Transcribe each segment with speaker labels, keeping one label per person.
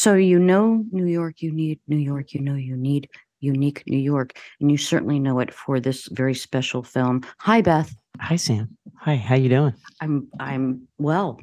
Speaker 1: So you know New York, you need New York, you know you need unique New York, and you certainly know it for this very special film. Hi, Beth.
Speaker 2: Hi, Sam. Hi. How you doing?
Speaker 1: I'm I'm well.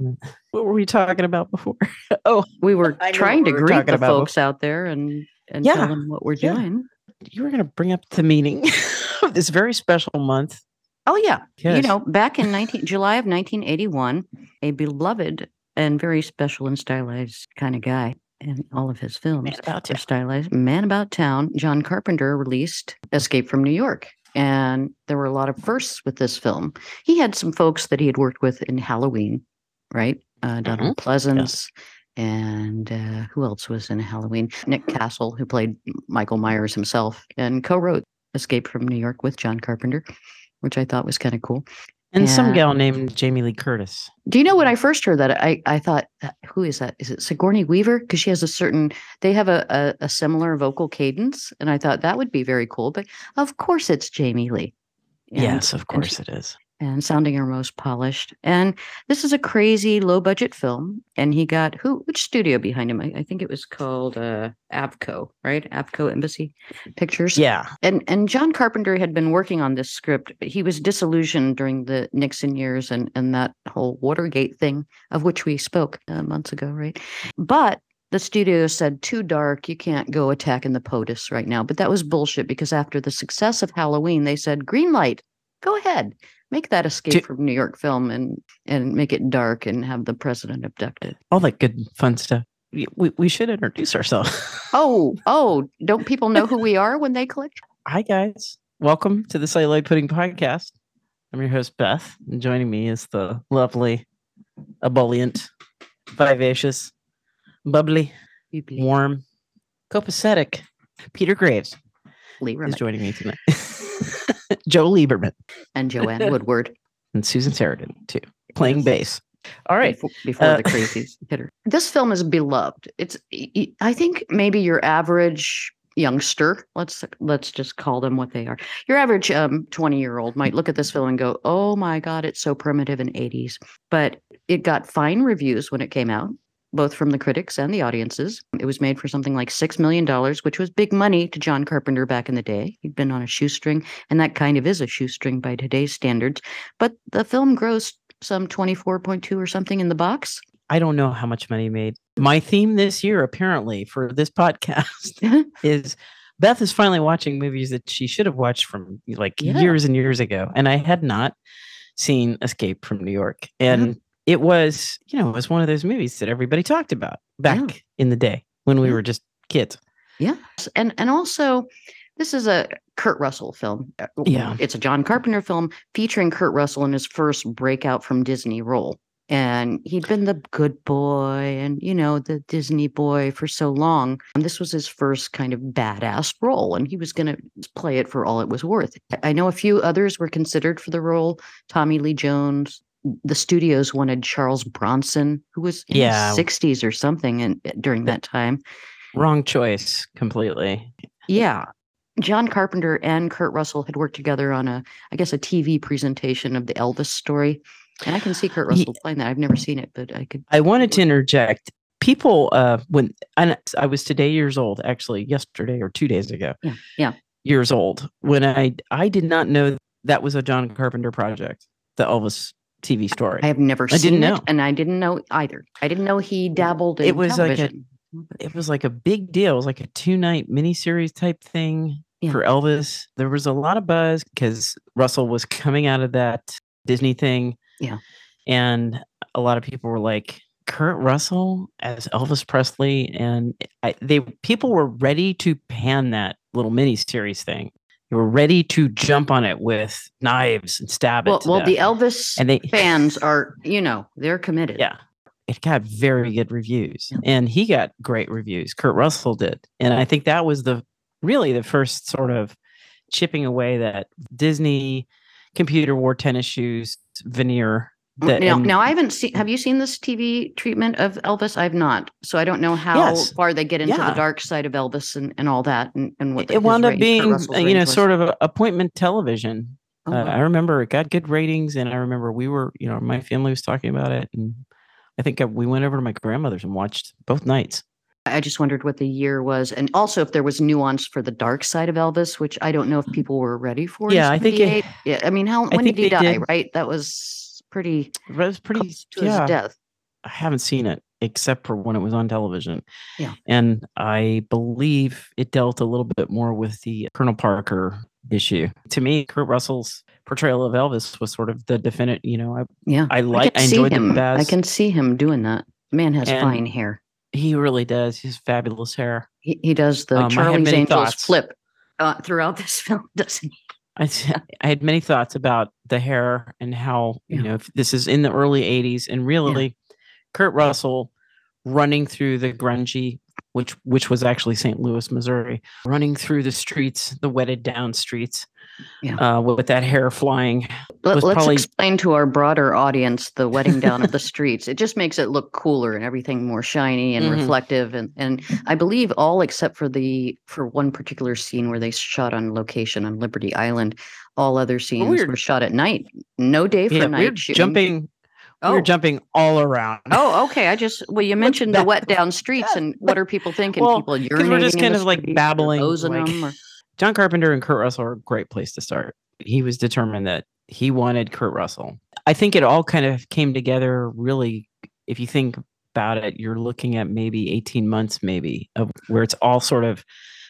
Speaker 2: What were we talking about before? oh,
Speaker 1: We were
Speaker 2: I
Speaker 1: trying to
Speaker 2: we were
Speaker 1: greet the
Speaker 2: about
Speaker 1: folks out there and and
Speaker 2: Yeah,
Speaker 1: tell them what we're
Speaker 2: yeah.
Speaker 1: doing.
Speaker 2: you were going to bring up the meaning of this very special month.
Speaker 1: Oh yeah, you know, back in 19 July of 1981, a beloved and very special and stylized kind of guy in all of his films.
Speaker 2: Man about
Speaker 1: are
Speaker 2: town.
Speaker 1: stylized. Man About Town, John Carpenter released Escape from New York. And there were a lot of firsts with this film. He had some folks that he had worked with in Halloween, right? Uh, Donald Pleasence. And uh, who else was in Halloween? Nick Castle, who played Michael Myers himself and co wrote Escape from New York with John Carpenter, which I thought was kind of cool.
Speaker 2: And some gal named Jamie Lee Curtis.
Speaker 1: Do you know when I first heard that? I, I thought, uh, who is that? Is it Sigourney Weaver? Because she has a certain, they have a, a, a similar vocal cadence. And I thought that would be very cool. But of course, it's Jamie Lee. And-
Speaker 2: yes, of course
Speaker 1: she-
Speaker 2: it is.
Speaker 1: And sounding her most polished. And this is a crazy low budget film. And he got who, which studio behind him? I, I think it was called uh, Avco, right? Avco Embassy Pictures
Speaker 2: Yeah.
Speaker 1: and and John Carpenter had been working on this script. He was disillusioned during the Nixon years and and that whole Watergate thing of which we spoke uh, months ago, right? But the studio said too dark. You can't go attacking the POTUS right now. But that was bullshit because after the success of Halloween, they said green light. Go ahead, make that escape from New York film and and make it dark and have the president abducted.
Speaker 2: All that good fun stuff. We, we, we should introduce ourselves.
Speaker 1: Oh, oh! Don't people know who we are when they click?
Speaker 2: Hi, guys. Welcome to the Celluloid Pudding Podcast. I'm your host, Beth, and joining me is the lovely, ebullient, vivacious, bubbly, warm, copacetic Peter Graves
Speaker 1: Lee
Speaker 2: is joining me tonight. Joe Lieberman
Speaker 1: and Joanne Woodward.
Speaker 2: and Susan Sheridan, too, playing
Speaker 1: Yes.
Speaker 2: bass. All right.
Speaker 1: before, before
Speaker 2: uh,
Speaker 1: the crazies hit her. This film is beloved. It's I think maybe your average youngster, let's let's just call them what they are. Your average um 20 year old might look at this film and go, "Oh my god, it's so primitive and 80s." But it got fine reviews when it came out, both from the critics and the audiences. It was made for something like 6 million dollars, which was big money to John Carpenter back in the day. He'd been on a shoestring, and that kind of is a shoestring by today's standards. But the film grossed some 24.2 or something in the box.
Speaker 2: I don't know how much money made. My theme this year, apparently, for this podcast is Beth is finally watching movies that she should have watched from like
Speaker 1: Yeah.
Speaker 2: years and years ago. And I had not seen Escape from New York. And uh-huh. It was, you know, it was one of those movies that everybody talked about back
Speaker 1: Yeah.
Speaker 2: in the day when we
Speaker 1: Yeah.
Speaker 2: were just kids.
Speaker 1: Yes, and and also, this is a Kurt Russell film. Uh,
Speaker 2: Yeah.
Speaker 1: it's a John Carpenter film featuring Kurt Russell in his first breakout from Disney role. And he'd been the good boy and, you know, the Disney boy for so long. And this was his first kind of badass role, and he was going to play it for all it was worth. I know a few others were considered for the role Tommy Lee Jones. The studios wanted Charles Bronson, who was in
Speaker 2: Yeah.
Speaker 1: his 60s or something and during that time.
Speaker 2: Wrong choice completely.
Speaker 1: Yeah. John Carpenter and Kurt Russell had worked together on a, I guess, a TV presentation of the Elvis story. And I can see Kurt Russell playing that. I've never seen it, but I could.
Speaker 2: I wanted to interject. People, uh, when and I was today years old, actually yesterday or two days ago.
Speaker 1: Yeah, yeah.
Speaker 2: Years old when I I did not know that was a John Carpenter project, the Elvis TV story.
Speaker 1: I have never
Speaker 2: I
Speaker 1: seen
Speaker 2: didn't
Speaker 1: it,
Speaker 2: know.
Speaker 1: and I didn't know either. I didn't know he dabbled in
Speaker 2: It was like a-
Speaker 1: television.
Speaker 2: it was like a big deal. It was like a two night miniseries type thing
Speaker 1: Yeah.
Speaker 2: for Elvis. There was a lot of buzz because Russell was coming out of that Disney thing.
Speaker 1: Yeah.
Speaker 2: And a lot of people were like, Kurt Russell as Elvis Presley. And I, they people were ready to pan that little miniseries thing. They were ready to jump on it with knives and stab it.
Speaker 1: well,
Speaker 2: to
Speaker 1: well, the. Elvis
Speaker 2: and they
Speaker 1: fans are, you know, they're committed.
Speaker 2: yeah. It got very good reviews.
Speaker 1: Yeah.
Speaker 2: And he got great reviews. Kurt Russell did. And I think that was the really the first sort of chipping away that Disney computer wore tennis shoes veneer. That,
Speaker 1: now,
Speaker 2: and-
Speaker 1: now I haven't seen. Have you seen this TV treatment of Elvis? I've not, so I don't know how
Speaker 2: Yes.
Speaker 1: far they get into
Speaker 2: Yeah.
Speaker 1: the dark side of Elvis and, and all that, and, and what
Speaker 2: it,
Speaker 1: the,
Speaker 2: it wound up being, uh, you know,
Speaker 1: was.
Speaker 2: sort of appointment television.
Speaker 1: Oh,
Speaker 2: Uh,
Speaker 1: wow.
Speaker 2: I remember it got good ratings, and I remember we were, you know, my family was talking about it, and I think we went over to my grandmother's and watched both nights.
Speaker 1: I just wondered what the year was, and also if there was nuance for the dark side of Elvis, which I don't know if people were ready for.
Speaker 2: Yeah, I think it-
Speaker 1: yeah, I mean, how when did he die?
Speaker 2: did.
Speaker 1: Right, that was pretty
Speaker 2: It was pretty.
Speaker 1: close to
Speaker 2: yeah,
Speaker 1: his death.
Speaker 2: I haven't seen it except for when it was on television.
Speaker 1: Yeah.
Speaker 2: And I believe it dealt a little bit more with the Colonel Parker issue. To me, Kurt Russell's portrayal of Elvis was sort of the definitive, you know, I,
Speaker 1: Yeah,
Speaker 2: I like, I,
Speaker 1: see
Speaker 2: enjoyed
Speaker 1: him.
Speaker 2: the best.
Speaker 1: I can see him doing that. The man has
Speaker 2: And-
Speaker 1: fine hair.
Speaker 2: He really does. He's fabulous hair.
Speaker 1: He, he does the
Speaker 2: Um,
Speaker 1: Charlie's Angels
Speaker 2: thoughts.
Speaker 1: flip uh, throughout this film, doesn't he?
Speaker 2: I, I had many thoughts about the hair and how, you know, if this is in the early 80s and really Kurt Russell running through the grungy, which which was actually St. Louis, Missouri, running through the streets, the wetted down streets,
Speaker 1: Yeah.
Speaker 2: uh, with, that hair flying.
Speaker 1: Let,
Speaker 2: was
Speaker 1: us
Speaker 2: probably-
Speaker 1: explain to our broader audience the wetting down of the streets. It just makes it look cooler and everything more shiny and
Speaker 2: Mhm.
Speaker 1: reflective. And and I believe all except for the for one particular scene where they shot on location on Liberty Island. All other scenes
Speaker 2: we're-
Speaker 1: were shot at night. No day for
Speaker 2: Yeah,
Speaker 1: night
Speaker 2: we're
Speaker 1: shooting.
Speaker 2: jumping.
Speaker 1: Oh.
Speaker 2: We're jumping all around.
Speaker 1: Oh, okay. I just well, you mentioned the wet down streets, and what are people thinking?
Speaker 2: Well,
Speaker 1: people
Speaker 2: 'cause
Speaker 1: urinating
Speaker 2: we're just kind of, like,
Speaker 1: streets or
Speaker 2: babbling, like-
Speaker 1: them, or-
Speaker 2: John Carpenter and Kurt Russell are a great place to start. He was determined that he wanted Kurt Russell. I think it all kind of came together really, if you think about it, you're looking at maybe 18 months, maybe, of where it's all sort of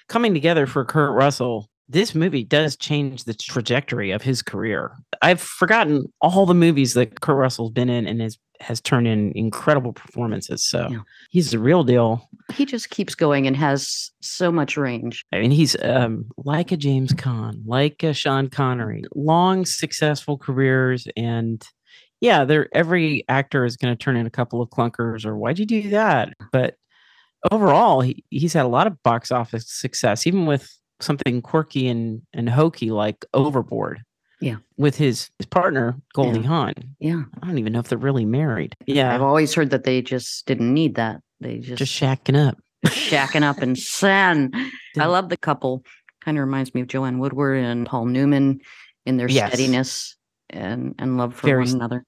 Speaker 2: coming together for Kurt Russell. This movie does change the trajectory of his career. I've forgotten all the movies that Kurt Russell's been in and has has turned in incredible performances. So
Speaker 1: Yeah.
Speaker 2: he's the real deal.
Speaker 1: he just keeps going and has so much range.
Speaker 2: I mean, he's um, like a James Caan, like a Sean Connery, long successful careers, and yeah, they're every actor is going to turn in a couple of clunkers or why'd you do that? But overall, he, he's had a lot of box office success, even with something quirky and and hokey like Overboard.
Speaker 1: Yeah.
Speaker 2: with his his partner Goldie Hawn.
Speaker 1: Yeah,
Speaker 2: I don't even know if they're really married. Yeah,
Speaker 1: I've always heard that they just didn't need that. They just,
Speaker 2: just shacking up.
Speaker 1: shacking up and sin. I love the couple. Kind of reminds me of Joanne Woodward and Paul Newman in their
Speaker 2: Yes.
Speaker 1: steadiness and and love for
Speaker 2: Very
Speaker 1: one another.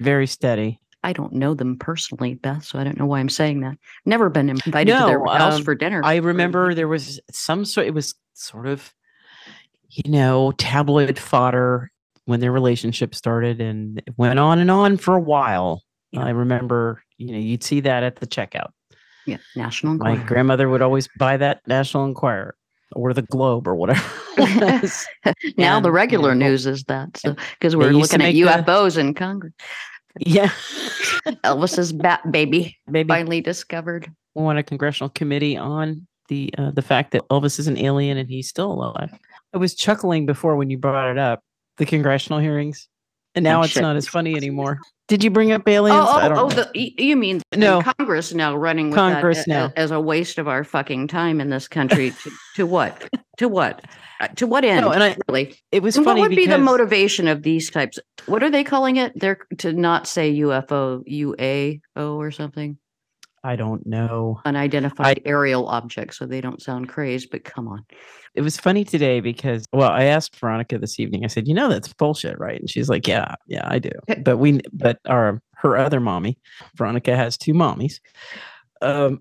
Speaker 2: Very steady.
Speaker 1: I don't know them personally, Beth, so I don't know why I'm saying that. Never been invited to their
Speaker 2: No,
Speaker 1: house
Speaker 2: um,
Speaker 1: for dinner.
Speaker 2: I remember there was some sort. It was sort of, you know, tabloid fodder when their relationship started, and it went on and on for a while.
Speaker 1: Yeah.
Speaker 2: I remember, you know, you'd see that at the checkout.
Speaker 1: yeah, National
Speaker 2: My grandmother would always buy that National Enquirer or the Globe or whatever.
Speaker 1: now
Speaker 2: and,
Speaker 1: the
Speaker 2: you
Speaker 1: regular
Speaker 2: know,
Speaker 1: news is that because
Speaker 2: they
Speaker 1: we're looking at
Speaker 2: make the-
Speaker 1: UFOs in Congress.
Speaker 2: yeah,
Speaker 1: Elvis's bat baby
Speaker 2: maybe
Speaker 1: finally discovered.
Speaker 2: we want a congressional committee on the uh, the fact that Elvis is an alien and he's still alive. I was chuckling before when you brought it up, the congressional hearings, and now
Speaker 1: Oh,
Speaker 2: it's
Speaker 1: shit.
Speaker 2: not as funny anymore. Did you bring up aliens?
Speaker 1: Oh,
Speaker 2: I
Speaker 1: oh,
Speaker 2: don't
Speaker 1: oh,
Speaker 2: know.
Speaker 1: the, you mean in
Speaker 2: No.
Speaker 1: Congress now running with
Speaker 2: Congress
Speaker 1: that a- a-
Speaker 2: now.
Speaker 1: as a waste of our fucking time in this country to, to what? To what? Uh, To what end?
Speaker 2: no, and I,
Speaker 1: really?
Speaker 2: it was
Speaker 1: And what
Speaker 2: funny
Speaker 1: would be the motivation of these types? What are they calling it? They're to not say UFO, UAO or something,
Speaker 2: I don't know.
Speaker 1: unidentified aerial object, so they don't sound crazed. But come on,
Speaker 2: It was funny today because well, I asked Veronica this evening. I said, "You know that's bullshit, right?" And she's like, "Yeah, yeah, I do." But we, but our her other mommy, Veronica has two mommies. Um,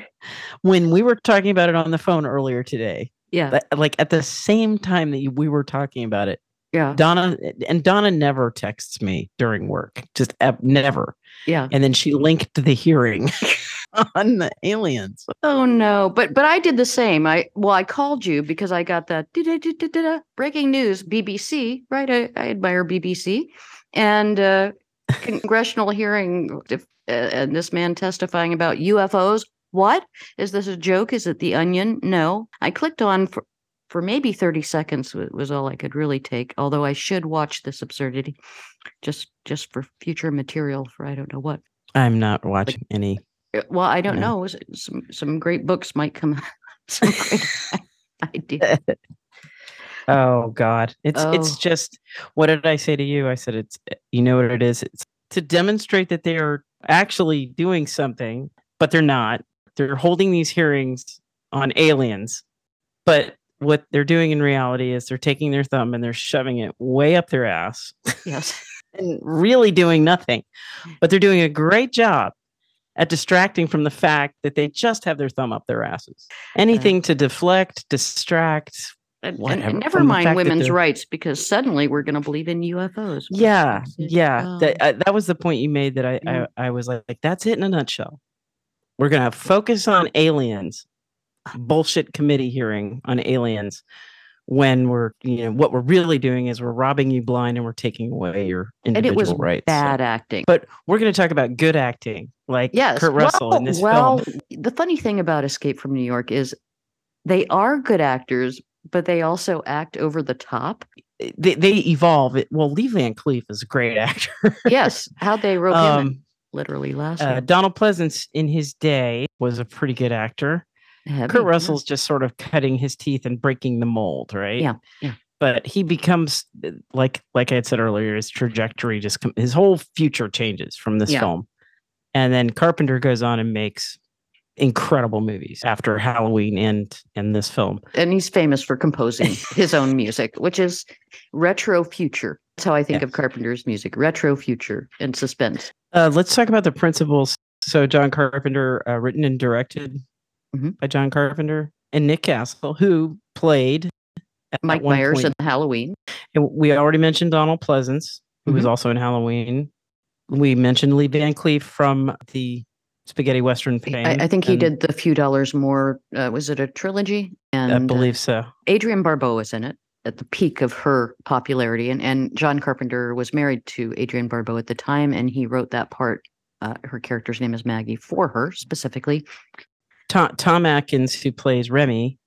Speaker 2: when we were talking about it on the phone earlier today,
Speaker 1: yeah,
Speaker 2: like at the same time that we were talking about it,
Speaker 1: yeah,
Speaker 2: Donna and Donna never texts me during work, just never.
Speaker 1: yeah.
Speaker 2: And then she linked the hearing on the aliens.
Speaker 1: Oh no, but but I did the same. I well, I called you because I got that breaking news BBC. Right, I, I admire BBC, and uh, congressional hearing, if, uh, and this man testifying about UFOs. What is this a joke? Is it the Onion? No, I clicked on for for maybe thirty seconds. Was all I could really take. Although I should watch this absurdity, just just for future material for I don't know what.
Speaker 2: I'm not watching any.
Speaker 1: Uh, Well, I don't
Speaker 2: Yeah.
Speaker 1: know. Some some great books might come out. Some great idea.
Speaker 2: Oh God, it's it's
Speaker 1: Oh.
Speaker 2: just. What did I say to you? I said it's. You know what it is? It's to demonstrate that they are actually doing something, but they're not. They're holding these hearings on aliens, but what they're doing in reality is they're taking their thumb and they're shoving it way up their ass
Speaker 1: Yes.
Speaker 2: and really doing nothing. Mm. But they're doing a great job at distracting from the fact that they just have their thumb up their asses. Anything to deflect, distract.
Speaker 1: And, and- never mind women's rights because suddenly we're going to believe in UFOs.
Speaker 2: Yeah, yeah.
Speaker 1: Oh.
Speaker 2: That um, uh, that was the point you made. That I. I, mm. I was like, like, that's it in a nutshell. We're gonna focus on aliens. Bullshit committee hearing on aliens. When we're you know what we're really doing is we're robbing you blind and we're taking away your
Speaker 1: and
Speaker 2: individual
Speaker 1: it was
Speaker 2: rights. So-
Speaker 1: bad acting.
Speaker 2: But we're going to talk about good acting, like
Speaker 1: Yes.
Speaker 2: Kurt Russell
Speaker 1: well,
Speaker 2: in this
Speaker 1: well,
Speaker 2: film.
Speaker 1: the funny thing about Escape from New York is they are good actors, but they also act over the top.
Speaker 2: They, they evolve. Well, Lee Van Cleef is a great actor.
Speaker 1: Yes, how they wrote him
Speaker 2: um,
Speaker 1: literally last
Speaker 2: uh. Donald Pleasence in his day was a pretty good actor.
Speaker 1: Heavy,
Speaker 2: Kurt
Speaker 1: yeah.
Speaker 2: Russell's just sort of cutting his teeth and breaking the mold, right?
Speaker 1: Yeah, yeah.
Speaker 2: But he becomes uh, like like I had said earlier, his trajectory just com- his whole future changes from this
Speaker 1: Yeah.
Speaker 2: film, and then Carpenter goes on and makes incredible movies after Halloween and and this film.
Speaker 1: and he's famous for composing his own music, which is retro future. That's how I think of Carpenter's music: retro future and suspense.
Speaker 2: Uh, let's talk about the principles. So John Carpenter, uh, written and directed
Speaker 1: Mhm.
Speaker 2: by John Carpenter and Nick Castle, who played at
Speaker 1: Mike
Speaker 2: one
Speaker 1: Myers
Speaker 2: point-
Speaker 1: in Halloween.
Speaker 2: And we already mentioned Donald Pleasence, who was
Speaker 1: Mhm.
Speaker 2: also in Halloween. We mentioned Lee Van Cleef from the spaghetti western fame.
Speaker 1: I, I think he
Speaker 2: and
Speaker 1: did the few dollars more. Uh, was it a trilogy? And
Speaker 2: I
Speaker 1: uh,
Speaker 2: believe so.
Speaker 1: Adrienne Barbeau was in it at the peak of her popularity, and and John Carpenter was married to Adrienne Barbeau at the time, and he wrote that part. Uh, her character's name is Maggie for her specifically.
Speaker 2: Tom, Tom Atkins, who plays Remy,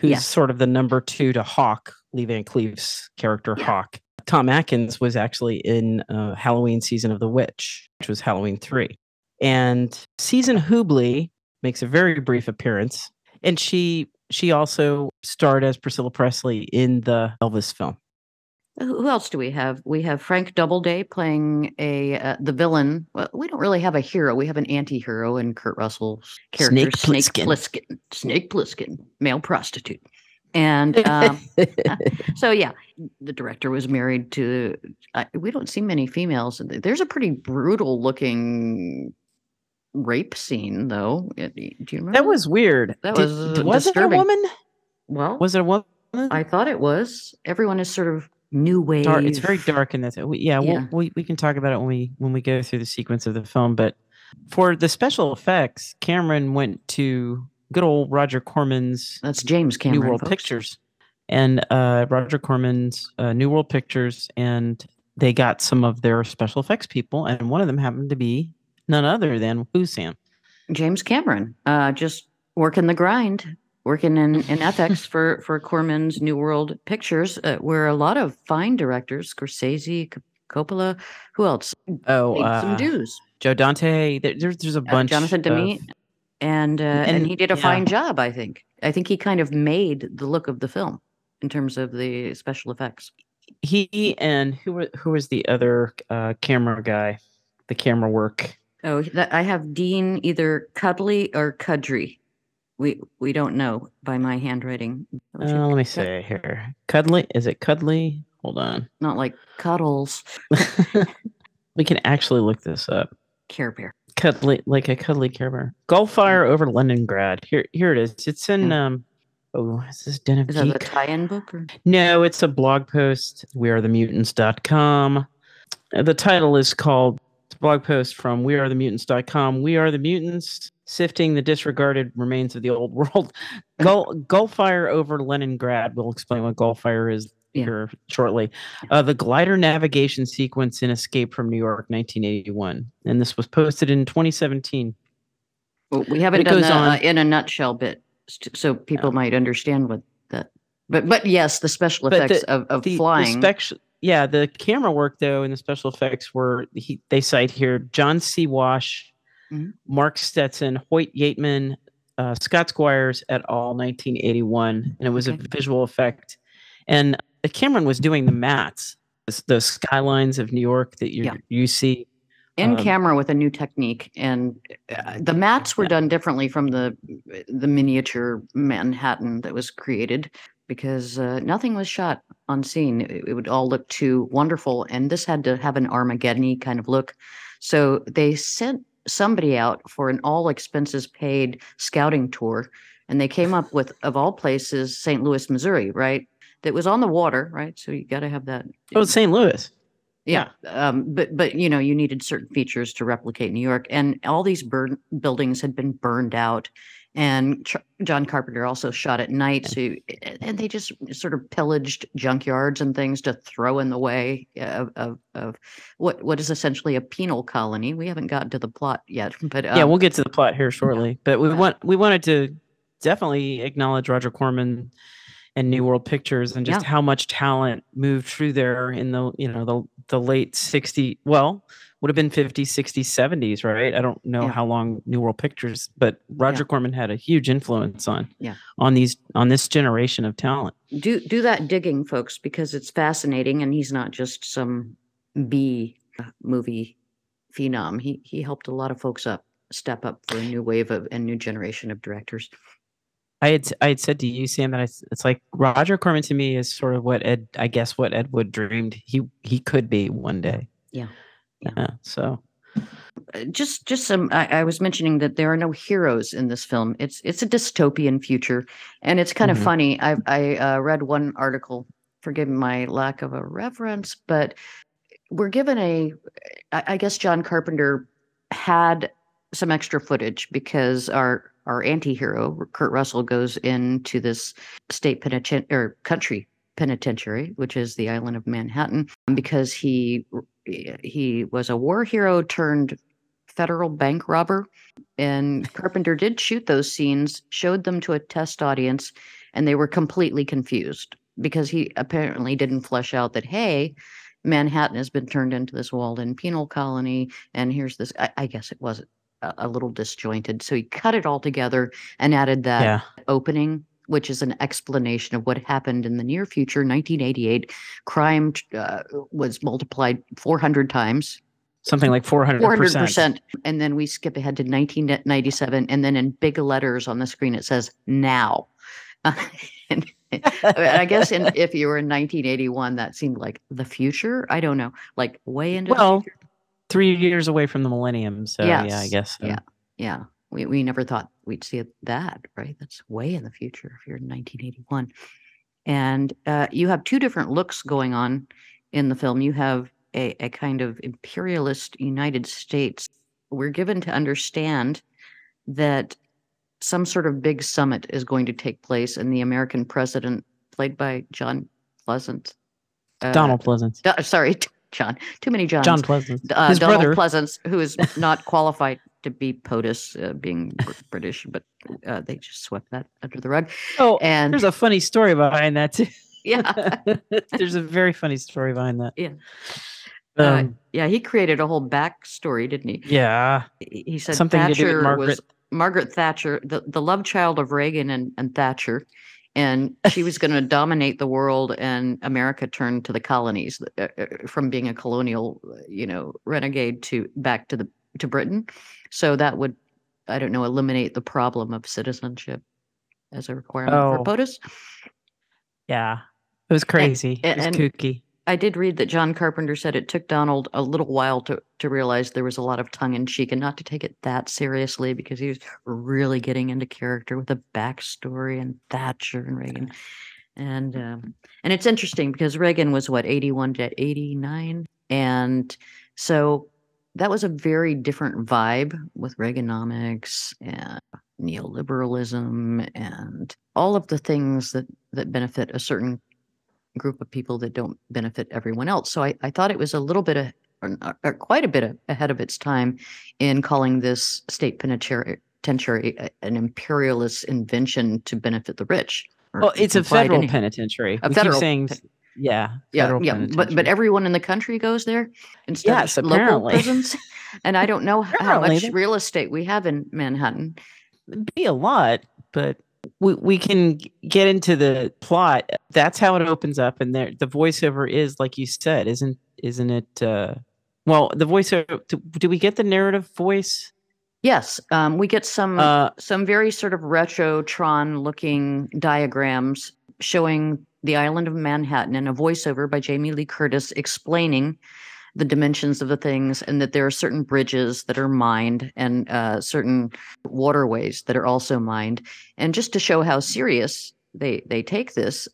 Speaker 2: who's
Speaker 1: Yes.
Speaker 2: sort of the number two to Hauk, Lee Van Cleef's character
Speaker 1: Yeah.
Speaker 2: Hauk. Tom Atkins was actually in uh, Halloween season of The Witch, which was Halloween three, and Season Hubley makes a very brief appearance, and she she also starred as Priscilla Presley in the Elvis film.
Speaker 1: Who who else do we have? We have Frank Doubleday playing a uh, the villain. Well, we don't really have a hero. We have an anti-hero in Kurt Russell's character,
Speaker 2: Snake
Speaker 1: Snake
Speaker 2: Plissken.
Speaker 1: Plissken. Snake Plissken, male prostitute. And um, so, yeah, the director was married to. Uh, we don't see many females. There's a pretty brutal looking rape scene, though. Uh, Do you remember?
Speaker 2: that was weird.
Speaker 1: That
Speaker 2: Did-
Speaker 1: was, uh,
Speaker 2: was it a woman?
Speaker 1: well.
Speaker 2: Was it a woman?
Speaker 1: I thought it was. Everyone is sort of new wave.
Speaker 2: dark. It's very dark in this. We, yeah,
Speaker 1: Yeah.
Speaker 2: We'll, we we can talk about it when we when we go through the sequence of the film. But for the special effects, Cameron went to good old Roger Corman's
Speaker 1: That's James Cameron.
Speaker 2: New World
Speaker 1: folks.
Speaker 2: Pictures, and uh, Roger Corman's uh, New World Pictures, and they got some of their special effects people, and one of them happened to be none other than who Sam.
Speaker 1: James Cameron, uh, just working the grind, working in, in ethics for for Corman's New World Pictures, uh, where a lot of fine directors, Scorsese, Coppola, who else,
Speaker 2: Oh,
Speaker 1: paid some
Speaker 2: uh,
Speaker 1: dues.
Speaker 2: Joe Dante. There, there's there's a
Speaker 1: Uh,
Speaker 2: bunch.
Speaker 1: Jonathan
Speaker 2: of-
Speaker 1: Demme, and, uh, and
Speaker 2: and-
Speaker 1: he did a
Speaker 2: yeah.
Speaker 1: fine job. I think. I think he kind of made the look of the film in terms of the special effects.
Speaker 2: he and who who was the other uh, camera guy, the camera work.
Speaker 1: Oh, that, I have Dean either Cudley or Cudry. We we don't know by my handwriting.
Speaker 2: Uh, let me say here. Cuddly is it cuddly? Hold on.
Speaker 1: Not like Cuddles,
Speaker 2: we can actually look this up.
Speaker 1: Care Bear.
Speaker 2: Cuddly, like a cuddly Care Bear. Gullfire over Leningrad. Here, here it is. It's in. Um, oh, is this Den of
Speaker 1: Is that a tie-in book? Or?
Speaker 2: No, it's a blog post. We are the mutants.com. Uh, The title is called it's a blog post from we are the mutants.com. We are the mutants sifting the disregarded remains of the old world. Gul- Gullfire over Leningrad. We'll explain what Gullfire is
Speaker 1: Yeah.
Speaker 2: here shortly. Uh, the glider navigation sequence in Escape from New York 1981. And this was posted in 2017.
Speaker 1: Well, we haven't
Speaker 2: it
Speaker 1: done the uh, in a nutshell bit, so people might understand what that. But but yes, the special
Speaker 2: But the-
Speaker 1: effects of, of
Speaker 2: the, the
Speaker 1: flying.
Speaker 2: spec- yeah, the camera work though and the special effects were he, they cite here John C. Wash,
Speaker 1: Mhm.
Speaker 2: Mark Stetson, Hoyt Yeatman, uh, Scott Squires et al. 1981, and it was
Speaker 1: Okay.
Speaker 2: a visual effect. And Cameron was doing the mats, the, the skylines of New York that you
Speaker 1: Yeah.
Speaker 2: you see.
Speaker 1: in
Speaker 2: um,
Speaker 1: camera with a new technique, and uh, the mats were
Speaker 2: Yeah.
Speaker 1: done differently from the the miniature Manhattan that was created because uh, nothing was shot on scene. It, it would all look too wonderful, and this had to have an Armageddon kind of look. So they sent somebody out for an all expenses paid scouting tour. And they came up with, of all places, St. Louis, Missouri, right? That was on the water, right? So you got to have that.
Speaker 2: Oh, it's St. Louis.
Speaker 1: Yeah. Um, but but you know, you needed certain features to replicate New York, and all these burn buildings had been burned out. And Ch- John Carpenter also shot at night, so and they just sort of pillaged junkyards and things to throw in the way of of, of what what is essentially a penal colony. We haven't gotten to the plot yet, but um,
Speaker 2: yeah, we'll get to the plot here shortly. But we want we wanted to definitely acknowledge Roger Corman and New World Pictures and just
Speaker 1: Yeah.
Speaker 2: how much talent moved through there in the you know the the late 60 well would have been 50s 60s 70s right i don't know
Speaker 1: Yeah.
Speaker 2: how long new world pictures but roger corman had a huge influence on
Speaker 1: Yeah.
Speaker 2: on these on this generation of talent
Speaker 1: do do that digging, folks, because it's fascinating, and he's not just some B uh, movie phenom. He he helped a lot of folks up step up for a new wave of and new generation of directors.
Speaker 2: I had I had said to you, Sam, that I, it's like Roger Corman to me is sort of what Ed, I guess, what Ed Wood dreamed he he could be one day.
Speaker 1: Yeah. Yeah.
Speaker 2: So
Speaker 1: Uh, Just just some. I, I was mentioning that there are no heroes in this film. It's it's a dystopian future, and it's kind
Speaker 2: Mhm.
Speaker 1: of funny. I I uh, read one article. Forgive my lack of a reference, but we're given a. I, I guess John Carpenter had some extra footage because our our anti-hero Kurt Russell goes into this state penitentiary or country penitentiary, which is the island of Manhattan, because he Eh, he was a war hero turned federal bank robber. And Carpenter did shoot those scenes, showed them to a test audience, and they were completely confused because he apparently didn't flesh out that, hey, Manhattan has been turned into this walled in penal colony. And here's this, I, I guess it was a, a little disjointed. So he cut it all together and added that
Speaker 2: yeah,
Speaker 1: opening, which is an explanation of what happened in the near future, 1988. Crime uh, was multiplied 400 times,
Speaker 2: something like four hundred
Speaker 1: 400%. And then we skip ahead to 1997. And then in big letters on the screen, it says now. and, I guess in, if you were in 1981, that seemed like the future. I don't know, like way into
Speaker 2: Well. Three years away from the millennium. So yeah, I guess. So.
Speaker 1: yeah. Yeah. We, we never thought we'd see it that, right? That's way in the future if you're in 1981. And uh, you have two different looks going on in the film. You have a, a kind of imperialist United States. We're given to understand that some sort of big summit is going to take place, and the American president, played by John Pleasant, uh,
Speaker 2: Donald Pleasant.
Speaker 1: Do- sorry, John. Too many Johns
Speaker 2: John Pleasence.
Speaker 1: uh, Donald
Speaker 2: brother.
Speaker 1: Pleasence, who is not qualified to be POTUS, uh, being British, but uh, they just swept that under the rug.
Speaker 2: Oh,
Speaker 1: And
Speaker 2: there's a funny story behind that too.
Speaker 1: yeah,
Speaker 2: there's a very funny story behind that.
Speaker 1: Yeah.
Speaker 2: Um,
Speaker 1: Uh, yeah, he created a whole backstory, didn't he?
Speaker 2: yeah.
Speaker 1: He said
Speaker 2: Something to do with Margaret.
Speaker 1: was Margaret Thatcher, the, the love child of Reagan and, and Thatcher. And she was going to dominate the world, and America turned to the colonies uh, uh, from being a colonial, uh, you know, renegade to back to the to Britain. So that would, I don't know, eliminate the problem of citizenship as a requirement
Speaker 2: Oh.
Speaker 1: for POTUS.
Speaker 2: Yeah. It was crazy. it was
Speaker 1: and-
Speaker 2: kooky.
Speaker 1: I did read that John Carpenter said it took Donald a little while to to realize there was a lot of tongue in cheek and not to take it that seriously because he was really getting into character with a backstory and Thatcher and Reagan. And um, and it's interesting because Reagan was what 81 to 89 and so that was a very different vibe with Reaganomics and neoliberalism and all of the things that that benefit a certain group of people that don't benefit everyone else. So I, I thought it was a little bit of, or, or quite a bit ahead of its time in calling this state penitentiary, penitentiary an imperialist invention to benefit the rich.
Speaker 2: Well, it's a federal penitentiary.
Speaker 1: A
Speaker 2: we
Speaker 1: federal
Speaker 2: keep saying,
Speaker 1: pen-
Speaker 2: yeah,
Speaker 1: Yeah, yeah, but but everyone in the country goes there instead
Speaker 2: Yes,
Speaker 1: of local
Speaker 2: apparently.
Speaker 1: prisons. And I don't know how much
Speaker 2: they-
Speaker 1: real estate we have in Manhattan.
Speaker 2: It'd be a lot, but we we can get into the plot. That's how it opens up, and there the voiceover is like you said, isn't isn't it? Uh, well, the voiceover. Do, do we get the narrative voice?
Speaker 1: Yes, um, we get some
Speaker 2: Uh,
Speaker 1: some very sort of retrotron looking diagrams showing the island of Manhattan and a voiceover by Jamie Lee Curtis explaining the dimensions of the things and that there are certain bridges that are mined and uh, certain waterways that are also mined. And just to show how serious they they take this,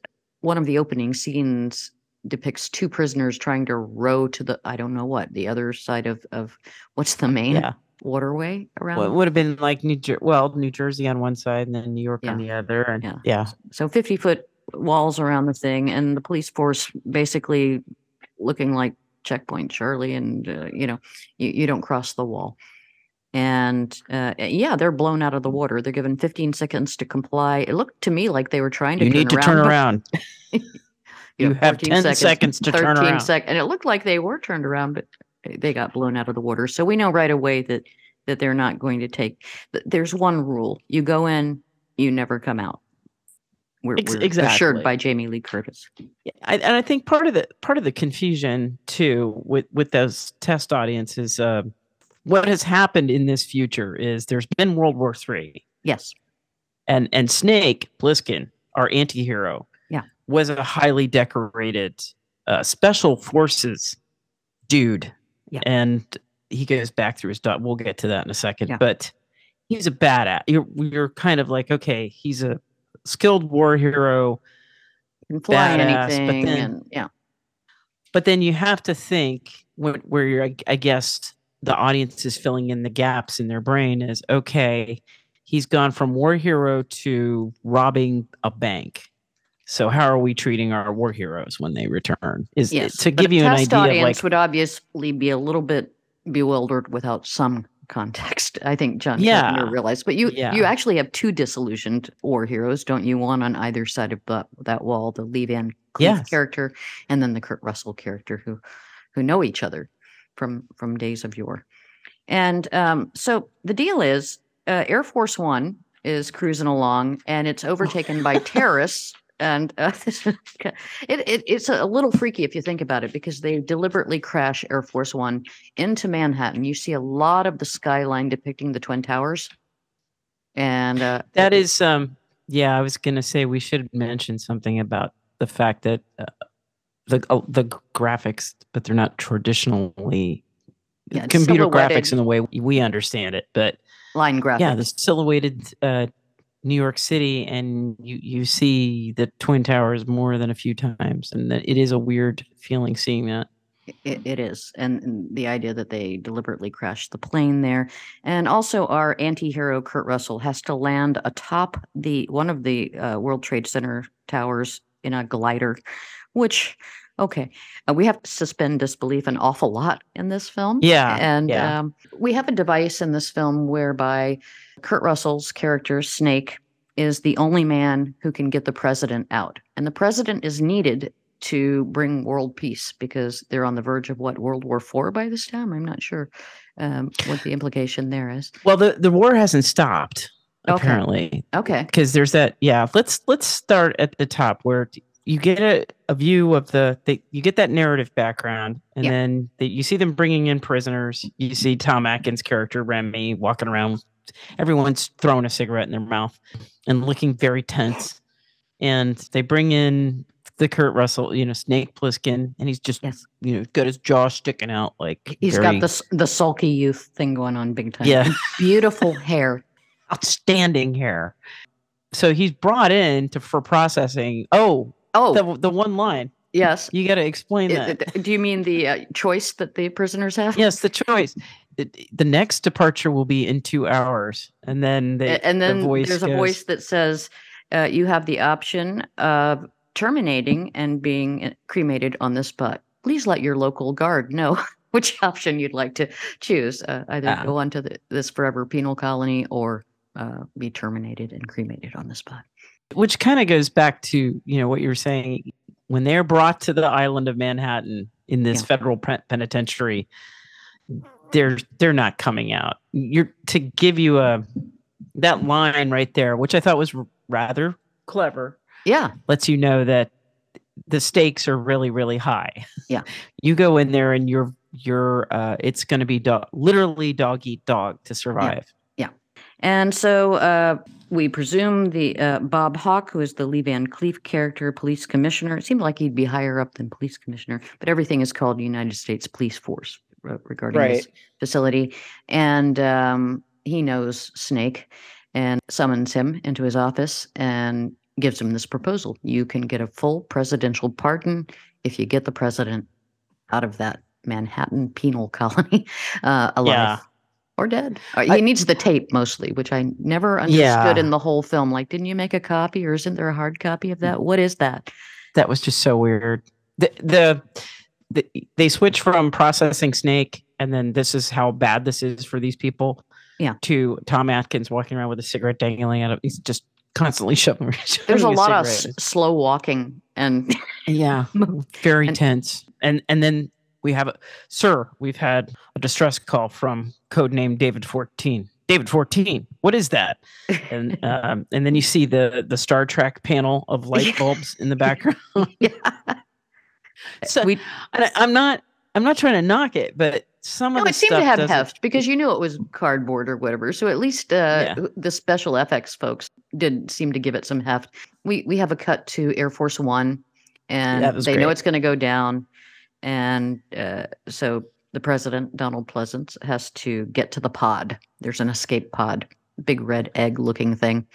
Speaker 1: one of the opening scenes depicts two prisoners trying to row to the I don't know what the other side of of what's the main
Speaker 2: Yeah.
Speaker 1: waterway around.
Speaker 2: Well, it would have been like New Jer- well, New Jersey on one side and then New York on the other. And
Speaker 1: Yeah.
Speaker 2: yeah.
Speaker 1: so 50 foot walls around the thing and the police force basically looking like checkpoint charlie and uh, you know you, you don't cross the wall. And uh, yeah they're blown out of the water. They're given 15 seconds to comply. It looked to me like they were trying to
Speaker 2: You
Speaker 1: turn
Speaker 2: need to
Speaker 1: around,
Speaker 2: turn around. You have 10 seconds to turn around.
Speaker 1: sec- and it looked like they were turned around but they got blown out of the water. So we know right away that that they're not going to take there's one rule. You go in you never come out we're, we're
Speaker 2: exactly.
Speaker 1: assured by jamie lee curtis
Speaker 2: Yeah, I, and I think part of the part of the confusion too with with those test audiences, uh, what has happened in this future is there's been World War Three,
Speaker 1: yes
Speaker 2: and and Snake Plissken, our anti-hero,
Speaker 1: Yeah.
Speaker 2: was a highly decorated uh, special forces dude,
Speaker 1: Yeah.
Speaker 2: and he goes back through his dot. We'll get to that in a second,
Speaker 1: Yeah.
Speaker 2: but he's a badass. You're you're kind of like okay, he's a skilled war hero.
Speaker 1: can fly
Speaker 2: Badass, but then-
Speaker 1: and yeah
Speaker 2: but then you have to think when, where you're I, I guess the audience is filling in the gaps in their brain is okay he's gone from war hero to robbing a bank so how are we treating our war heroes when they return is
Speaker 1: yes
Speaker 2: to give you an
Speaker 1: test
Speaker 2: idea of
Speaker 1: audience
Speaker 2: like
Speaker 1: would obviously be a little bit bewildered without some context i think john
Speaker 2: Yeah.
Speaker 1: Carpenter realized but you
Speaker 2: Yeah.
Speaker 1: you actually have two disillusioned war heroes don't you one on either side of that, that wall the lee van Cleef
Speaker 2: Yes.
Speaker 1: character and then the kurt russell character who who know each other from from days of yore and um, so the deal is uh, air force one is cruising along and it's overtaken by terrorists and uh, this is ki- it, it, it's a little freaky if you think about it because they deliberately crash air force one into manhattan. You see a lot of the skyline depicting the twin towers. And uh,
Speaker 2: that is um yeah i was gonna say we should mention something about the fact that uh, the uh, the graphics but they're not traditionally
Speaker 1: Yeah,
Speaker 2: computer graphics in the way we understand it but
Speaker 1: line graphics
Speaker 2: yeah the silhouetted uh new york city and you you see the twin towers more than a few times and it is a weird feeling seeing that
Speaker 1: It, it is. And, and the idea that they deliberately crashed the plane there. And also, our anti hero, Kurt Russell, has to land atop the one of the uh, World Trade Center towers in a glider, which, okay, uh, we have to suspend disbelief an awful lot in this film.
Speaker 2: yeah
Speaker 1: And
Speaker 2: yeah.
Speaker 1: um, we have a device in this film whereby Kurt Russell's character, Snake, is the only man who can get the president out. And the president is needed to bring world peace because they're on the verge of what, World War IV by this time? I'm not sure um, what the implication there is.
Speaker 2: well the the war hasn't stopped
Speaker 1: Okay.
Speaker 2: apparently
Speaker 1: Okay.
Speaker 2: because there's that yeah let's let's start at the top where you get a, a view of the, the you get that narrative background and
Speaker 1: Yeah.
Speaker 2: then the, you see them bringing in prisoners you see tom atkins character remy walking around everyone's throwing a cigarette in their mouth and looking very tense and they bring in the kurt russell you know snake plissken and he's just
Speaker 1: Yes.
Speaker 2: you know got his jaw sticking out like
Speaker 1: He's
Speaker 2: very-
Speaker 1: got this the sulky youth thing going on big time.
Speaker 2: yeah
Speaker 1: Beautiful hair.
Speaker 2: outstanding hair so he's brought in to for processing oh
Speaker 1: Oh,
Speaker 2: the the one line.
Speaker 1: yes.
Speaker 2: You got to explain
Speaker 1: I-
Speaker 2: that.
Speaker 1: I- Do you mean the uh, choice that the prisoners have?
Speaker 2: yes, the choice. The, the next departure will be in two hours, and then they,
Speaker 1: and then
Speaker 2: the
Speaker 1: there's a voice that says uh, you have the option of terminating and being uh, cremated on the spot. Please let your local guard know which option you'd like to choose. Uh, either
Speaker 2: Ah.
Speaker 1: go on to the, this forever penal colony or uh, be terminated and cremated on the spot.
Speaker 2: which kind of goes back to you know what you were saying when they're brought to the island of Manhattan in this
Speaker 1: Yeah.
Speaker 2: federal penitentiary. They're they're not coming out. You're to give you a that line right there, which I thought was rather clever.
Speaker 1: Yeah,
Speaker 2: lets you know that the stakes are really really high
Speaker 1: Yeah.
Speaker 2: you go in there and you're you're uh it's going to be dog literally dog eat dog to survive
Speaker 1: and so uh, we presume the uh, Bob Hauk, who is the Lee Van Cleef character, police commissioner. It seemed like he'd be higher up than police commissioner, but everything is called United States Police Force re- regarding this facility. And um, he knows Snake and summons him into his office and gives him this proposal. You can get a full presidential pardon if you get the president out of that Manhattan penal colony uh, alive
Speaker 2: Yeah.
Speaker 1: Or dead. Uh, he
Speaker 2: I-
Speaker 1: needs the tape mostly, which I never understood
Speaker 2: Yeah.
Speaker 1: in the whole film. Like, didn't you make a copy or isn't there a hard copy of that? What is that?
Speaker 2: That was just so weird. The, the the they switch from processing Snake, and then this is how bad this is for these people.
Speaker 1: Yeah.
Speaker 2: To Tom Atkins walking around with a cigarette dangling out of. He's just constantly shoving. shoving
Speaker 1: There's a lot of s- slow walking and
Speaker 2: Yeah, very
Speaker 1: And-
Speaker 2: tense. And and then we have a sir. We've had a distress call from codename David Fourteen. David Fourteen. What is that? And um, and then you see the the Star Trek panel of light bulbs in the background.
Speaker 1: yeah.
Speaker 2: So
Speaker 1: we
Speaker 2: and I, I'm not I'm not trying to knock it, but some
Speaker 1: no,
Speaker 2: of the stuff.
Speaker 1: Oh, it seemed to have heft because you knew it was cardboard or whatever. So at least uh,
Speaker 2: Yeah.
Speaker 1: the special FX folks did seem to give it some heft. We we have a cut to Air Force One, and
Speaker 2: was
Speaker 1: they know it's going to go down, and uh, so the president Donald Pleasence has to get to the pod. There's an escape pod, big red egg looking thing,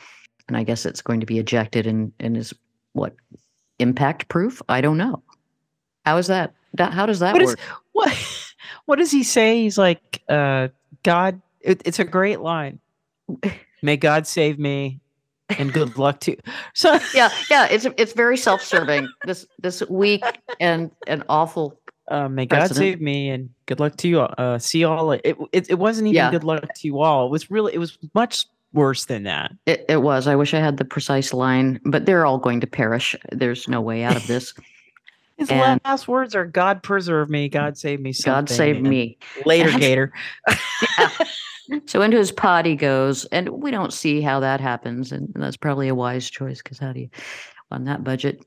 Speaker 1: and I guess it's going to be ejected and and is what impact proof? I don't know. How is that? how does that
Speaker 2: What is-
Speaker 1: work?
Speaker 2: What what does he say? He's like, uh, God. It, it's a great line. May God save me, and good luck to. So
Speaker 1: yeah, yeah, it's it's very self-serving. this this weak and and awful.
Speaker 2: Uh, may God save me and good luck to you. all. Uh, see y'all. It, it it wasn't even
Speaker 1: Yeah.
Speaker 2: good luck to you all. It was really it was much worse than that.
Speaker 1: It, it was. I wish I had the precise line, but they're all going to perish. There's no way out of this.
Speaker 2: His
Speaker 1: And-
Speaker 2: last words are "God preserve me, God save me,
Speaker 1: God save me.
Speaker 2: Later, Gator.
Speaker 1: So into his pod he goes, and we don't see how that happens, and that's probably a wise choice because how do you on that budget?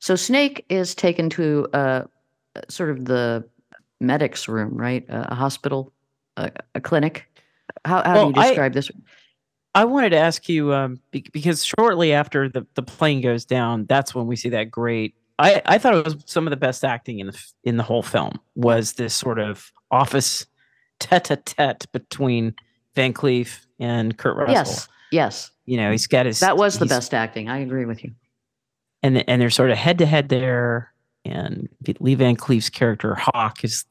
Speaker 1: So Snake is taken to uh, sort of the medic's room, right? A, a hospital, a, a clinic. How, how
Speaker 2: Well,
Speaker 1: do you
Speaker 2: I-
Speaker 1: describe this?
Speaker 2: I wanted to ask you um, be- because shortly after the, the plane goes down, that's when we see that great. I, I thought it was some of the best acting in the f- in the whole film was this sort of office tete-a-tete between Van Cleef and Kurt Russell.
Speaker 1: Yes, yes,
Speaker 2: You know, he's got his
Speaker 1: that was the best acting. I agree with you.
Speaker 2: and and they're sort of head to head there. And Lee Van Cleef's character Hauk is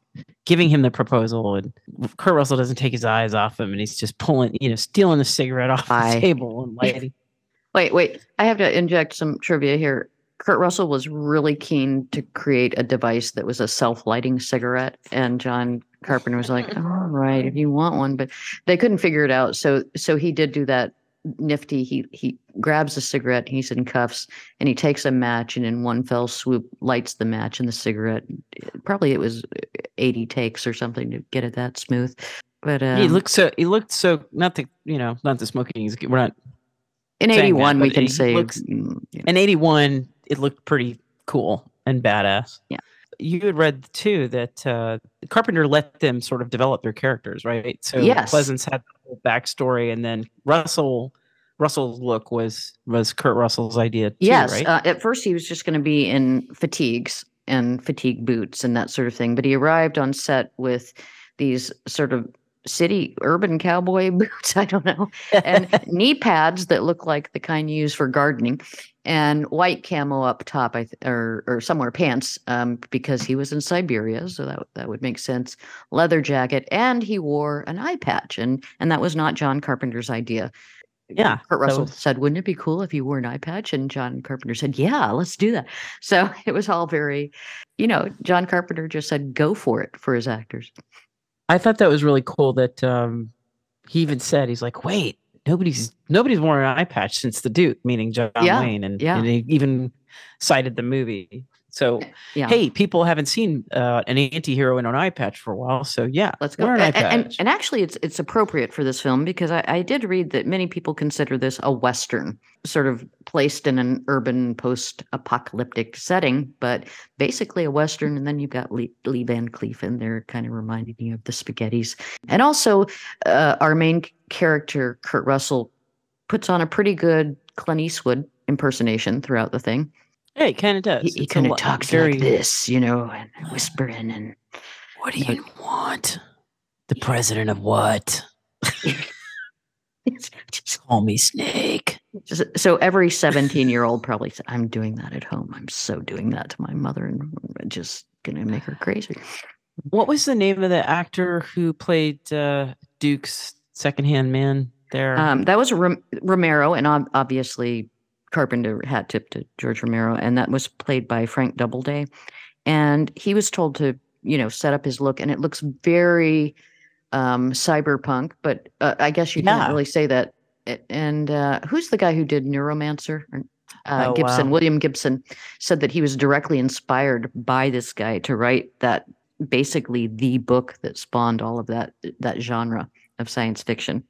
Speaker 2: giving him the proposal, and Kurt Russell doesn't take his eyes off him, and he's just pulling, you know, stealing the cigarette off
Speaker 1: I-
Speaker 2: the table and lighting.
Speaker 1: Wait, wait. I have to inject some trivia here. Kurt Russell was really keen to create a device that was a self-lighting cigarette, and John Carpenter was like, "All right, if you want one," but they couldn't figure it out. So, so he did do that nifty. He he grabs a cigarette. He's in cuffs, and he takes a match, and in one fell swoop, lights the match and the cigarette. Probably it was eighty takes or something to get it that smooth. But um,
Speaker 2: he looked so. He looked so. Not the you know, not the smoking. We're not.
Speaker 1: in
Speaker 2: that,
Speaker 1: '81, we can say
Speaker 2: looks-
Speaker 1: mm, you know,
Speaker 2: In '81, it looked pretty cool and badass.
Speaker 1: Yeah.
Speaker 2: You had read too that uh, Carpenter let them sort of develop their characters, right? So
Speaker 1: Yes.
Speaker 2: Pleasence had the whole backstory, and then Russell Russell's look was was Kurt Russell's idea too,
Speaker 1: Yes.
Speaker 2: right?
Speaker 1: Uh, at first, he was just going to be in fatigues and fatigue boots and that sort of thing. But he arrived on set with these sort of city urban cowboy boots. I don't know. And knee pads that look like the kind you use for gardening and white camo up top I th- or or somewhere pants um, because he was in Siberia so that that would make sense leather jacket and he wore an eye patch and and that was not John Carpenter's idea
Speaker 2: Yeah,
Speaker 1: Kurt Russell
Speaker 2: was-
Speaker 1: said, "Wouldn't it be cool if you wore an eye patch?" And John Carpenter said, "Yeah, let's do that." So it was all very, you know, John Carpenter just said, "Go for it" for his actors.
Speaker 2: I thought that was really cool that um, he even said he's like, wait, nobody's nobody's worn an eye patch since the Duke, meaning John
Speaker 1: Yeah,
Speaker 2: Wayne, and,
Speaker 1: yeah.
Speaker 2: and he even cited the movie. So
Speaker 1: Yeah,
Speaker 2: hey, people haven't seen uh, an anti-hero in an eye patch for a while, so yeah,
Speaker 1: let's go.
Speaker 2: an
Speaker 1: A-
Speaker 2: eye
Speaker 1: a- and, and actually, it's it's appropriate for this film because I, I did read that many people consider this a western, sort of placed in an urban post-apocalyptic setting, but basically a western. And then you've got Lee, Lee Van Cleef in there, kind of reminding you of the Spaghettis, and also uh, our main character, Kurt Russell, puts on a pretty good Clint Eastwood impersonation throughout the thing.
Speaker 2: Yeah, he kind of does.
Speaker 1: He, he kind of talks
Speaker 2: very.
Speaker 1: like this, you know, and whispering and
Speaker 2: What do you want? The president of what?
Speaker 1: just,
Speaker 2: Call me Snake.
Speaker 1: so every 17 year old probably said, I'm doing that at home. I'm so doing that to my mother and I'm just gonna make her crazy.
Speaker 2: What was the name of the actor who played uh, Duke's secondhand man there?
Speaker 1: Um, that was Rom- Romero, and ob- obviously Carpenter hat tip to George Romero, and that was played by Frank Doubleday. And he was told to, you know, set up his look, and it looks very um, cyberpunk. But uh, I guess you
Speaker 2: Yeah.
Speaker 1: can't really say that. And uh, who's the guy who did Neuromancer? Uh,
Speaker 2: Oh,
Speaker 1: Gibson,
Speaker 2: wow.
Speaker 1: William Gibson, said that he was directly inspired by this guy to write that basically the book that spawned all of that that genre of science fiction.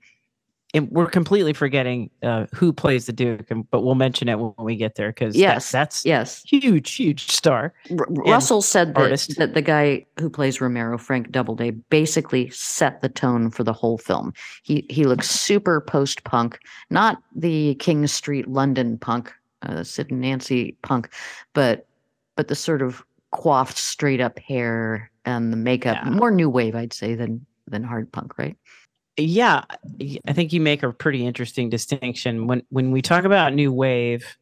Speaker 2: And we're completely forgetting uh, who plays the Duke, and, but we'll mention it when we get there because
Speaker 1: Yes,
Speaker 2: that's
Speaker 1: Yes.
Speaker 2: huge, huge star.
Speaker 1: R- Russell said that, that the guy who plays Romero, Frank Doubleday, basically set the tone for the whole film. He he looks super post punk, not the King Street London punk, uh, Sid and Nancy punk, but but the sort of coiffed, straight up hair and the makeup,
Speaker 2: Yeah.
Speaker 1: more new wave, I'd say, than than hard punk, right?
Speaker 2: Yeah, I think you make a pretty interesting distinction when when we talk about new wave.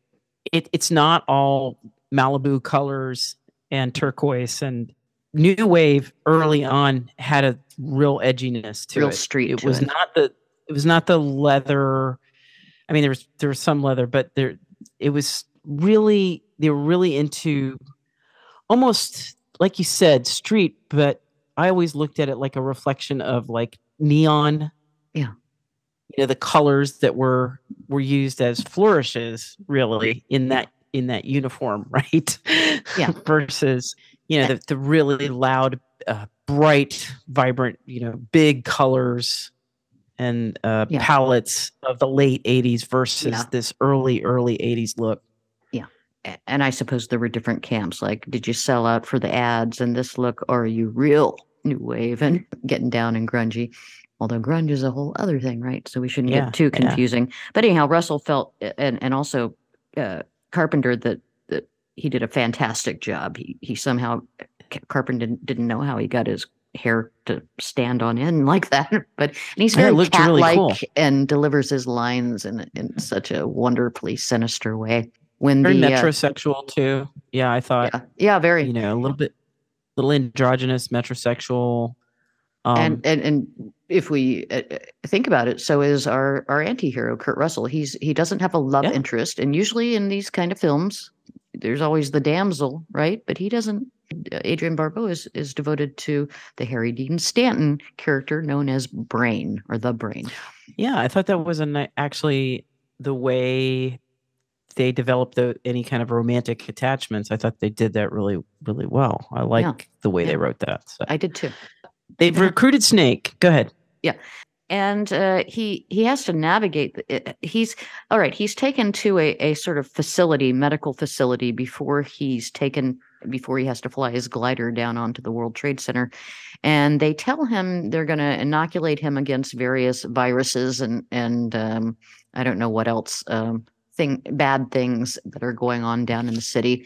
Speaker 2: It it's not all Malibu colors and turquoise and new wave early on had a real edginess to
Speaker 1: Real
Speaker 2: it.
Speaker 1: street
Speaker 2: It was
Speaker 1: it.
Speaker 2: not the it was not the leather. I mean, there was there was some leather, but there it was really they were really into almost like you said street, but I always looked at it like a reflection of like neon.
Speaker 1: Yeah.
Speaker 2: You know, the colors that were were used as flourishes really in that in that uniform, right?
Speaker 1: Yeah.
Speaker 2: Versus, you know, the, the really loud, uh, bright, vibrant, you know, big colors and uh,
Speaker 1: Yeah.
Speaker 2: palettes of the late 80s versus
Speaker 1: Yeah.
Speaker 2: this early, early 80s look.
Speaker 1: Yeah. And I suppose there were different camps. Like, did you sell out for the ads and this look, or are you real new wave and getting down and grungy? Although grunge is a whole other thing, right? So we shouldn't
Speaker 2: Yeah,
Speaker 1: get too
Speaker 2: yeah.
Speaker 1: confusing. But anyhow, Russell felt, and and also uh, Carpenter, that that he did a fantastic job. He he somehow Carpenter didn't, didn't know how he got his hair to stand on end like that, but and he's very
Speaker 2: looked really
Speaker 1: cat-like
Speaker 2: cool.
Speaker 1: and delivers his lines in in such a wonderfully sinister way. When
Speaker 2: Very
Speaker 1: the uh,
Speaker 2: metrosexual too. Yeah, I thought,
Speaker 1: yeah, yeah, very
Speaker 2: you know, a little bit, little androgynous, metrosexual. Um,
Speaker 1: and and and if we uh, uh, think about it, so is our our anti-hero Kurt Russell. He's he doesn't have a love
Speaker 2: Yeah.
Speaker 1: interest, and usually in these kind of films, there's always the damsel, right? But he doesn't. uh, Adrienne Barbeau is is devoted to the Harry Dean Stanton character known as Brain or the Brain.
Speaker 2: yeah, I thought that was a ni- actually the way they developed the any kind of romantic attachments. I thought they did that really, really well. I like the way
Speaker 1: yeah.
Speaker 2: they wrote that. So.
Speaker 1: I did too.
Speaker 2: They've recruited Snake. Go ahead.
Speaker 1: Yeah, and uh, he he has to navigate. He's all right. He's taken to a, a sort of facility, medical facility, before he's taken before he has to fly his glider down onto the World Trade Center, and they tell him they're going to inoculate him against various viruses and and um, I don't know what else. Um, thing bad things that are going on down in the city.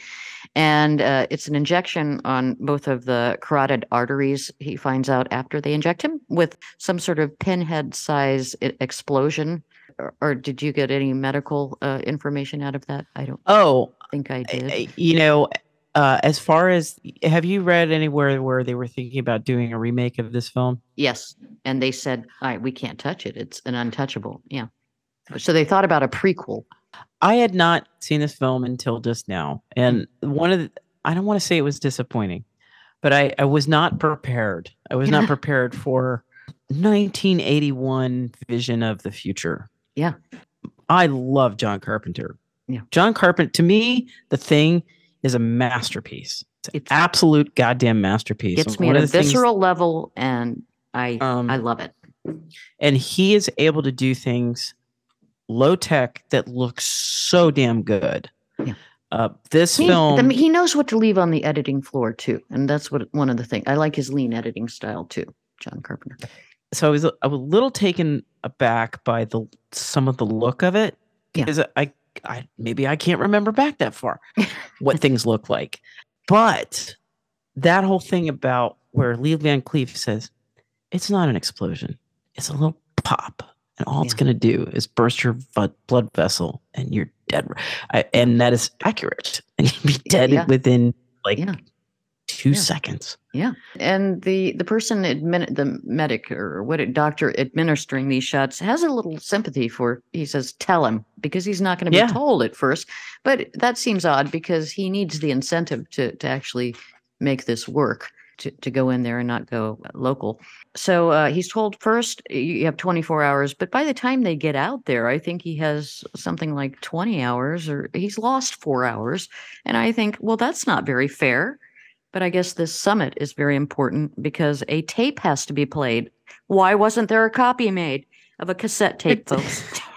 Speaker 1: And uh, it's an injection on both of the carotid arteries he finds out after they inject him with some sort of pinhead size explosion. Or, or did you get any medical uh, information out of that? I don't
Speaker 2: Oh,
Speaker 1: think i did.
Speaker 2: You know, uh, as far as have you read anywhere where they were thinking about doing a remake of this film?
Speaker 1: yes and they said all right we can't touch it. It's an untouchable yeah. So they thought about a prequel
Speaker 2: I had not seen this film until just now, and one of the, I don't want to say it was disappointing, but I I was not prepared. I was not prepared for 1981 vision of the future.
Speaker 1: Yeah.
Speaker 2: I love John Carpenter.
Speaker 1: Yeah.
Speaker 2: John Carpenter to me, The Thing is a masterpiece. It's an
Speaker 1: It's-
Speaker 2: absolute goddamn masterpiece.
Speaker 1: gets me
Speaker 2: One
Speaker 1: at a
Speaker 2: the things-
Speaker 1: visceral level and i
Speaker 2: Um,
Speaker 1: i love it
Speaker 2: and he is able to do things low tech that looks so damn good.
Speaker 1: Yeah.
Speaker 2: Uh, this
Speaker 1: He,
Speaker 2: film,
Speaker 1: he knows what to leave on the editing floor too, and that's what one of the things I like his lean editing style too, John Carpenter.
Speaker 2: so I was I was a little taken aback by the some of the look of it
Speaker 1: Yeah.
Speaker 2: because I, I maybe I can't remember back that far what things look like. But that whole thing about where Lee Van Cleef says it's not an explosion, it's a little pop, and all it's going to do is burst your blood vessel, and you're dead. I, and that is accurate, and you'd be dead
Speaker 1: Yeah.
Speaker 2: within like
Speaker 1: Yeah.
Speaker 2: two
Speaker 1: Yeah.
Speaker 2: seconds.
Speaker 1: Yeah, and the the person admin the medic or what doctor administering these shots has a little sympathy for. He says, "Tell him," because he's not going to
Speaker 2: Yeah.
Speaker 1: be told at first. But that seems odd because he needs the incentive to to actually make this work to to go in there and not go local. So uh, he's told first you have 24 hours, but by the time they get out there, I think he has something like 20 hours, or he's lost four hours. And I think, well, that's not very fair. But I guess this summit is very important because a tape has to be played. Why wasn't there a copy made of a cassette tape,
Speaker 2: It-
Speaker 1: folks?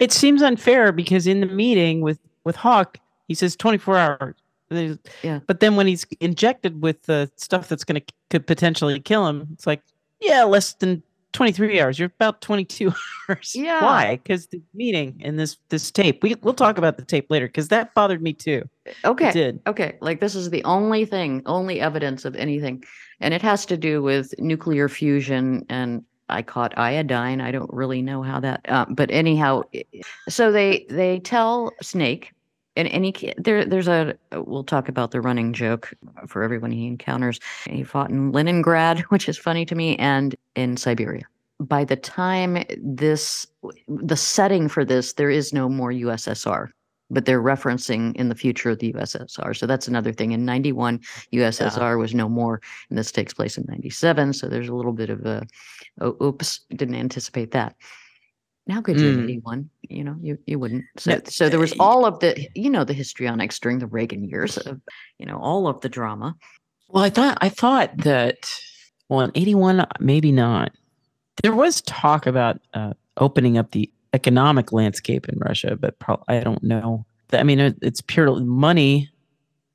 Speaker 2: It seems unfair because in the meeting with with Hauk, he says 24 hours.
Speaker 1: Yeah.
Speaker 2: But then when he's injected with the stuff that's going to could potentially kill him, it's like, yeah, less than 23 hours. You're about 22 hours.
Speaker 1: Yeah.
Speaker 2: Why? Because the meeting and this this tape. We we'll talk about the tape later because that bothered me too. It
Speaker 1: Okay.
Speaker 2: did.
Speaker 1: Okay. Like this is the only thing, only evidence of anything. And it has to do with nuclear fusion. And I caught iodine. I don't really know how that, uh, but anyhow, so they they tell Snake, and, and he there there's a we'll talk about the running joke for everyone he encounters. He fought in Leningrad, which is funny to me, and in Siberia. By the time this, the setting for this, there is no more USSR but they're referencing in the future of the USSR. So that's another thing. In 91, USSR was no more, and this takes place in 97. So there's a little bit of a, oh, oops, didn't anticipate that. Now could you
Speaker 2: Mm.
Speaker 1: have 81? You know, you, you wouldn't. So,
Speaker 2: No,
Speaker 1: so there was all of the, you know, the histrionics during the Reagan years of, you know, all of the drama.
Speaker 2: Well, I thought I thought that well in '81 maybe not. There was talk about uh, opening up the economic landscape in Russia, but pro- I don't know. I mean, it, it's purely money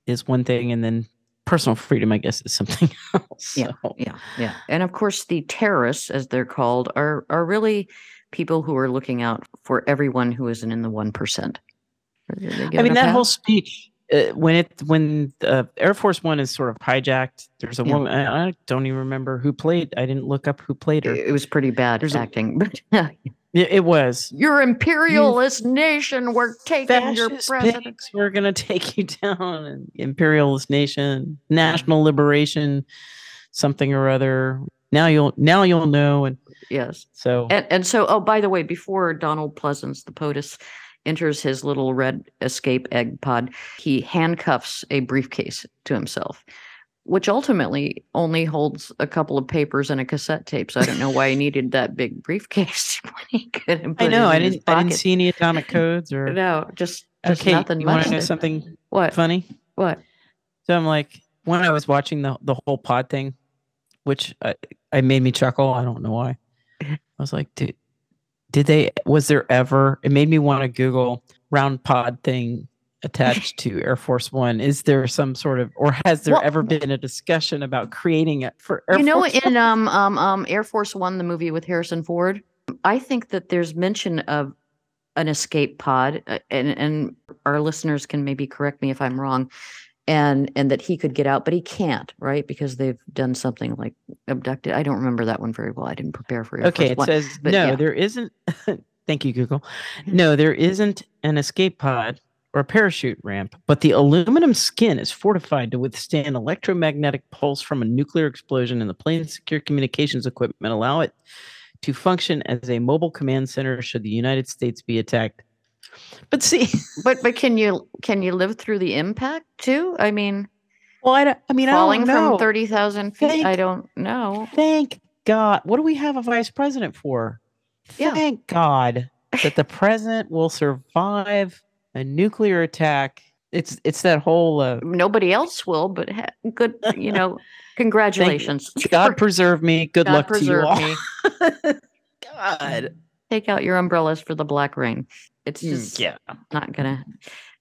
Speaker 2: is one thing, and then personal freedom, I guess, is something else.
Speaker 1: Yeah, Yeah, yeah. And of course, the terrorists, as they're called, are are really people who are looking out for everyone who isn't in the one percent.
Speaker 2: I mean, that whole speech uh, when it when uh, Air Force One is sort of hijacked. There's a
Speaker 1: Yeah.
Speaker 2: woman. I, I don't even remember who played. I didn't look up who played her.
Speaker 1: it was pretty bad
Speaker 2: There's a-
Speaker 1: acting. But
Speaker 2: It, it was.
Speaker 1: your imperialist nation, we're taking your president.
Speaker 2: we're gonna take you down imperialist nation national liberation something or other now you'll now you'll know and
Speaker 1: Yes.
Speaker 2: so
Speaker 1: And and so, oh, by the way, before Donald Pleasence, the POTUS, enters his little red escape egg pod, he handcuffs a briefcase to himself, which ultimately only holds a couple of papers and a cassette tape. So I don't know why he needed that big briefcase when he could have put
Speaker 2: i know
Speaker 1: it
Speaker 2: i
Speaker 1: in his
Speaker 2: didn't i didn't see any atomic codes or
Speaker 1: No, just, just
Speaker 2: okay
Speaker 1: nothing
Speaker 2: you want to know something
Speaker 1: What?
Speaker 2: funny
Speaker 1: What?
Speaker 2: so i'm like when i was watching the the whole pod thing which uh, i i made me chuckle i don't know why i was like did did they was there ever it made me want to google round pod thing attached to air force one. Is there some sort of or has there
Speaker 1: Well,
Speaker 2: ever been a discussion about creating it for air
Speaker 1: you know,
Speaker 2: force
Speaker 1: in um um um Air Force One, the movie with Harrison Ford, I think that there's mention of an escape pod, uh, and and our listeners can maybe correct me if I'm wrong, and and that he could get out, but he can't, right? Because they've done something like abducted. I don't remember that one very well. I didn't prepare for it
Speaker 2: okay it
Speaker 1: One.
Speaker 2: says
Speaker 1: but
Speaker 2: no
Speaker 1: yeah.
Speaker 2: there isn't thank you google mm-hmm. no there isn't an escape pod or a parachute ramp but the aluminum skin is fortified to withstand electromagnetic pulse from a nuclear explosion and the plane's secure communications equipment allow it to function as a mobile command center should the united states be attacked but see
Speaker 1: But but can you can you live through the impact too? I mean,
Speaker 2: well i, don't, I mean
Speaker 1: falling
Speaker 2: i don't know
Speaker 1: from thirty thousand feet. I don't know.
Speaker 2: thank god what do we have a vice president for
Speaker 1: Yeah.
Speaker 2: thank god that the president will survive a nuclear attack it's it's that whole uh,
Speaker 1: Nobody else will, but ha- good. You know, congratulations.
Speaker 2: god preserve me good
Speaker 1: God
Speaker 2: luck to you all god
Speaker 1: Take out your umbrellas for the black rain. It's just
Speaker 2: Mm, yeah
Speaker 1: not gonna.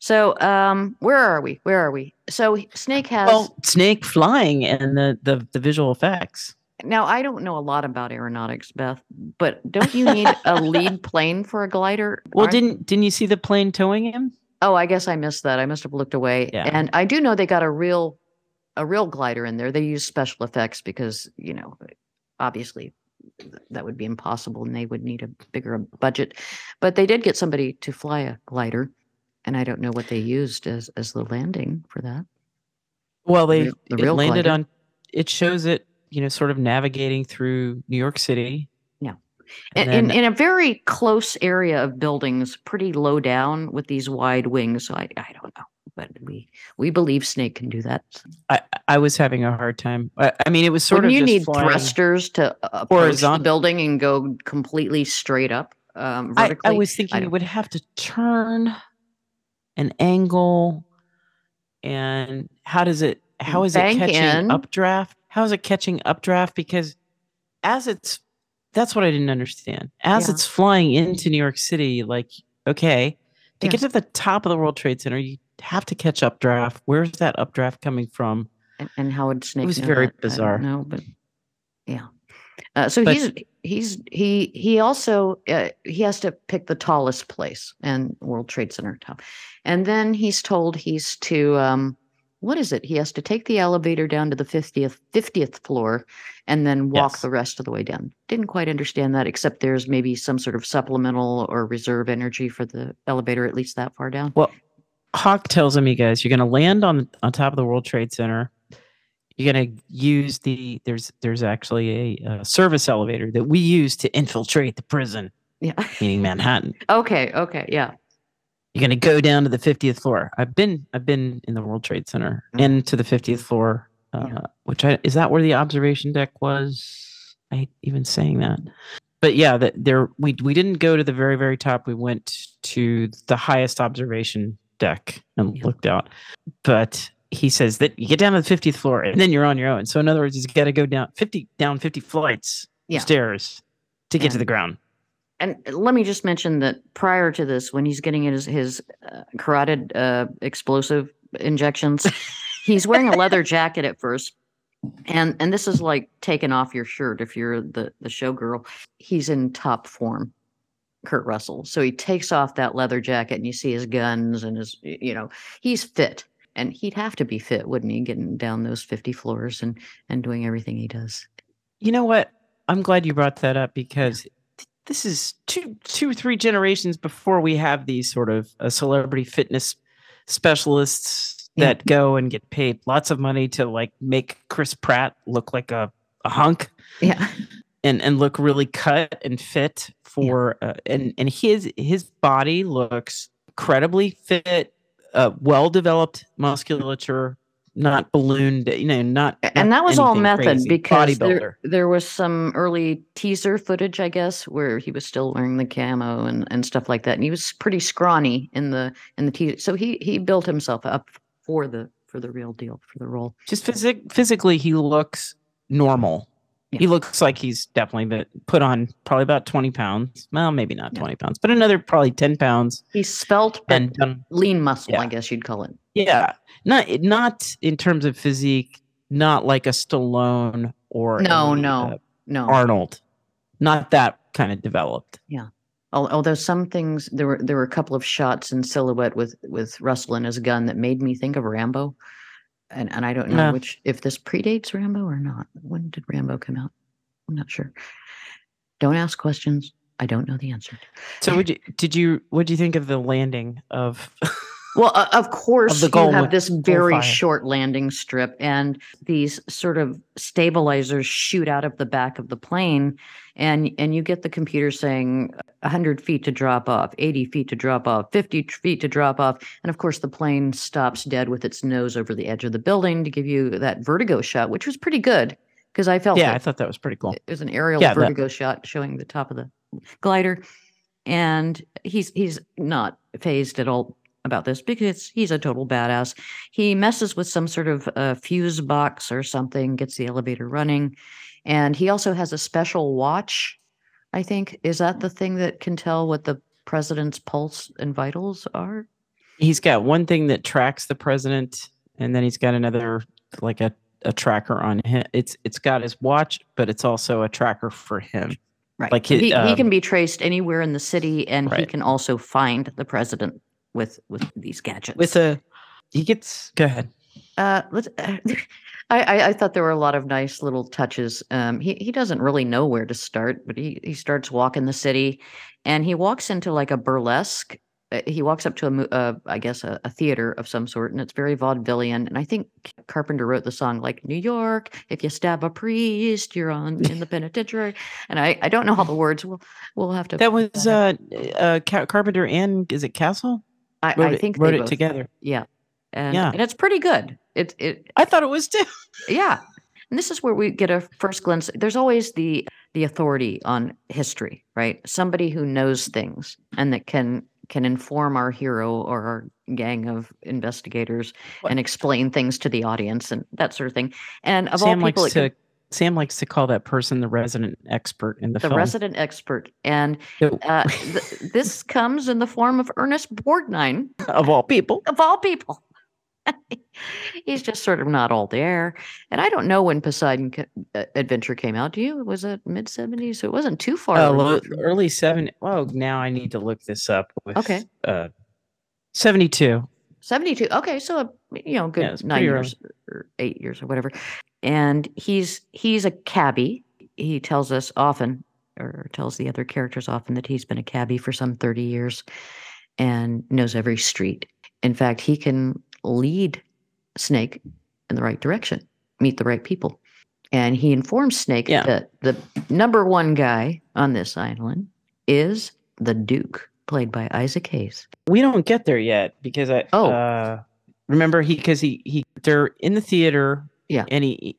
Speaker 1: So, um, where are we? Where are we? So Snake has,
Speaker 2: well snake flying and the the, the visual effects
Speaker 1: Now, I don't know a lot about aeronautics, Beth, but don't you need a lead plane for a glider?
Speaker 2: Well,
Speaker 1: Aren't-
Speaker 2: didn't didn't you see the plane towing him?
Speaker 1: Oh, I guess I missed that. I must have looked away.
Speaker 2: Yeah.
Speaker 1: And I do know they got a real a real glider in there. They use special effects because, you know, obviously that would be impossible and they would need a bigger budget. But they did get somebody to fly a glider. And I don't know what they used as as the landing for that.
Speaker 2: Well, they
Speaker 1: real- the
Speaker 2: it landed
Speaker 1: glider.
Speaker 2: on. It shows it, you know, sort of navigating through New York City.
Speaker 1: Yeah.
Speaker 2: And
Speaker 1: in,
Speaker 2: then-
Speaker 1: in a very close area of buildings, pretty low down with these wide wings. So I, I don't know, but we we believe Snake can do that.
Speaker 2: I, I was having a hard time. I, I mean, it was sort
Speaker 1: Wouldn't
Speaker 2: of
Speaker 1: you
Speaker 2: just
Speaker 1: need thrusters to uh, approach the building and go completely straight up um,
Speaker 2: I,
Speaker 1: vertically?
Speaker 2: I was thinking you
Speaker 1: don't-
Speaker 2: would have to turn an angle, and how does it? How is it catching
Speaker 1: in.
Speaker 2: updraft? How is it catching updraft? Because as it's, that's what I didn't understand. As
Speaker 1: Yeah.
Speaker 2: it's flying into New York City, like okay, to
Speaker 1: Yeah.
Speaker 2: get to the top of the World Trade Center, you have to catch updraft. Where's that updraft coming from?
Speaker 1: and, and how would Snake?
Speaker 2: was
Speaker 1: know
Speaker 2: very
Speaker 1: that?
Speaker 2: bizarre.
Speaker 1: No, but yeah. Uh, so
Speaker 2: But-
Speaker 1: he's he's he he also uh, he has to pick the tallest place and World Trade Center top, and then he's told he's to um what is it? He has to take the elevator down to the fiftieth fiftieth floor, and then walk
Speaker 2: Yes.
Speaker 1: the rest of the way down. Didn't quite understand that, except there's maybe some sort of supplemental or reserve energy for the elevator at least that far down.
Speaker 2: Well, Hauk tells him, you guys, you're going to land on on top of the World Trade Center. You're going to use the there's there's actually a, uh service elevator that we use to infiltrate the prison,
Speaker 1: Yeah.
Speaker 2: meaning Manhattan.
Speaker 1: okay. Okay. Yeah.
Speaker 2: You're going to go down to the 50th floor. I've been I've been in the World Trade Center
Speaker 1: Mhm.
Speaker 2: and to the 50th floor, uh,
Speaker 1: Yeah.
Speaker 2: which I is that where the observation deck was? I hate even saying that. But yeah, that there we we didn't go to the very very top. We went to the highest observation deck and
Speaker 1: Yeah.
Speaker 2: looked out. But he says that you get down to the 50th floor and then you're on your own. So in other words, he's got to go down 50 down 50 flights
Speaker 1: Yeah.
Speaker 2: stairs to get to the ground.
Speaker 1: And let me just mention that prior to this, when he's getting his his uh, carotid uh, explosive injections, he's wearing a leather jacket at first, and and this is like taking off your shirt if you're the the showgirl. He's in top form, Kurt Russell. So he takes off that leather jacket, and you see his guns and his, you know he's fit, and he'd have to be fit, wouldn't he, getting down those fifty floors and and doing everything he does.
Speaker 2: You know what? I'm glad you brought that up because th- this is two, two, three generations before we have these sort of uh, celebrity fitness specialists
Speaker 1: Yeah.
Speaker 2: that go and get paid lots of money to like make Chris Pratt look like a, a hunk
Speaker 1: Yeah,
Speaker 2: and and look really cut and fit for uh, and and his his body looks incredibly fit, uh, well developed musculature, not ballooned, you know, not
Speaker 1: and that was all method
Speaker 2: crazy.
Speaker 1: because there, there was some early teaser footage i guess where he was still wearing the camo and, and stuff like that and he was pretty scrawny in the in the teaser so he he built himself up for the for the real deal for the role.
Speaker 2: Just physic- physically he looks normal
Speaker 1: Yeah.
Speaker 2: he looks like he's definitely been put on probably about 20 pounds well maybe not
Speaker 1: Yeah.
Speaker 2: 20 pounds but another probably 10 pounds
Speaker 1: he's spelt
Speaker 2: and done
Speaker 1: lean muscle i guess you'd call it
Speaker 2: yeah not not in terms of physique not like a stallone or
Speaker 1: No,
Speaker 2: a,
Speaker 1: no.
Speaker 2: uh,
Speaker 1: no
Speaker 2: arnold not that kind of developed
Speaker 1: Yeah. although some things there were there were a couple of shots in silhouette with with russell and his gun that made me think of rambo and and i don't know
Speaker 2: Yeah.
Speaker 1: which if this predates rambo or not. When did rambo come out? I'm not sure. Don't ask questions. I don't know the answer.
Speaker 2: So would you did you what do you think of the landing of
Speaker 1: well uh, of course
Speaker 2: the
Speaker 1: you have this very
Speaker 2: fire.
Speaker 1: short landing strip and these sort of stabilizers shoot out of the back of the plane and and you get the computer saying 100 feet to drop off 80 feet to drop off 50 feet to drop off. And of course the plane stops dead with its nose over the edge of the building to give you that vertigo shot which was pretty good because i felt
Speaker 2: yeah i thought that was pretty cool.
Speaker 1: It was an aerial
Speaker 2: Yeah, that-
Speaker 1: vertigo shot showing the top of the glider, and he's he's not phased at all about this because he's a total badass. He messes with some sort of uh, fuse box or something, gets the elevator running, and he also has a special watch. I think is that the thing that can tell what the president's pulse and vitals are.
Speaker 2: he's got one thing that tracks the president and then he's got another like a a tracker on him. It's it's got his watch, but it's also a tracker for him.
Speaker 1: Right.
Speaker 2: Like
Speaker 1: he,
Speaker 2: he-
Speaker 1: he
Speaker 2: um,
Speaker 1: can be traced anywhere in the city, and he can also find the president with with these gadgets.
Speaker 2: With a he gets go ahead.
Speaker 1: Uh, let's. I, I I thought there were a lot of nice little touches. Um, he he doesn't really know where to start, but he he starts walking the city, and he walks into like a burlesque. uh, He walks up to a, uh, I guess, a, a theater of some sort, and it's very vaudevillian. And I think Carpenter wrote the song like "New York, if you stab a priest, you're on in the penitentiary." And I, I don't know all the words. We'll we'll have to.
Speaker 2: That was uh, uh Ca- Carpenter and is it Castle?
Speaker 1: I,
Speaker 2: Wrote
Speaker 1: I
Speaker 2: it,
Speaker 1: think
Speaker 2: wrote
Speaker 1: they
Speaker 2: it
Speaker 1: both-
Speaker 2: together.
Speaker 1: Yeah, and
Speaker 2: Yeah.
Speaker 1: and it's pretty good. It it
Speaker 2: I thought it was too.
Speaker 1: yeah and this is where we get a first glimpse there's always the the authority on history right somebody who knows things and that can can inform our hero or our gang of investigators
Speaker 2: What-
Speaker 1: and explain things to the audience and that sort of thing and of
Speaker 2: Sam
Speaker 1: all people
Speaker 2: likes to
Speaker 1: could-
Speaker 2: Sam likes to call that person the resident expert in the,
Speaker 1: the
Speaker 2: film.
Speaker 1: resident expert and
Speaker 2: So-
Speaker 1: uh, th- this comes in the form of ernest borgnine
Speaker 2: of all people.
Speaker 1: of all people. He's just sort of not all there. And I don't know when Poseidon uh, Adventure came out. Do you? Was it mid 70s? So it wasn't too far.
Speaker 2: Uh, early seven. Oh, now I need to look this up. With,
Speaker 1: Okay.
Speaker 2: Uh, seventy-two.
Speaker 1: 72. Okay, so you know, good
Speaker 2: it's
Speaker 1: nine years or eight years or whatever. And he's he's a cabbie. He tells us often, or tells the other characters often, that he's been a cabbie for some 30 years and knows every street. In fact, he can lead Snake in the right direction, meet the right people. And he informs Snake
Speaker 2: Yeah.
Speaker 1: that the number one guy on this island is the Duke, played by Isaac Hayes.
Speaker 2: We don't get there yet because I.
Speaker 1: Oh.
Speaker 2: Uh, remember he because he he they're in the theater.
Speaker 1: Yeah.
Speaker 2: And he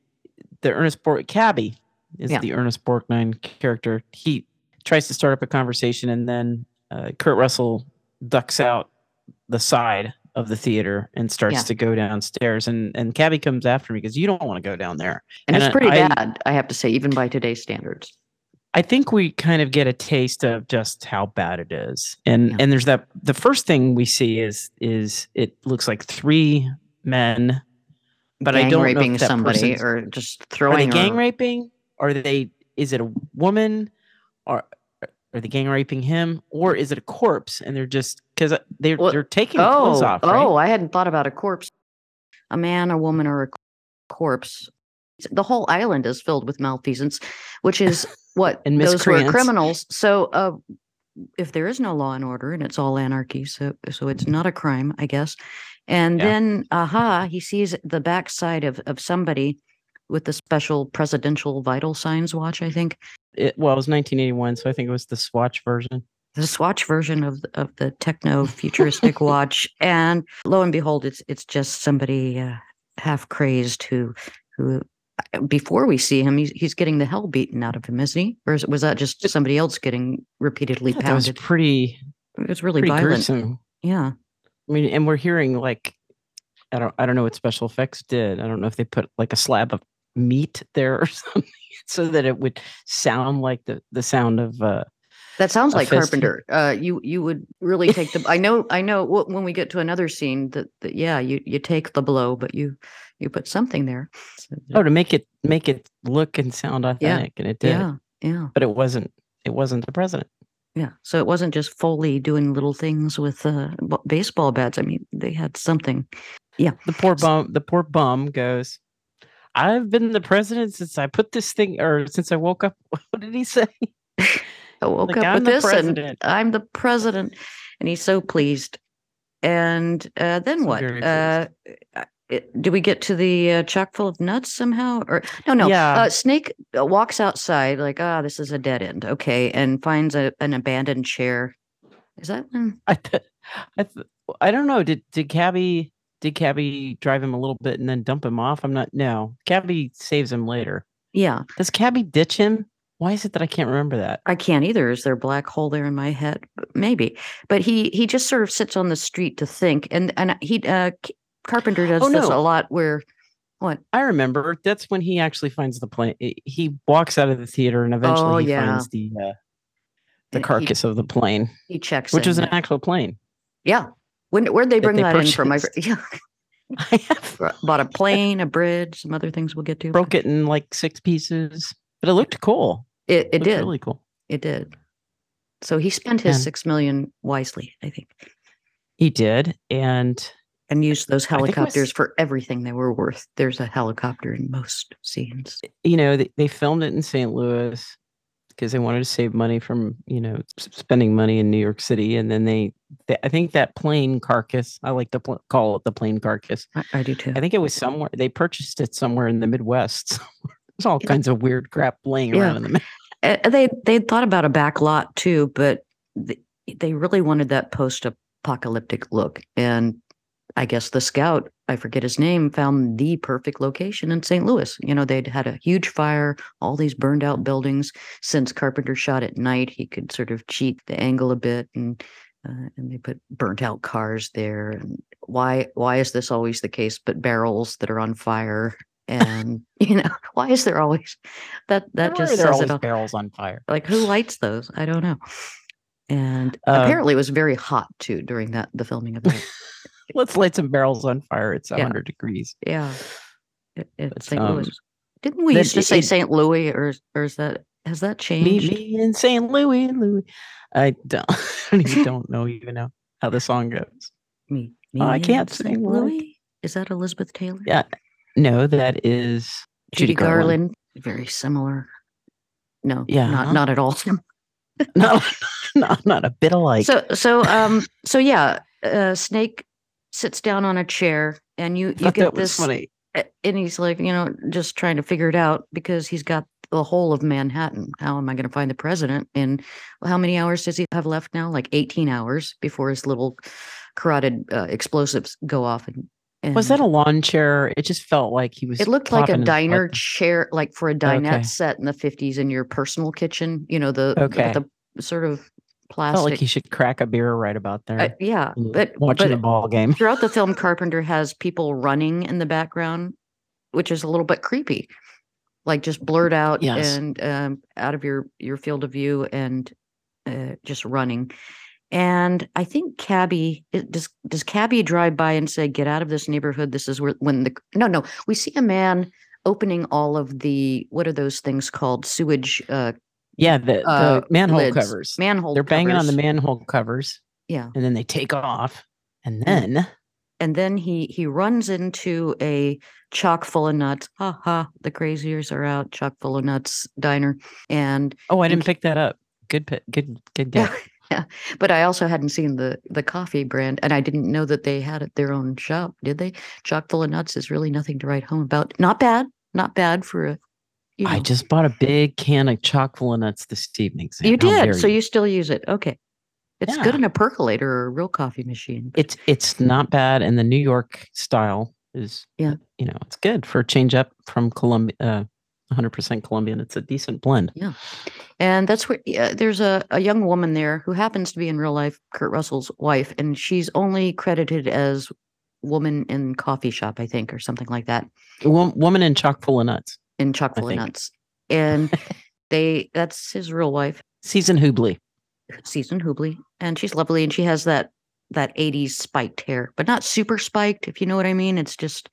Speaker 2: the Ernest Borg Cabby is
Speaker 1: Yeah.
Speaker 2: the Ernest Borgnine character. He tries to start up a conversation and then uh, Kurt Russell ducks out the side of the theater and starts
Speaker 1: Yeah.
Speaker 2: to go downstairs and and Cabby comes after me because you don't want to go down there.
Speaker 1: And,
Speaker 2: And
Speaker 1: it's pretty
Speaker 2: I-
Speaker 1: bad, I have to say, even by today's standards.
Speaker 2: I think we kind of get a taste of just how bad it is. And
Speaker 1: Yeah.
Speaker 2: and there's that the first thing we see is is it looks like three men but I don't know
Speaker 1: raping
Speaker 2: if that
Speaker 1: somebody or just
Speaker 2: are they gang raping? Are they is it a woman or are they gang raping him or is it a corpse and they're just cuz they're
Speaker 1: Well,
Speaker 2: they're taking clothes
Speaker 1: Oh,
Speaker 2: off, right?
Speaker 1: oh, I hadn't thought about a corpse. A man, a woman, or a corpse. The whole island is filled with malfeasance, which is what
Speaker 2: And
Speaker 1: those were criminals. So, uh, if there is no law and order and it's all anarchy, so so it's not a crime, I guess. And
Speaker 2: Yeah.
Speaker 1: then, aha, he sees the backside of of somebody with the special presidential vital signs watch. I think
Speaker 2: It, well, it was 1981, so I think it was the Swatch version.
Speaker 1: the Swatch version of of the techno futuristic watch, and lo and behold, it's it's just somebody uh, half crazed who who uh, before we see him, he's he's getting the hell beaten out of him, isn't he? Or is, was that just somebody else getting repeatedly
Speaker 2: thought that was pretty
Speaker 1: It was really violent.
Speaker 2: gruesome.
Speaker 1: Yeah,
Speaker 2: I mean, and we're hearing like I don't I don't know what special effects did. I don't know if they put like a slab of meat there or something so that it would sound like the the sound of uh
Speaker 1: that sounds like
Speaker 2: fist.
Speaker 1: Carpenter. Uh, you you would really take the. I know I know. When we get to another scene, that, that yeah, you you take the blow, but you you put something there. So,
Speaker 2: oh to make it make it look and sound authentic and it did.
Speaker 1: yeah, yeah.
Speaker 2: But it wasn't it wasn't the president.
Speaker 1: Yeah. So it wasn't just Foley doing little things with uh, b- baseball bats. I mean, they had something. Yeah.
Speaker 2: The poor bum the poor bum goes I've been the president since I put this thing or since I woke up. What did he say?
Speaker 1: I woke
Speaker 2: Like,
Speaker 1: up
Speaker 2: "I'm
Speaker 1: with this,
Speaker 2: president."
Speaker 1: and I'm the president, and he's so pleased. And uh, then
Speaker 2: So
Speaker 1: what? Uh, uh, do we get to the uh, chock full of nuts somehow? Or no, no.
Speaker 2: Yeah.
Speaker 1: Uh, Snake uh, walks outside like, ah, this is a dead end. Okay, and finds a, an abandoned chair. Is that one?
Speaker 2: I th- I th- I don't know. Did did Cabby did Cabby drive him a little bit and then dump him off? I'm not. No, Cabby saves him later.
Speaker 1: Yeah,
Speaker 2: Does Cabby ditch him? Why is it that I can't remember that?
Speaker 1: I can't either. Is there a black hole there in my head? Maybe. But he he just sort of sits on the street to think, and and he uh, Carpenter does
Speaker 2: Oh,
Speaker 1: this a lot. Where what?
Speaker 2: I remember. That's when he actually finds the plane. He walks out of the theater and eventually
Speaker 1: Oh,
Speaker 2: he
Speaker 1: yeah.
Speaker 2: finds the uh, the
Speaker 1: He-
Speaker 2: carcass of the plane,
Speaker 1: He checks,
Speaker 2: which
Speaker 1: in.
Speaker 2: was an actual plane.
Speaker 1: yeah. When where'd they
Speaker 2: that
Speaker 1: bring
Speaker 2: they
Speaker 1: that in from? I, yeah.
Speaker 2: I have
Speaker 1: Bought a plane, a bridge, some other things we'll get to.
Speaker 2: broke it in like six pieces, but it looked cool.
Speaker 1: It, it
Speaker 2: looked
Speaker 1: did.
Speaker 2: really cool.
Speaker 1: It did. So he spent his
Speaker 2: And-
Speaker 1: six million wisely, I think,
Speaker 2: He did, and
Speaker 1: and used those
Speaker 2: it was-
Speaker 1: helicopters for everything they were worth. There's a helicopter in most scenes.
Speaker 2: you know they, they filmed it in st louis because they wanted to save money from you know spending money in new york city and then they, they i think that plane carcass i like to pl- call it the plane carcass
Speaker 1: I, I do too.
Speaker 2: i think it was somewhere they purchased it somewhere in the midwest there's all
Speaker 1: Yeah.
Speaker 2: kinds of weird crap laying
Speaker 1: Yeah.
Speaker 2: around in the
Speaker 1: they they thought about a back lot too, but they, they really wanted that post-apocalyptic look. And I guess the scout, I forget his name, found the perfect location in St. Louis. You know, they'd had a huge fire, all these burned out buildings. Since Carpenter shot at night, he could sort of cheat the angle a bit, and uh, and they put burnt out cars there. And why why is this always the case? But barrels that are on fire. And you know why is there always that that just says
Speaker 2: always
Speaker 1: it all
Speaker 2: barrels on fire
Speaker 1: like who lights those i don't know and
Speaker 2: Uh,
Speaker 1: apparently it was very hot too during that the filming of that
Speaker 2: let's light some barrels on fire it's
Speaker 1: Yeah.
Speaker 2: 100 degrees.
Speaker 1: Yeah. It, it's st
Speaker 2: um,
Speaker 1: louis. Didn't we used to say st louis or is- or is that has that changed?
Speaker 2: me in st louis louis. I don't i even don't know even know how the song goes.
Speaker 1: Me,
Speaker 2: Oh, I can't sing like-
Speaker 1: louis? Is that elizabeth taylor?
Speaker 2: Yeah, no that is
Speaker 1: judy, garland. very similar. No
Speaker 2: Yeah.
Speaker 1: not not at all
Speaker 2: not, not not a bit alike.
Speaker 1: so so um so yeah uh snake sits down on a chair and you you get this
Speaker 2: funny.
Speaker 1: and he's like, you know, just trying to figure it out because he's got the whole of Manhattan. How am I going to find the president? And how many hours does he have left now? Like 18 hours before his little carotid uh, explosives go off. And, and
Speaker 2: Was that a lawn chair? It just felt like he was.
Speaker 1: It looked like a diner
Speaker 2: butt-
Speaker 1: chair, like for a dinette
Speaker 2: Okay.
Speaker 1: set in the 50s in your personal kitchen. You know, the the-
Speaker 2: Okay.
Speaker 1: the, sort of
Speaker 2: Felt like he should crack a beer right about there.
Speaker 1: uh, yeah, but
Speaker 2: watching
Speaker 1: but
Speaker 2: a ball game.
Speaker 1: throughout the film, Carpenter has people running in the background, which is a little bit creepy, like just blurred out
Speaker 2: Yes.
Speaker 1: and um, out of your your field of view and uh, just running. And I think Cabby does. Does Cabby drive by and say, "Get out of this neighborhood"? This is where when the no no we see a man opening all of the what are those things called sewage uh,
Speaker 2: Yeah, the, the
Speaker 1: uh,
Speaker 2: manhole
Speaker 1: lids,
Speaker 2: covers.
Speaker 1: manhole.
Speaker 2: They're banging on the manhole covers,
Speaker 1: Yeah.
Speaker 2: and then they take off, and
Speaker 1: Mm.
Speaker 2: then
Speaker 1: and then he he runs into a chock full of nuts. Ha ha! The craziers are out. Chock full of nuts diner, and
Speaker 2: oh, I didn't pick that up. Good, pi- good, good
Speaker 1: yeah,
Speaker 2: guess.
Speaker 1: yeah. But I also hadn't seen the the coffee brand, and I didn't know that they had it their own shop. Did they? Chock full of nuts is really nothing to write home about. Not bad. Not bad for a. You,
Speaker 2: I just bought a big can of of nuts this evening. Sam.
Speaker 1: you
Speaker 2: How
Speaker 1: did. So you still use it? Okay. It's good in a percolator or a real coffee machine.
Speaker 2: it's it's not bad and the new york style is
Speaker 1: Yeah.
Speaker 2: you know it's good for a change up from Colombia uh 100% colombian it's a decent blend Yeah,
Speaker 1: And that's where yeah, there's a, a young woman there who happens to be in real life Kurt Russell's wife, and she's only credited as woman in coffee shop, I think, or something like that
Speaker 2: Wo- woman in chock full of nuts
Speaker 1: in Chock full of nuts. And they that's his real wife,
Speaker 2: Season Hubley
Speaker 1: Susan Hubley, and she's lovely, and she has that that 80s spiked hair, but not super spiked, if you know what I mean. It's just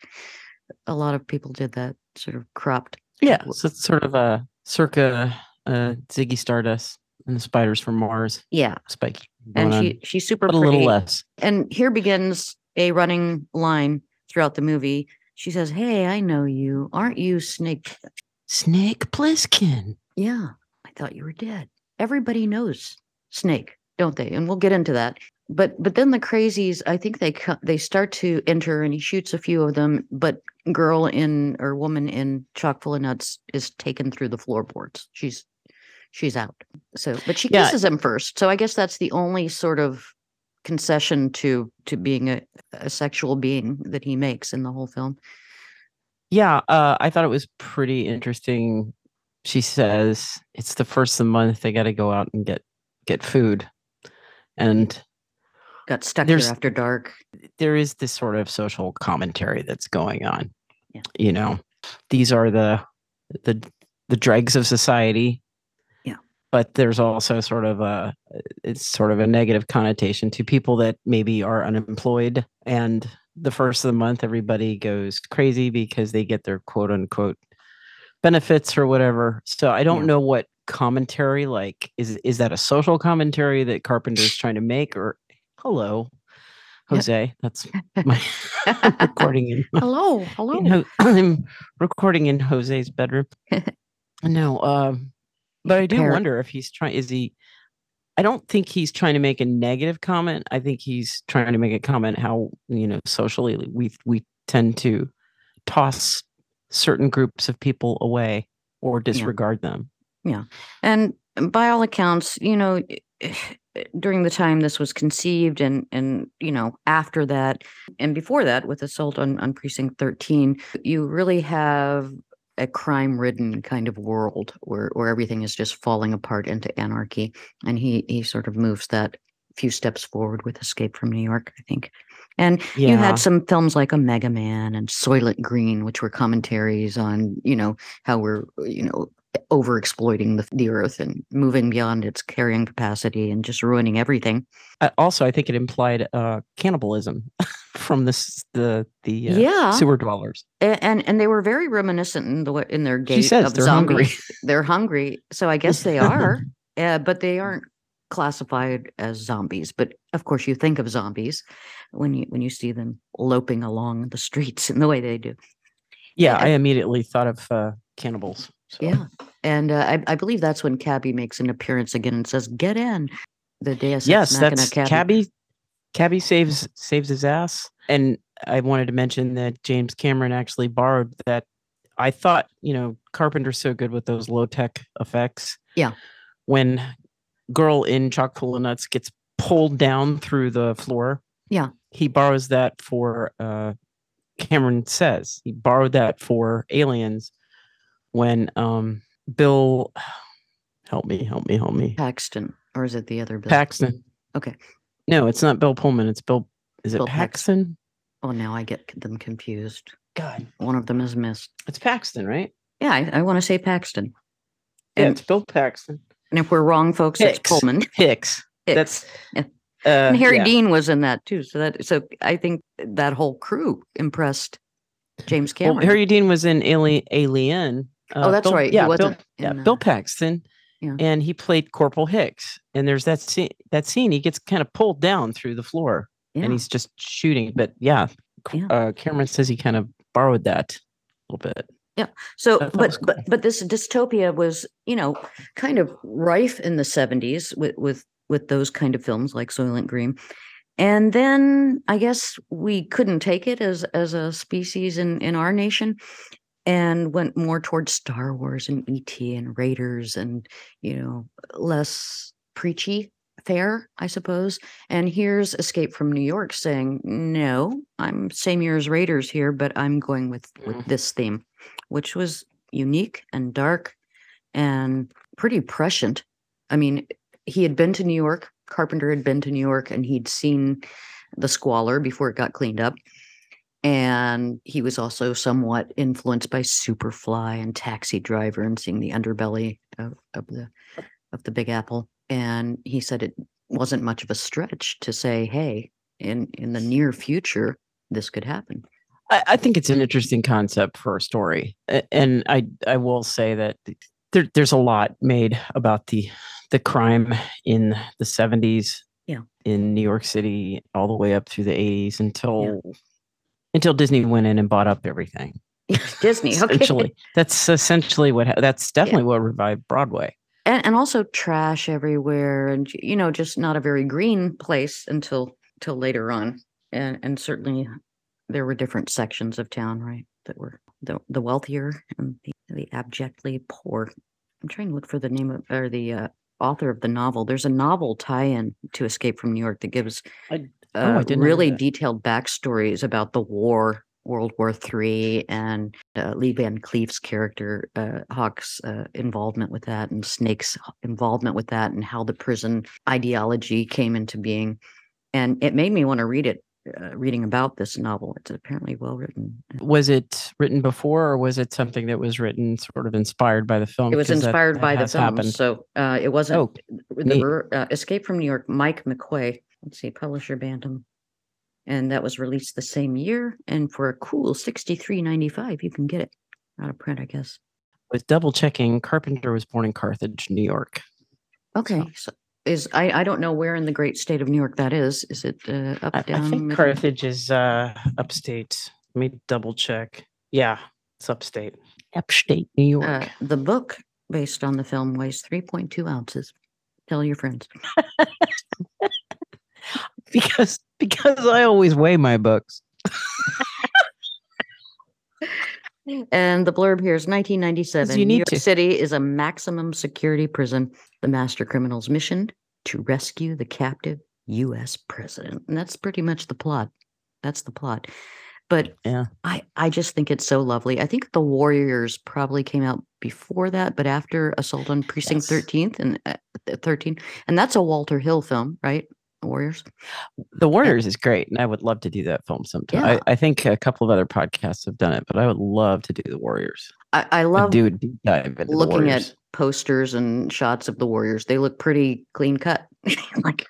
Speaker 1: a lot of people did that sort of cropped.
Speaker 2: yeah so it's sort of a circa uh ziggy stardust and the spiders from mars
Speaker 1: Yeah.
Speaker 2: spiky
Speaker 1: And she she's super
Speaker 2: but a little less
Speaker 1: And here begins a running line throughout the movie. She says, Hey, I know you. Aren't you Snake?
Speaker 2: snake plissken
Speaker 1: Yeah, I thought you were dead. Everybody knows Snake, don't they? And we'll get into that. But but then the crazies, I think they they start to enter, and he shoots a few of them. But girl in or woman in chock full of nuts is taken through the floorboards. She's she's out. So, but she
Speaker 2: Yeah.
Speaker 1: kisses him first. So I guess that's the only sort of concession to to being a, a sexual being that he makes in the whole film.
Speaker 2: yeah uh i thought it was pretty interesting she says it's the first of the month they got to go out and get get food and
Speaker 1: Got stuck here after dark.
Speaker 2: there is this sort of social commentary that's going on.
Speaker 1: Yeah.
Speaker 2: You know, these are the the the dregs of society. But there's also sort of a it's sort of a negative connotation to people that maybe are unemployed and the first of the month, everybody goes crazy because they get their quote unquote benefits or whatever. So I don't
Speaker 1: Yeah.
Speaker 2: know what commentary like is is that a social commentary that Carpenter's trying to make or hello Jose that's my recording in
Speaker 1: hello, hello.
Speaker 2: in I'm recording in Jose's bedroom. no, um, but I do
Speaker 1: Parrot.
Speaker 2: wonder if he's trying. Is he? I don't think he's trying to make a negative comment. I think he's trying to make a comment how you know socially we we tend to toss certain groups of people away or disregard them. Yeah.
Speaker 1: And by all accounts, you know, during the time this was conceived and and you know after that and before that with assault on, on precinct 13 you really have a crime ridden kind of world where where everything is just falling apart into anarchy and he he sort of moves that few steps forward with escape from new york i think. And you had some films like Omega Man and Soylent Green, which were commentaries on, you know, how we're, you know, over exploiting the, the earth and moving beyond its carrying capacity and just ruining everything.
Speaker 2: I, also, I think it implied uh, cannibalism from this the the uh,
Speaker 1: yeah.
Speaker 2: sewer dwellers.
Speaker 1: A- and and they were very reminiscent in the in their gait
Speaker 2: She says
Speaker 1: of
Speaker 2: they're hungry.
Speaker 1: They're hungry. So I guess they are, uh, but they aren't classified as zombies. But of course, you think of zombies when you when you see them loping along the streets in the way they do.
Speaker 2: Yeah,
Speaker 1: I-
Speaker 2: I immediately thought of uh, cannibals. So.
Speaker 1: Yeah, and uh, I, I believe that's when Cabby makes an appearance again and says, "Get in." The Deus
Speaker 2: yes, that's
Speaker 1: Cabby.
Speaker 2: Cabby. Cabby saves saves his ass, and I wanted to mention that James Cameron actually borrowed that. I thought you know Carpenter's so good with those low tech effects.
Speaker 1: Yeah.
Speaker 2: when girl in chock full of nuts gets pulled down through the floor.
Speaker 1: Yeah.
Speaker 2: he borrows that for. uh Cameron says he borrowed that for Aliens when um Bill help me help me help me
Speaker 1: Paxton, or is it the other Bill?
Speaker 2: Paxton.
Speaker 1: Okay.
Speaker 2: No, it's not Bill Pullman. It's Bill. Is it
Speaker 1: Bill Paxton.
Speaker 2: Paxton?
Speaker 1: Oh, now I get them confused.
Speaker 2: God,
Speaker 1: One of them is missed.
Speaker 2: it's Paxton, right?
Speaker 1: Yeah, I, I want to say Paxton.
Speaker 2: Yeah,
Speaker 1: And,
Speaker 2: it's Bill Paxton.
Speaker 1: and if we're wrong, folks, it's Pullman.
Speaker 2: Hicks.
Speaker 1: Hicks.
Speaker 2: That's.
Speaker 1: Yeah.
Speaker 2: Uh,
Speaker 1: and Harry
Speaker 2: yeah.
Speaker 1: Dean was in that too. So that so I think that whole crew impressed James
Speaker 2: Well,
Speaker 1: Cameron.
Speaker 2: Harry Dean was in Ali- Alien. Uh,
Speaker 1: Oh, that's
Speaker 2: Bill-
Speaker 1: right,
Speaker 2: Yeah, Bill, yeah, Bill
Speaker 1: uh,
Speaker 2: Paxton.
Speaker 1: yeah.
Speaker 2: And he played Corporal Hicks. And there's that scene. That scene, he gets kind of pulled down through the floor,
Speaker 1: yeah.
Speaker 2: and he's just shooting. But yeah,
Speaker 1: Yeah.
Speaker 2: Uh, Cameron says he kind of borrowed that a little bit. Yeah.
Speaker 1: So,
Speaker 2: I thought it
Speaker 1: but
Speaker 2: was
Speaker 1: but but this dystopia was, you know, kind of rife in the seventies with with with those kind of films like Soylent Green, and then I guess we couldn't take it as as a species in in our nation, and went more towards Star Wars and ET and Raiders and you know less preachy fare, I suppose. And here's Escape from New York saying, "No, I'm same year as Raiders here, but I'm going with with
Speaker 2: Mhm.
Speaker 1: this theme." which was unique and dark and pretty prescient. I mean, he had been to New York, Carpenter had been to New York, and he'd seen the squalor before it got cleaned up. And he was also somewhat influenced by Superfly and Taxi Driver and seeing the underbelly of, of the of the Big Apple. And he said it wasn't much of a stretch to say, hey, in in the near future, this could happen.
Speaker 2: I, I think it's an interesting concept for a story, and I I will say that there, there's a lot made about the the crime in the 70s,
Speaker 1: Yeah.
Speaker 2: in New York City, all the way up through the 80s until until Disney went in and bought up everything.
Speaker 1: Disney, okay.
Speaker 2: Essentially, that's essentially what that's definitely what revived Broadway.
Speaker 1: and and also trash everywhere and you know just not a very green place until till later on and and certainly there were different sections of town right that were the the wealthier and the, the abjectly poor i'm trying to look for the name of or the uh, author of the novel there's a novel tie-in to escape from new york that gives
Speaker 2: I
Speaker 1: uh,
Speaker 2: didn't
Speaker 1: really detailed backstories about the war World War Three and uh, Lee Van Cleef's character, uh, Hauk's uh, involvement with that, and Snake's involvement with that, and how the prison ideology came into being. And it made me want to read it. Uh, reading about this novel, it's apparently well written.
Speaker 2: Was it written before, or was it something that was written sort of inspired by the film?
Speaker 1: It was inspired
Speaker 2: that
Speaker 1: by the film,
Speaker 2: happened.
Speaker 1: so uh, it wasn't.
Speaker 2: Oh,
Speaker 1: the uh, Escape from New York, Mike McQuay. Let's see, publisher Bantam. and that was released the same year. And for a cool sixty three ninety five, you can get it out of print, I guess.
Speaker 2: With double checking. Carpenter was born in Carthage, New York.
Speaker 1: Okay, so is I I don't know where in the great state of New York that is. Is it uh, up
Speaker 2: I, I think
Speaker 1: middle?
Speaker 2: Carthage is uh, upstate. Let me double check. Yeah, it's upstate. Upstate New York.
Speaker 1: Uh, the book based on the film weighs three point two ounces. Tell your friends.
Speaker 2: because because I always weigh my books.
Speaker 1: And the blurb here is 1997.
Speaker 2: you
Speaker 1: New York
Speaker 2: to.
Speaker 1: City is a maximum security prison. The master criminal's mission to rescue the captive U.S. president, and that's pretty much the plot. That's the plot. But
Speaker 2: Yeah.
Speaker 1: I I just think it's so lovely. I think the Warriors probably came out before that, but after Assault on Precinct
Speaker 2: Yes.
Speaker 1: 13th and uh, 13, and that's a Walter Hill film, right? Warriors.
Speaker 2: The Warriors is great, and I would love to do that film sometime.
Speaker 1: Yeah.
Speaker 2: I, I think a couple of other podcasts have done it, but I would love to do the Warriors.
Speaker 1: I, I
Speaker 2: Love do deep dive
Speaker 1: looking at posters and shots of the Warriors. They look pretty clean cut. like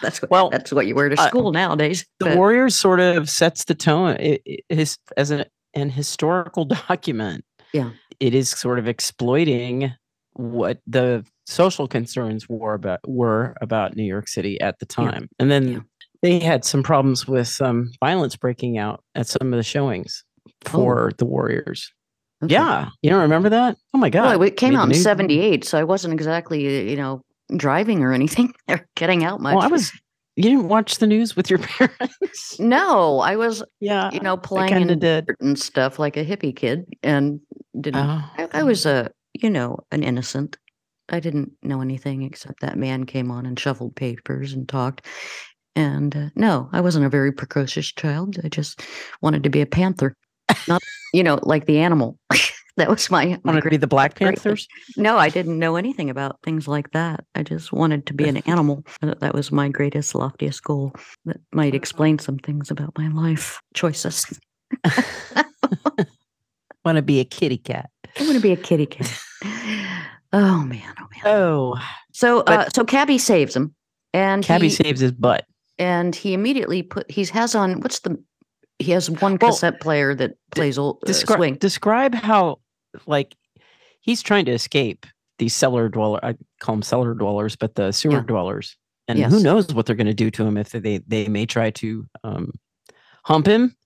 Speaker 1: that's what
Speaker 2: Well,
Speaker 1: that's what you wear to
Speaker 2: uh,
Speaker 1: school nowadays.
Speaker 2: the
Speaker 1: but-
Speaker 2: Warriors sort of sets the tone. It, it is as an an historical document.
Speaker 1: Yeah.
Speaker 2: it is sort of exploiting what the social concerns were about were about New York City at the
Speaker 1: Yeah.
Speaker 2: time, and then
Speaker 1: Yeah.
Speaker 2: they had some problems with some violence breaking out at some of the showings for the Warriors.
Speaker 1: okay.
Speaker 2: Yeah, you don't remember that? Oh my god!
Speaker 1: Well, it came
Speaker 2: Made
Speaker 1: out in '78, so I wasn't exactly uh, you know driving or anything or getting out much.
Speaker 2: Well, I was. You didn't watch the news with your parents?
Speaker 1: no, I was
Speaker 2: yeah,
Speaker 1: you know playing in
Speaker 2: did.
Speaker 1: and stuff like a hippie kid, and didn't.
Speaker 2: Oh.
Speaker 1: I, I was a you know an innocent. I didn't know anything except that man came on and shuffled papers and talked. And uh, no, I wasn't a very precocious child. I just wanted to be a panther, not you know like the animal. that was my, my
Speaker 2: wanted to be the Black. Panthers.
Speaker 1: no, I didn't know anything about things like that. I just wanted to be an animal. Uh, That was my greatest, loftiest goal. That might explain some things about my life choices.
Speaker 2: Want to be a kitty cat.
Speaker 1: I want to be a kitty cat. Oh man, oh man.
Speaker 2: Oh,
Speaker 1: So, uh, so Cabby saves him, and
Speaker 2: Cabby
Speaker 1: he,
Speaker 2: saves his butt.
Speaker 1: and he immediately put he has on what's the he has one
Speaker 2: Well,
Speaker 1: cassette player that plays old uh,
Speaker 2: Descri-
Speaker 1: swing.
Speaker 2: Describe how, like, he's trying to escape these cellar dweller. I call them cellar dwellers, but the sewer
Speaker 1: Yeah.
Speaker 2: dwellers. And who knows what they're going to do to him if they they may try to um, hump him.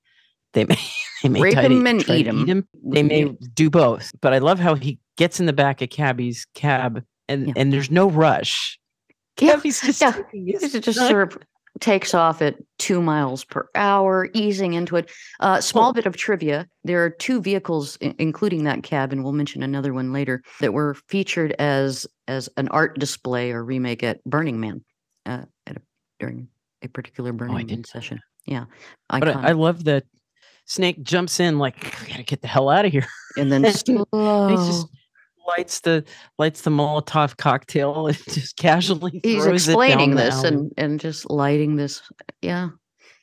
Speaker 2: They may they may
Speaker 1: Rape him and
Speaker 2: try to
Speaker 1: eat him.
Speaker 2: They may do both. But I love how he gets in the back of Cabby's cab, and
Speaker 1: Yeah.
Speaker 2: and there's no rush. Cabby's just
Speaker 1: yeah.
Speaker 2: taking his
Speaker 1: It just sort of takes off at two miles per hour, easing into it. Uh, small bit of trivia: there are two vehicles, i- including that cab, and we'll mention another one later, that were featured as as an art display or remake at Burning Man, uh, at a, during a particular Burning Man
Speaker 2: Oh, didn't
Speaker 1: session. Yeah,
Speaker 2: But I, I love that Snake jumps in like, I gotta get the hell out of here.
Speaker 1: and then
Speaker 2: and he just lights the lights the Molotov cocktail and just casually
Speaker 1: he's
Speaker 2: throws it down
Speaker 1: explaining this and and just lighting this yeah.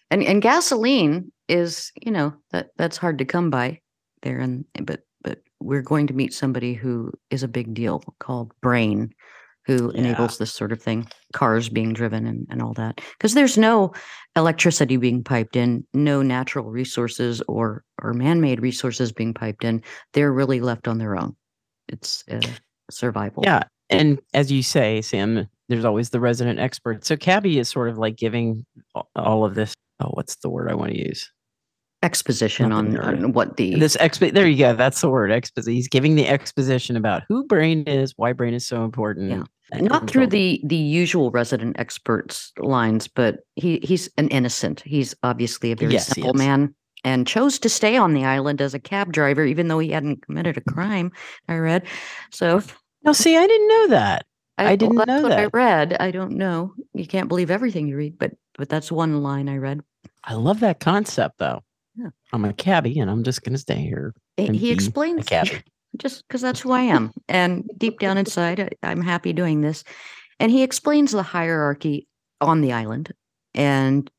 Speaker 1: And and gasoline is you know that that's hard to come by there and but but we're going to meet somebody who is a big deal called brain who
Speaker 2: Yeah.
Speaker 1: enables this sort of thing cars being driven and, and all that because there's no electricity being piped in no natural resources or or man-made resources being piped in they're really left on their own it's uh, survival
Speaker 2: yeah. And as you say, Sam, there's always the resident expert. So Cabby is sort of like giving all of this. Oh, what's the word I want to use?
Speaker 1: Exposition on, on what the
Speaker 2: This expo. There you go. That's the word. Exposition. He's giving the exposition about who brain is, why brain is so important. and-
Speaker 1: not through the the usual resident experts lines but he he's an innocent he's obviously a very
Speaker 2: Yes,
Speaker 1: simple man and chose to stay on the island as a cab driver even though he hadn't committed a crime i read so
Speaker 2: No, see, I didn't know that. I
Speaker 1: well,
Speaker 2: didn't
Speaker 1: that's
Speaker 2: know
Speaker 1: what i read i don't know you can't believe everything you read but but that's one line i read
Speaker 2: I love that concept, though.
Speaker 1: Yeah.
Speaker 2: I'm a cabbie, and I'm just gonna stay here. And
Speaker 1: he explains just because that's who I am. And deep down inside, I'm happy doing this. And he explains the hierarchy on the island. And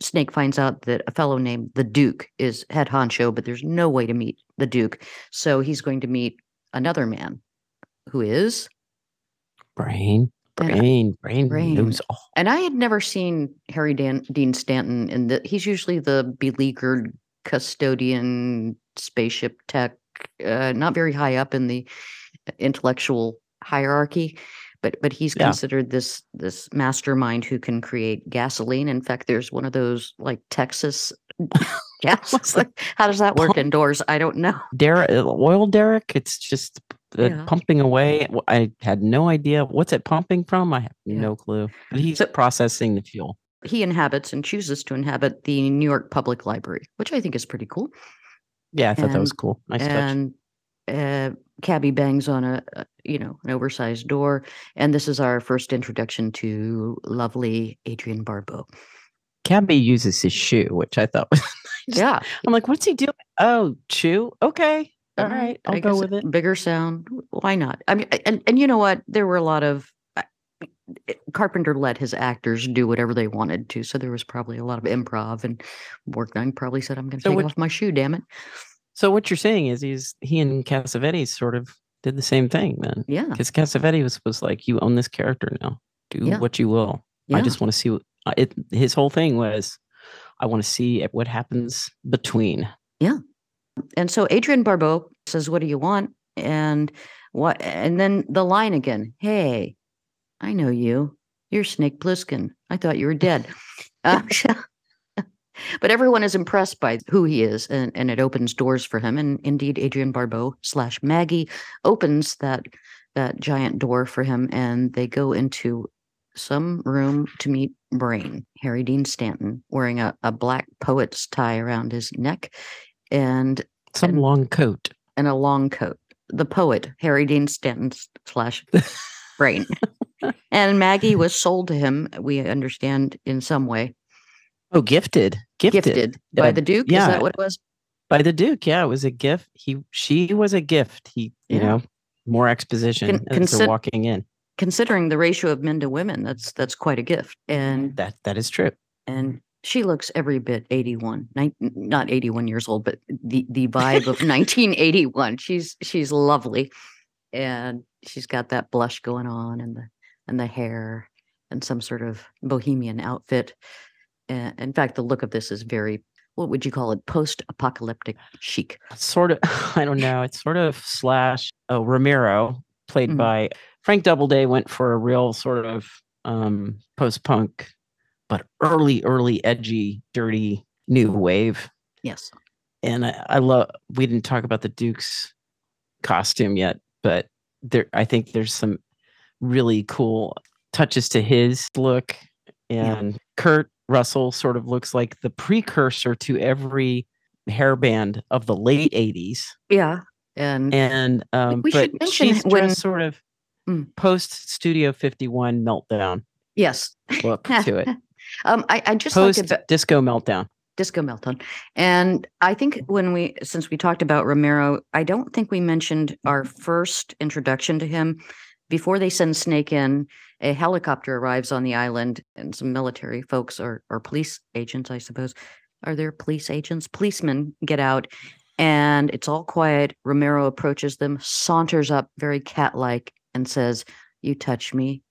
Speaker 1: Snake finds out that a fellow named the Duke is head honcho, but there's no way to meet the Duke. So he's going to meet another man who is
Speaker 2: Brain.
Speaker 1: And-
Speaker 2: Brain, brain,
Speaker 1: Brain.
Speaker 2: knows all.
Speaker 1: And I had never seen Harry Dan- Dean Stanton in the. He's usually the beleaguered custodian, spaceship tech, uh, not very high up in the intellectual hierarchy, but but he's
Speaker 2: Yeah.
Speaker 1: considered this this mastermind who can create gasoline. In fact, there's one of those like Texas gas. How does that work indoors? I don't know.
Speaker 2: Derrick, oil derrick. It's just uh,
Speaker 1: Yeah.
Speaker 2: pumping away. I had no idea what's it pumping from. I have
Speaker 1: Yeah.
Speaker 2: no clue. But he's
Speaker 1: So-
Speaker 2: processing the fuel.
Speaker 1: He inhabits and chooses to inhabit the New York Public Library, which I think is pretty cool.
Speaker 2: Yeah, I thought that was cool. Nice touch.
Speaker 1: and uh, Cabby bangs on a, a you know an oversized door, and this is our first introduction to lovely Adrienne Barbeau.
Speaker 2: Cabby uses his shoe, which I thought was. Just-
Speaker 1: Yeah,
Speaker 2: I'm like, what's he doing? Oh, shoe. Okay, all right,
Speaker 1: I
Speaker 2: I'll go with it.
Speaker 1: Bigger sound, why not? I mean, and and you know what? There were a lot of. Eh, Carpenter let his actors do whatever they wanted to, so there was probably a lot of improv and work. I probably said, "I'm going to
Speaker 2: So
Speaker 1: take
Speaker 2: which-
Speaker 1: off my shoe, damn it!"
Speaker 2: So what you're saying is he's he and Cassavetes sort of did the same thing then,
Speaker 1: Yeah,
Speaker 2: because Cassavetes was was like, you own this character now. Do
Speaker 1: Yeah.
Speaker 2: what you will.
Speaker 1: yeah.
Speaker 2: I just want to see what it. His whole thing was, I want to see what happens between.
Speaker 1: And so Adrienne Barbeau says, "What do you want?" And what? And then the line again. Hey, I know you. You're Snake Plissken. I thought you were dead. Uh, but everyone is impressed by who he is, and, and it opens doors for him. And indeed, Adrienne Barbeau slash Maggie opens that that giant door for him, and they go into some room to meet Brain, Harry Dean Stanton, wearing a, a black poet's tie around his neck, and
Speaker 2: Some
Speaker 1: And-
Speaker 2: long coat.
Speaker 1: and a long coat. The poet, Harry Dean Stanton s- slash Brain. and Maggie was sold to him, we understand, in some way.
Speaker 2: Oh, gifted, gifted,
Speaker 1: Gifted by
Speaker 2: Uh,
Speaker 1: the Duke. Is
Speaker 2: yeah.
Speaker 1: that what it was?
Speaker 2: by the Duke. Yeah, it was a gift. He, she was a gift. He, you
Speaker 1: Yeah.
Speaker 2: know, more exposition
Speaker 1: Con- consi-
Speaker 2: walking in.
Speaker 1: Considering the ratio of men to women, that's that's quite a gift. And
Speaker 2: That that is true.
Speaker 1: and she looks every bit 81 nine, not 81 years old but the the vibe of 1981 she's she's lovely and she's got that blush going on and the and the hair and some sort of bohemian outfit uh, in fact the look of this is very what would you call it post-apocalyptic chic
Speaker 2: Sort of. I don't know. It's sort of slash. Oh, Romero, played
Speaker 1: Mhm.
Speaker 2: by Frank Doubleday, went for a real sort of um, post punk, but early, early, edgy, dirty new wave.
Speaker 1: yes
Speaker 2: and I, I love we didn't talk about the duke's costume yet but there i think there's some really cool touches to his look
Speaker 1: Yeah.
Speaker 2: and kurt russell sort of looks like the precursor to every hairband of the late 80s
Speaker 1: yeah and
Speaker 2: and um
Speaker 1: we should mention
Speaker 2: she's
Speaker 1: when-
Speaker 2: sort of
Speaker 1: Mm.
Speaker 2: post studio 51 meltdown
Speaker 1: yes
Speaker 2: look to it
Speaker 1: um i, I just like
Speaker 2: post
Speaker 1: to
Speaker 2: disco meltdown
Speaker 1: Disco Meltdown. And I think when we, since we talked about Romero, I don't think we mentioned our first introduction to him. Before they send Snake in, a helicopter arrives on the island and some military folks or, or police agents, I suppose. Are there police agents? Policemen get out and it's all quiet. Romero approaches them, saunters up very cat like, and says, You touch me,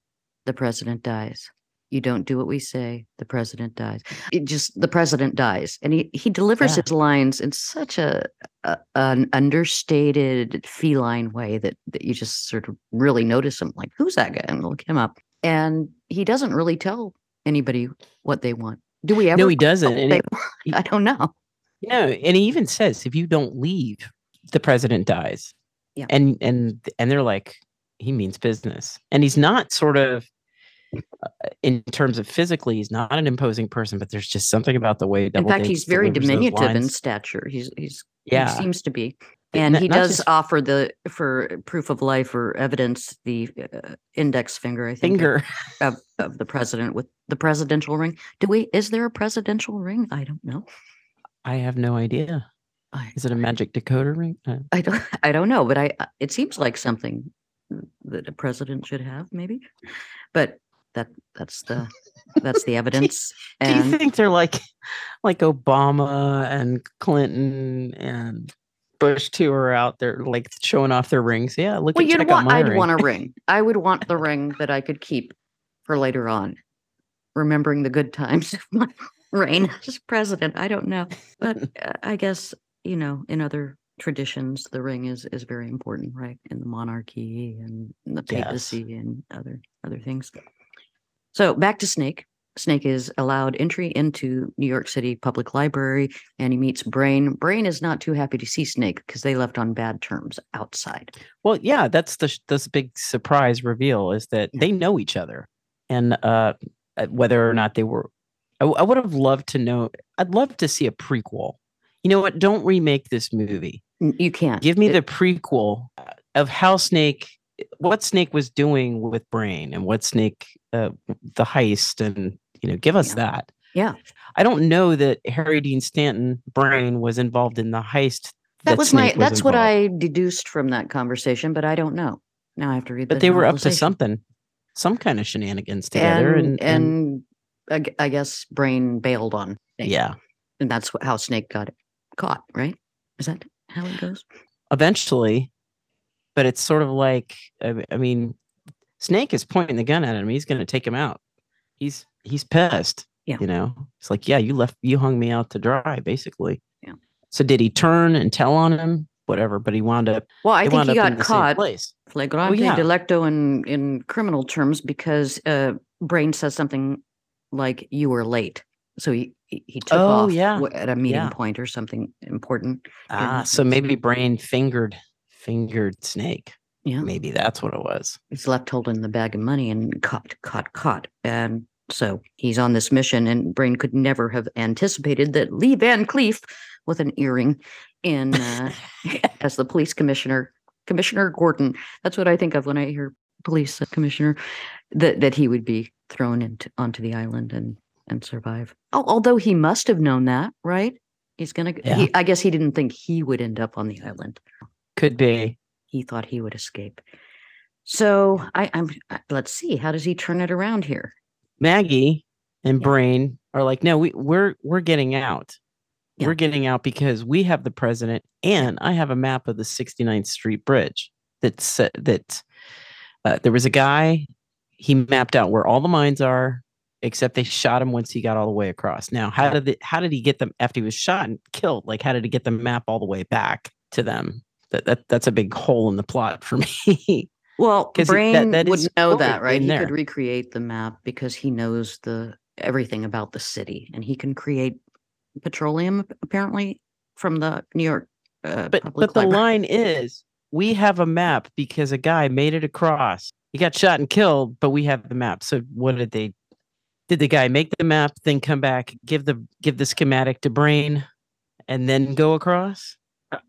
Speaker 1: the president dies. You don't do what we say, the president dies it just the president dies and he he delivers
Speaker 2: Yeah.
Speaker 1: his lines in such a, a an understated feline way that that you just sort of really notice him like who's that guy and look him up and he doesn't really tell anybody what they want do we ever
Speaker 2: no he doesn't it-
Speaker 1: i don't know
Speaker 2: No, and he even says if you don't leave, the president dies.
Speaker 1: Yeah.
Speaker 2: And and and they're like, he means business, and he's not sort of. In terms of physically, he's not an imposing person, but there's just something about the way.
Speaker 1: in
Speaker 2: Doubleday
Speaker 1: fact he's very diminutive in stature he's he's
Speaker 2: Yeah,
Speaker 1: he seems to be and
Speaker 2: not-
Speaker 1: he does
Speaker 2: just
Speaker 1: offer the for proof of life or evidence the uh, index finger i think
Speaker 2: finger.
Speaker 1: of, of the president with the presidential ring. Do we? Is there a presidential ring? I don't know.
Speaker 2: I have no idea. Is it a magic decoder ring? Uh,
Speaker 1: I don't. I don't know. But I. uh, It seems like something that a president should have, maybe. But that that's the that's the evidence.
Speaker 2: do you
Speaker 1: And
Speaker 2: think they're like, like Obama and Clinton and Bush two are out there like showing off their rings. Yeah, look
Speaker 1: Well, you'd want, I'd
Speaker 2: ring.
Speaker 1: want a ring. I would want the ring that I could keep for later on, remembering the good times of my reign as president. I don't know, but uh, I guess you know, in other traditions, the ring is is very important, right? In the monarchy and in the
Speaker 2: Yes.
Speaker 1: papacy and other other things. So back to Snake. Snake is allowed entry into New York City Public Library and he meets Brain. Brain is not too happy to see Snake because they left on bad terms outside.
Speaker 2: Well, yeah, that's the this big surprise reveal is that they know each other, and uh, uh, whether or not they were, I would have loved to know. I'd love to see a prequel. You know what? Don't remake this movie.
Speaker 1: You can't.
Speaker 2: Give me
Speaker 1: It-
Speaker 2: the prequel uh, of how Snake, what Snake was doing with Brain, and what Snake, uh, the heist, and you know, give us
Speaker 1: Yeah.
Speaker 2: that.
Speaker 1: Yeah.
Speaker 2: I don't know that Harry Dean Stanton Brain was involved in the heist.
Speaker 1: That, was my.
Speaker 2: Snake
Speaker 1: That's what. I deduced from that conversation, but I don't know. Now I have to read.
Speaker 2: But
Speaker 1: the
Speaker 2: they were up to something, some kind of shenanigans together,
Speaker 1: and
Speaker 2: and, and,
Speaker 1: and I guess Brain bailed on. Snake,
Speaker 2: yeah,
Speaker 1: and that's how Snake got caught. Right? Is that how it goes?
Speaker 2: eventually. But it's sort of like, I, I mean, Snake is pointing the gun at him. He's going to take him out. He's he's pissed.
Speaker 1: Yeah.
Speaker 2: you know, it's like, yeah, you left, you hung me out to dry, basically.
Speaker 1: Yeah.
Speaker 2: So did he turn and tell on him? Whatever, but he wound up.
Speaker 1: Well, I think he got caught
Speaker 2: place.
Speaker 1: flagrante
Speaker 2: yeah.
Speaker 1: delicto in in criminal terms because uh, Brain says something like "you were late," so he he he took
Speaker 2: Oh,
Speaker 1: off
Speaker 2: yeah.
Speaker 1: at a meeting
Speaker 2: Yeah.
Speaker 1: point or something important.
Speaker 2: Ah, so maybe Brain fingered fingered Snake.
Speaker 1: Yeah.
Speaker 2: Maybe that's what it was.
Speaker 1: he's left holding the bag of money and caught, caught, caught. And so he's on this mission, and Brain could never have anticipated that Lee Van Cleef, with an earring, in uh, as the police commissioner, Commissioner Gordon. That's what I think of when I hear police uh, commissioner. That that he would be thrown into onto the island and and survive. Although he must have known that, right? He's gonna.
Speaker 2: Yeah.
Speaker 1: He, I guess he didn't think he would end up on the island
Speaker 2: Could be.
Speaker 1: He thought he would escape. So I, I'm let's see, how does he turn it around here?
Speaker 2: Maggie and
Speaker 1: Yeah.
Speaker 2: Brain are like, no, we, we're we're getting out.
Speaker 1: Yeah.
Speaker 2: We're getting out because we have the president, and I have a map of the 69th Street Bridge that said that uh, there was a guy. He mapped out where all the mines are, except they shot him once he got all the way across. Now, how did it, how did he get them after he was shot and killed? Like, how did he get the map all the way back to them? That, that that's a big hole in the plot for me.
Speaker 1: Well,
Speaker 2: 'Cause it- that-
Speaker 1: Brain
Speaker 2: that
Speaker 1: would know that, right? He
Speaker 2: there.
Speaker 1: could recreate the map because he knows the everything about the city, and he can create petroleum apparently from the New York. Uh,
Speaker 2: but but the line is we have a map because a guy made it across he got shot and killed but we have the map so what did they did the guy make the map then come back give the give the schematic to brain and then go across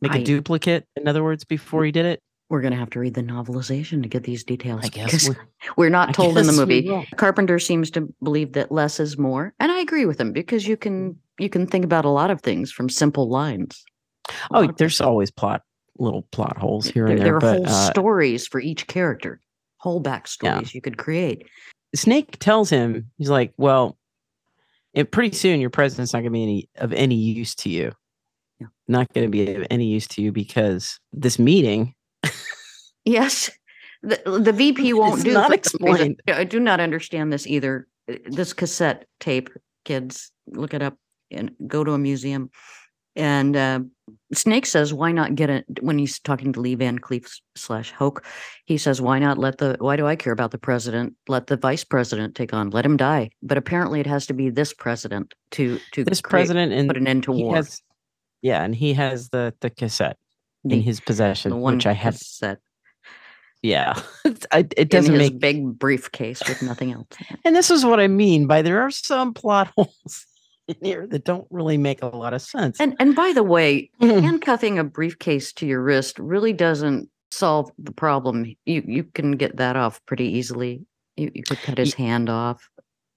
Speaker 2: make a
Speaker 1: I-
Speaker 2: duplicate in other words before he did it
Speaker 1: We're going to have to read the novelization to get these details.
Speaker 2: i guess
Speaker 1: because
Speaker 2: we-
Speaker 1: we're not
Speaker 2: I
Speaker 1: told in the
Speaker 2: guess we
Speaker 1: movie.
Speaker 2: will.
Speaker 1: Carpenter seems to believe that less is more, and I agree with him because you can you can think about a lot of things from simple lines. A
Speaker 2: oh
Speaker 1: of
Speaker 2: there's always plot little plot holes here
Speaker 1: there,
Speaker 2: and
Speaker 1: there
Speaker 2: there,
Speaker 1: are
Speaker 2: but
Speaker 1: whole
Speaker 2: uh,
Speaker 1: stories for each character, whole backstories you could create.
Speaker 2: Snake tells him, he's like, well, and pretty soon your president's not going to be any of any use to you. Not going to be of any use to you because this meeting,
Speaker 1: Yes, the the VP won't do.
Speaker 2: not
Speaker 1: for some reason.
Speaker 2: explained.
Speaker 1: I do not understand this either. This cassette tape, kids, look it up and go to a museum. And uh, Snake says, "Why not get it?" When he's talking to Lee Van Cleef slash Hauk, he says, "Why not let the? Why do I care about the president? Let the vice president take on. Let him die." But apparently, it has to be this president to to
Speaker 2: this
Speaker 1: create-
Speaker 2: president and
Speaker 1: put an end to war.
Speaker 2: has, yeah, and he has the the cassette
Speaker 1: The-
Speaker 2: in his possession, which I have.
Speaker 1: cassette
Speaker 2: Yeah, I, it doesn't make.
Speaker 1: big briefcase with nothing else.
Speaker 2: And this is what I mean by there are some plot holes in here that don't really make a lot of sense.
Speaker 1: And and by the way, handcuffing a briefcase to your wrist really doesn't solve the problem. You you can get that off pretty easily. You you could cut his hand off.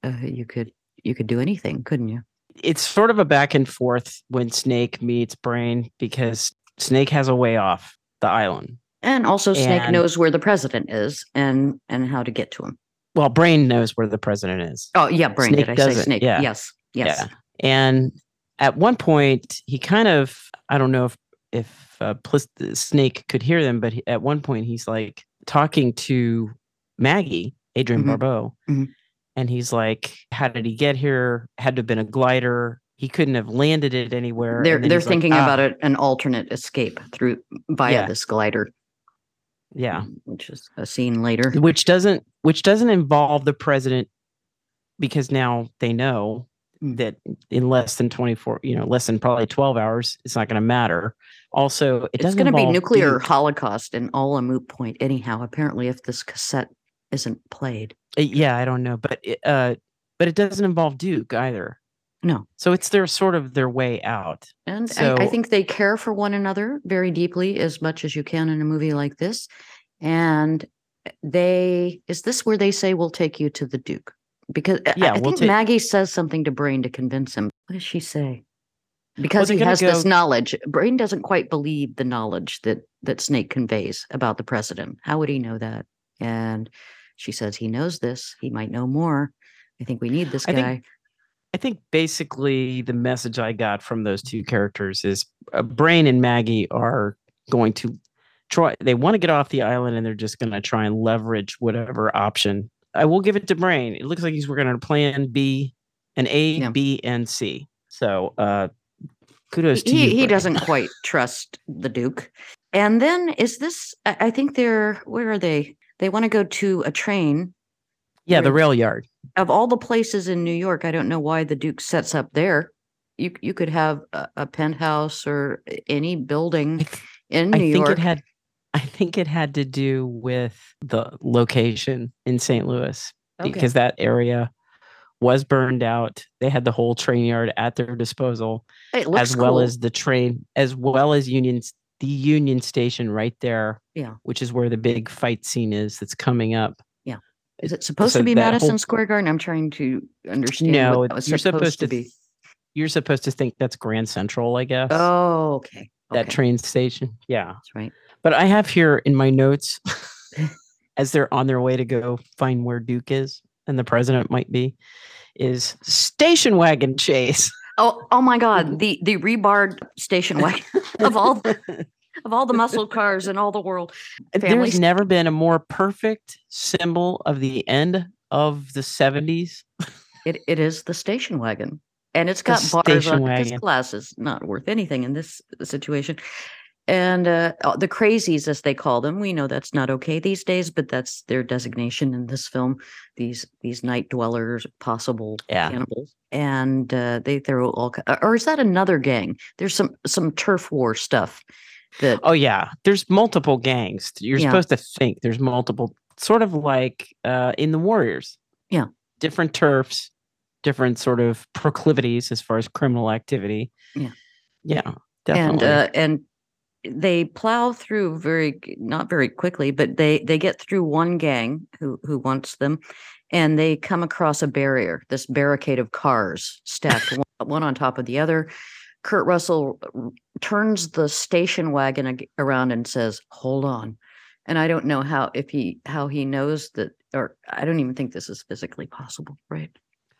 Speaker 1: Uh, you could you could do anything, couldn't you?
Speaker 2: It's sort of a back and forth when Snake meets Brain because Snake has a way off the island.
Speaker 1: And also, Snake
Speaker 2: And-
Speaker 1: knows where the president is and and how to get to him.
Speaker 2: Well, Brain knows where the president is.
Speaker 1: Oh yeah, brain.
Speaker 2: Snake
Speaker 1: did I say
Speaker 2: doesn't,
Speaker 1: Snake?
Speaker 2: yeah.
Speaker 1: Yes, yes.
Speaker 2: Yeah. And at one point, he kind of, I don't know if, if uh, Snake could hear them, but he, at one point he's like talking to Maggie, Adrienne
Speaker 1: Mhm.
Speaker 2: Barbeau,
Speaker 1: Mhm.
Speaker 2: And he's like, "How did he get here? Had to have been a glider. He couldn't have landed it anywhere."
Speaker 1: They're they're
Speaker 2: he's like,
Speaker 1: thinking
Speaker 2: "Ah,
Speaker 1: about it, an alternate escape through via
Speaker 2: Yeah.
Speaker 1: this glider,
Speaker 2: Yeah,
Speaker 1: which is a scene later.
Speaker 2: which doesn't which doesn't involve the president because now they know
Speaker 1: Mm.
Speaker 2: that in less than 24 you know less than probably 12 hours it's not going to matter also it
Speaker 1: It's
Speaker 2: doesn't
Speaker 1: going to be nuclear holocaust and all a moot point anyhow. Apparently, if this cassette isn't played,
Speaker 2: yeah i don't know but it, uh but it doesn't involve duke either
Speaker 1: No.
Speaker 2: so it's their sort of their way out
Speaker 1: and I,
Speaker 2: So-
Speaker 1: I think they care for one another very deeply, as much as you can in a movie like this. And they is this where they say we'll take you to the Duke? Because I-
Speaker 2: Yeah,
Speaker 1: I,
Speaker 2: we'll
Speaker 1: think
Speaker 2: take-
Speaker 1: Maggie says something to Brain to convince him. What does she say? Because
Speaker 2: they're
Speaker 1: he has this knowledge. Brain doesn't quite believe the knowledge that that Snake conveys about the president. How would he know that? And she says he knows this. He might know more. I think we need this
Speaker 2: I think
Speaker 1: guy.
Speaker 2: i think basically the message i got from those two characters is uh, brain and maggie are going to try they want to get off the island and they're just going to try and leverage whatever option i will give it to brain it looks like he's working on a plan b an A, B,
Speaker 1: Yeah.
Speaker 2: and c so uh kudos to
Speaker 1: he,
Speaker 2: you
Speaker 1: he
Speaker 2: Brain.
Speaker 1: doesn't quite trust the duke and then is this I think they're where are they they want to go to a train
Speaker 2: yeah the rail yard
Speaker 1: of all the places in new york i don't know why the duke sets up there you you could have a, a penthouse or any building in
Speaker 2: I
Speaker 1: new
Speaker 2: think
Speaker 1: york
Speaker 2: it had i think it had to do with the location in st louis
Speaker 1: Okay.
Speaker 2: because that area was burned out they had the whole train yard at their disposal
Speaker 1: it looks
Speaker 2: as well
Speaker 1: cool.
Speaker 2: as the train as well as union the union station right there
Speaker 1: Yeah.
Speaker 2: which is where the big fight scene is that's coming up. Yeah.
Speaker 1: is it supposed
Speaker 2: so
Speaker 1: to be
Speaker 2: that whole-
Speaker 1: madison square garden? I'm trying to understand
Speaker 2: no
Speaker 1: what that was
Speaker 2: you're supposed, to
Speaker 1: be.
Speaker 2: you're supposed to think that's grand central i guess.
Speaker 1: Oh okay
Speaker 2: that
Speaker 1: okay,
Speaker 2: train station yeah.
Speaker 1: That's right.
Speaker 2: But I have here in my notes as they're on their way to go find where Duke is and the president might be, is station wagon chase.
Speaker 1: Oh oh my god mm-hmm. the the rebarred station wagon of all the of all the muscle cars in all the world.
Speaker 2: There's
Speaker 1: families-
Speaker 2: never been a more perfect symbol of the end of the 70s.
Speaker 1: It it is the station wagon, and it's got bars
Speaker 2: station
Speaker 1: on
Speaker 2: wagon.
Speaker 1: glass is not worth anything in this situation. And uh, uh, the crazies, as they call them, we know that's not okay these days, but that's their designation in this film. These these night dwellers, possible
Speaker 2: Yeah.
Speaker 1: cannibals, and uh, they throw all. ki- Or is that another gang? There's some some turf war stuff that
Speaker 2: Oh yeah, there's multiple gangs. You're
Speaker 1: Yeah.
Speaker 2: supposed to think there's multiple sort of like uh in the Warriors.
Speaker 1: Yeah.
Speaker 2: Different turfs, different sort of proclivities as far as criminal activity.
Speaker 1: Yeah.
Speaker 2: Yeah,
Speaker 1: and
Speaker 2: definitely.
Speaker 1: uh, and they plow through very not very quickly, but they they get through one gang who who wants them, and they come across a barrier, this barricade of cars stacked one, one on top of the other. Kurt Russell turns the station wagon ag- around and says, "Hold on." And I don't know how if he how he knows that, or I don't even think this is physically possible, right?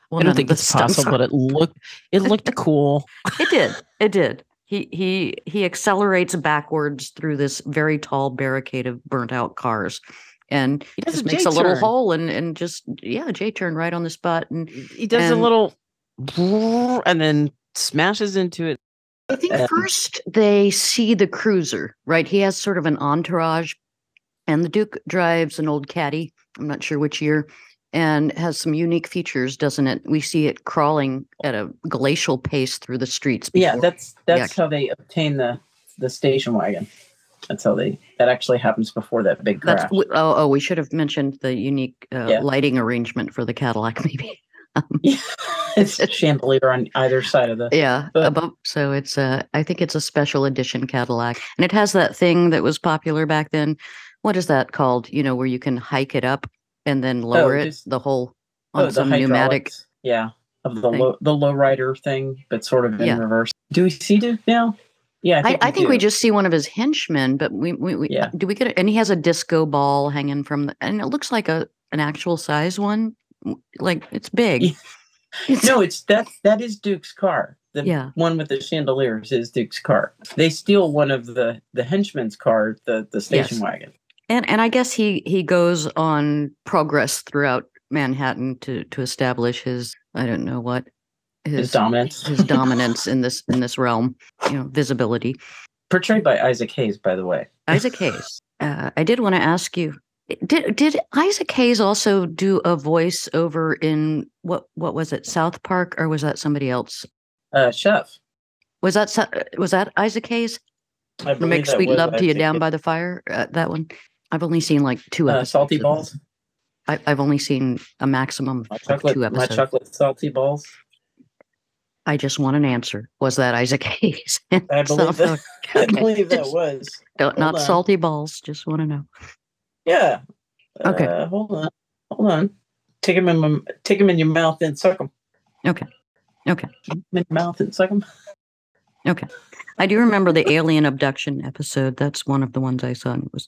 Speaker 1: Well,
Speaker 2: I don't think it's possible, but it looked it looked cool.
Speaker 1: It did. It did. He he he accelerates backwards through this very tall barricade of burnt out cars, and
Speaker 2: He does
Speaker 1: just
Speaker 2: a
Speaker 1: makes a
Speaker 2: J
Speaker 1: little hole and and just yeah, J turn right on the spot. And
Speaker 2: He does a little and then smashes into it.
Speaker 1: I think
Speaker 2: Um,
Speaker 1: first they see the cruiser, right? He has sort of an entourage, and the Duke drives an old caddy. I'm not sure which year, and has some unique features, doesn't it? We see it crawling at a glacial pace through the streets. before-
Speaker 2: that's
Speaker 1: that's
Speaker 2: how they obtain the the station wagon. That's how they that actually happens before that big
Speaker 1: That's oh oh we should have mentioned the unique uh,
Speaker 2: Yeah.
Speaker 1: lighting arrangement for the Cadillac maybe.
Speaker 2: yeah, it's a chandelier on either side of the
Speaker 1: yeah,
Speaker 2: But-
Speaker 1: above. So it's a I think it's a special edition Cadillac, and it has that thing that was popular back then. What is that called? You know, where you can hike it up and then oh, lower it.
Speaker 2: just-
Speaker 1: The whole
Speaker 2: oh,
Speaker 1: on
Speaker 2: the
Speaker 1: some pneumatic.
Speaker 2: Yeah, of the
Speaker 1: thing.
Speaker 2: low the low rider thing, but sort of in
Speaker 1: Yeah.
Speaker 2: reverse. Do we see Duke now? Yeah,
Speaker 1: I, I think we just see one of his henchmen, but we we, we
Speaker 2: Yeah.
Speaker 1: do we get it? And he has a disco ball hanging from the, and it looks like a an actual size one. Like it's big.
Speaker 2: Yeah.
Speaker 1: It's-
Speaker 2: no, it's that that is Duke's car. The
Speaker 1: Yeah.
Speaker 2: one with the chandeliers is Duke's car. They steal one of the the henchman's car, the the station
Speaker 1: Yes.
Speaker 2: wagon.
Speaker 1: And and I guess he he goes on progress throughout Manhattan to to establish his I don't know what
Speaker 2: His dominance,
Speaker 1: his dominance in this in this realm, you know, visibility.
Speaker 2: portrayed by Isaac Hayes, by the way.
Speaker 1: Isaac Hayes. Uh, I did want to ask you did did Isaac Hayes also do a voice over in what what was it South Park or was that somebody else?
Speaker 2: Uh, Chef.
Speaker 1: Was that was that Isaac Hayes?
Speaker 2: I
Speaker 1: To
Speaker 2: believe
Speaker 1: make sweet love to you down
Speaker 2: Hayes.
Speaker 1: by the fire. Uh, that one. I've only seen like two
Speaker 2: uh, salty balls.
Speaker 1: I, I've only seen a maximum
Speaker 2: My
Speaker 1: of
Speaker 2: chocolate,
Speaker 1: two
Speaker 2: my
Speaker 1: episodes.
Speaker 2: chocolate salty balls.
Speaker 1: I just want an answer. Was that Isaac Hayes?
Speaker 2: I believe that. I
Speaker 1: Okay.
Speaker 2: believe that was.
Speaker 1: Don't- not
Speaker 2: on.
Speaker 1: salty balls. Just want to know.
Speaker 2: Yeah.
Speaker 1: Okay.
Speaker 2: Uh, hold on. Hold on. Take them in my, take 'em in your mouth and suck them.
Speaker 1: Okay. Okay.
Speaker 2: In your mouth and suck them. Okay.
Speaker 1: I do remember the alien abduction episode. That's one of the ones I saw, and it was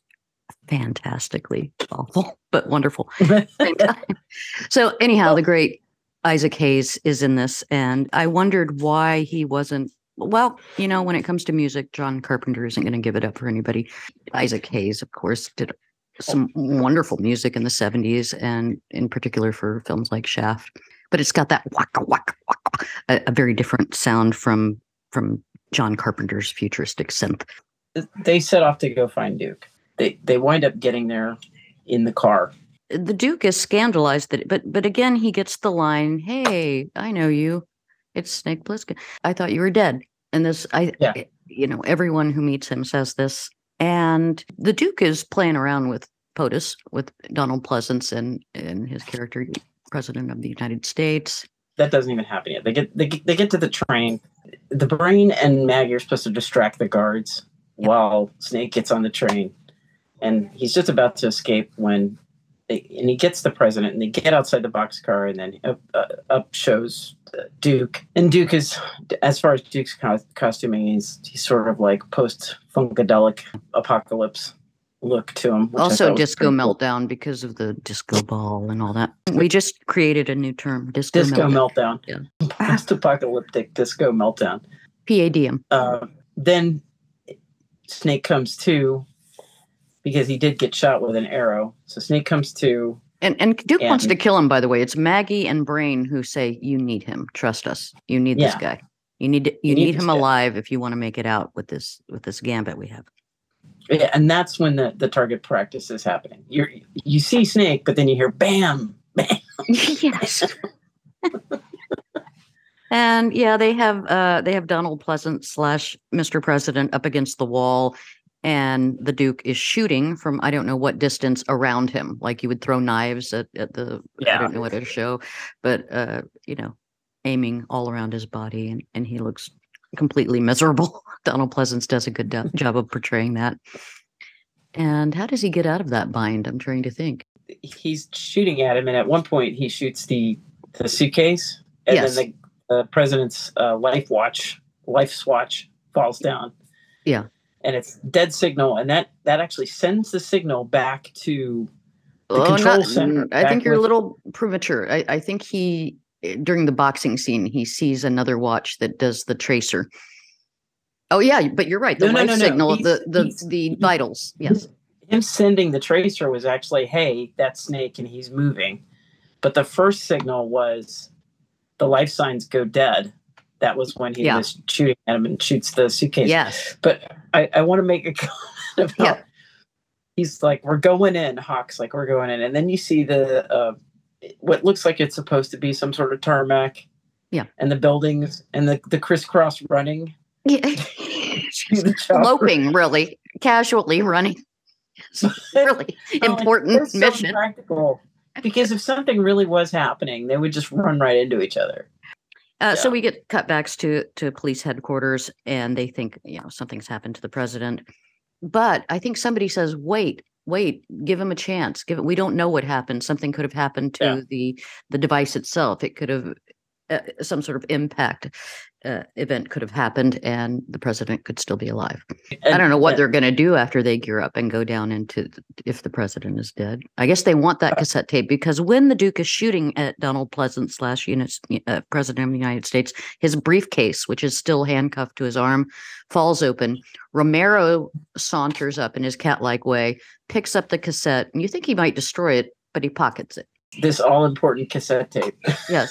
Speaker 1: fantastically awful, but wonderful. at the same time. So, anyhow, the great Isaac Hayes is in this, and I wondered why he wasn't. Well, you know, when it comes to music, John Carpenter isn't going to give it up for anybody. Isaac Hayes, of course, did some wonderful music in the 70s, and in particular for films like Shaft. But it's got that waka waka waka, a, a very different sound from from John Carpenter's futuristic synth.
Speaker 2: they set off to go find Duke. They they wind up getting there in the car.
Speaker 1: the Duke is scandalized that, but but again, he gets the line, "Hey, I know you. It's Snake Plissken. I thought you were dead." And this, I,
Speaker 2: Yeah.
Speaker 1: Eh, you know, everyone who meets him says this, and the Duke is playing around with POTUS, with Donald Pleasence and and his character, President of the United States.
Speaker 2: That doesn't even happen yet. They get they get, they get to the train. The brain and Maggie are supposed to distract the guards while Snake gets on the train, and he's just about to escape when. They, and he gets the president, and they get outside the boxcar, and then up, uh, up shows uh, Duke. And Duke is, as far as Duke's co- costuming, he's he's sort of like post funkadelic apocalypse look to him.
Speaker 1: also, disco
Speaker 2: pretty cool.
Speaker 1: meltdown because of the disco ball and all that. We just created a new term, disco,
Speaker 2: Disco
Speaker 1: meltdown.
Speaker 2: meltdown.
Speaker 1: Yeah.
Speaker 2: Post-apocalyptic disco meltdown.
Speaker 1: PADM.
Speaker 2: uh, then Snake comes to because he did get shot with an arrow. So Snake comes to.
Speaker 1: And and Duke wants to kill him. By the way, it's Maggie and Brain who say, "You need him. Trust us. You need this guy. You need to, you,
Speaker 2: You need
Speaker 1: need, him
Speaker 2: guy."
Speaker 1: alive if you want to make it out with this with this gambit we have."
Speaker 2: Yeah, and that's when the, the target practice is happening. You you see Snake, but then you hear bam, bam.
Speaker 1: yes. and yeah, they have uh they have Donald Pleasence slash Mr. President up against the wall, and the Duke is shooting from I don't know what distance around him, like you would throw knives at, at the I don't know at a show, but uh, you know, aiming all around his body, and and he looks completely miserable. Donald Pleasence does a good do- job of portraying that. And how does he get out of that bind? I'm trying to think.
Speaker 2: He's shooting at him, and at one point he shoots the the suitcase, and
Speaker 1: Yes.
Speaker 2: then the, the president's uh, life watch, life swatch falls down.
Speaker 1: Yeah.
Speaker 2: And it's dead signal, and that that actually sends the signal back to The
Speaker 1: Oh,
Speaker 2: control
Speaker 1: not-
Speaker 2: center
Speaker 1: mm, I think you're a little premature. I, I think he during the boxing scene he sees another watch that does the tracer. Oh yeah, but you're right. The
Speaker 2: No, no,
Speaker 1: life
Speaker 2: no, no.
Speaker 1: signal,
Speaker 2: He's-
Speaker 1: the the
Speaker 2: he's-
Speaker 1: the vitals. Yes.
Speaker 2: him sending the tracer was actually, hey, that Snake and he's moving. But the first signal was the life signs go dead. That was when he
Speaker 1: Yeah.
Speaker 2: was shooting at him and shoots the suitcase.
Speaker 1: Yes.
Speaker 2: But I, I want to make a comment about
Speaker 1: Yeah.
Speaker 2: he's like, we're going in, Hauk's like, we're going in. And then you see the uh, what looks like it's supposed to be some sort of tarmac.
Speaker 1: Yeah.
Speaker 2: And the buildings and the, the crisscross running.
Speaker 1: Yeah.
Speaker 2: to the chopper.
Speaker 1: Loping, really, casually running. It's really
Speaker 2: like,
Speaker 1: important
Speaker 2: so
Speaker 1: mission.
Speaker 2: practical. Because if something really was happening, they would just run right into each other.
Speaker 1: Uh, So we get cutbacks to to police headquarters, and they think you know something's happened to the president. But I think somebody says, "Wait, wait, give him a chance. Give it. We don't know what happened. Something could have happened to
Speaker 2: Yeah.
Speaker 1: the the device itself. It could have uh, some sort of impact." Uh, event could have happened and the president could still be alive. I don't know what
Speaker 2: and-
Speaker 1: they're going to do after they gear up and go down into if the president is dead. I guess they want
Speaker 2: Uh
Speaker 1: that cassette tape because when the Duke is shooting at Donald Pleasence slash uh, President of the United States, his briefcase, which is still handcuffed to his arm, falls open. Romero saunters up in his cat-like way, picks up the cassette, and you think he might destroy it, but he pockets it.
Speaker 2: this all important cassette tape.
Speaker 1: Yes,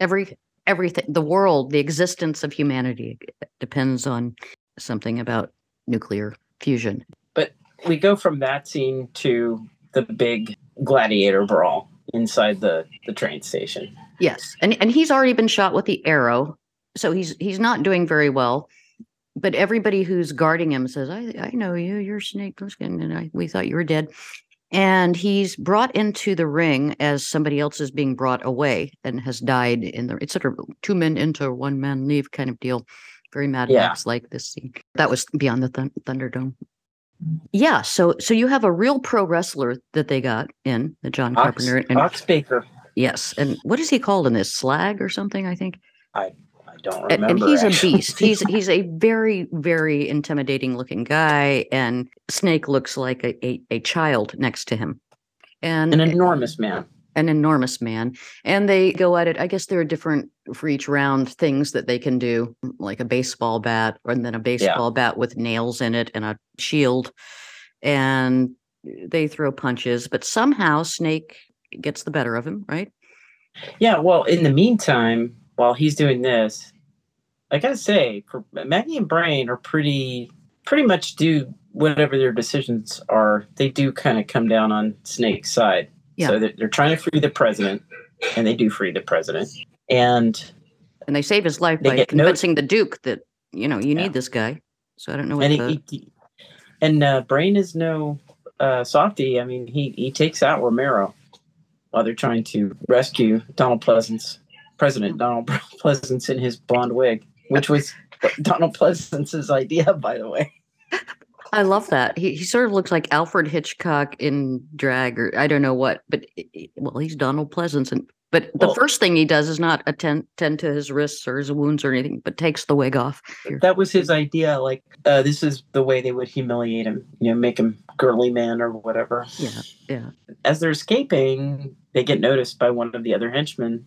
Speaker 1: every everything, the world, the existence of humanity depends on something about nuclear fusion.
Speaker 2: But we go from that scene to the big gladiator brawl inside the the train station.
Speaker 1: Yes, and and he's already been shot with the arrow, so he's he's not doing very well. But everybody who's guarding him says, "I I know you. You're Snake Plissken, and I we thought you were dead." And he's brought into the ring as somebody else is being brought away and has died in the. It's sort of two men enter, one man leave kind of deal. Very Mad
Speaker 2: Yeah.
Speaker 1: Max like this scene. That was Beyond the Thun- Thunderdome. Mm. Yeah, so so you have a real pro wrestler that they got in the John
Speaker 2: Ox,
Speaker 1: Carpenter and
Speaker 2: Ox Baker.
Speaker 1: yes, and what is he called in this? Slag or something? I think
Speaker 2: I don't
Speaker 1: and,
Speaker 2: remember.
Speaker 1: and he's
Speaker 2: actually.
Speaker 1: a beast. He's he's a very very intimidating looking guy, and Snake looks like a a, a child next to him, and
Speaker 2: an enormous man.
Speaker 1: an enormous man. And they go at it. I guess there are different for each round things that they can do, like a baseball bat, and then a baseball bat with nails in it and a shield, and they throw punches. But somehow Snake gets the better of him, right?
Speaker 2: Yeah, well, in the meantime, while he's doing this, I gotta say, for Maggie and Brain are pretty pretty much do whatever their decisions are, they do kind of come down on Snake's side.
Speaker 1: Yeah.
Speaker 2: So they're, they're trying to free the president, and they do free the president. And
Speaker 1: And they save his life by
Speaker 2: get no-
Speaker 1: convincing the Duke that you know you
Speaker 2: Yeah.
Speaker 1: need this guy. So I don't know what
Speaker 2: and
Speaker 1: the,
Speaker 2: he, he- and uh, Brain is no uh, softy. I mean, he he takes out Romero while they're trying to rescue Donald Pleasence, President Donald Pleasence in his blonde wig, which was Donald Pleasence's idea, by the way.
Speaker 1: I love that. He he sort of looks like Alfred Hitchcock in drag, or I don't know what. But well, he's Donald Pleasence, and but the
Speaker 2: Well-
Speaker 1: first thing he does is not attend tend to his wrists or his wounds or anything, but takes the wig off.
Speaker 2: That was his idea. Like, uh, this is the way they would humiliate him, you know, make him girly man or whatever.
Speaker 1: Yeah, yeah.
Speaker 2: As they're escaping, they get noticed by one of the other henchmen.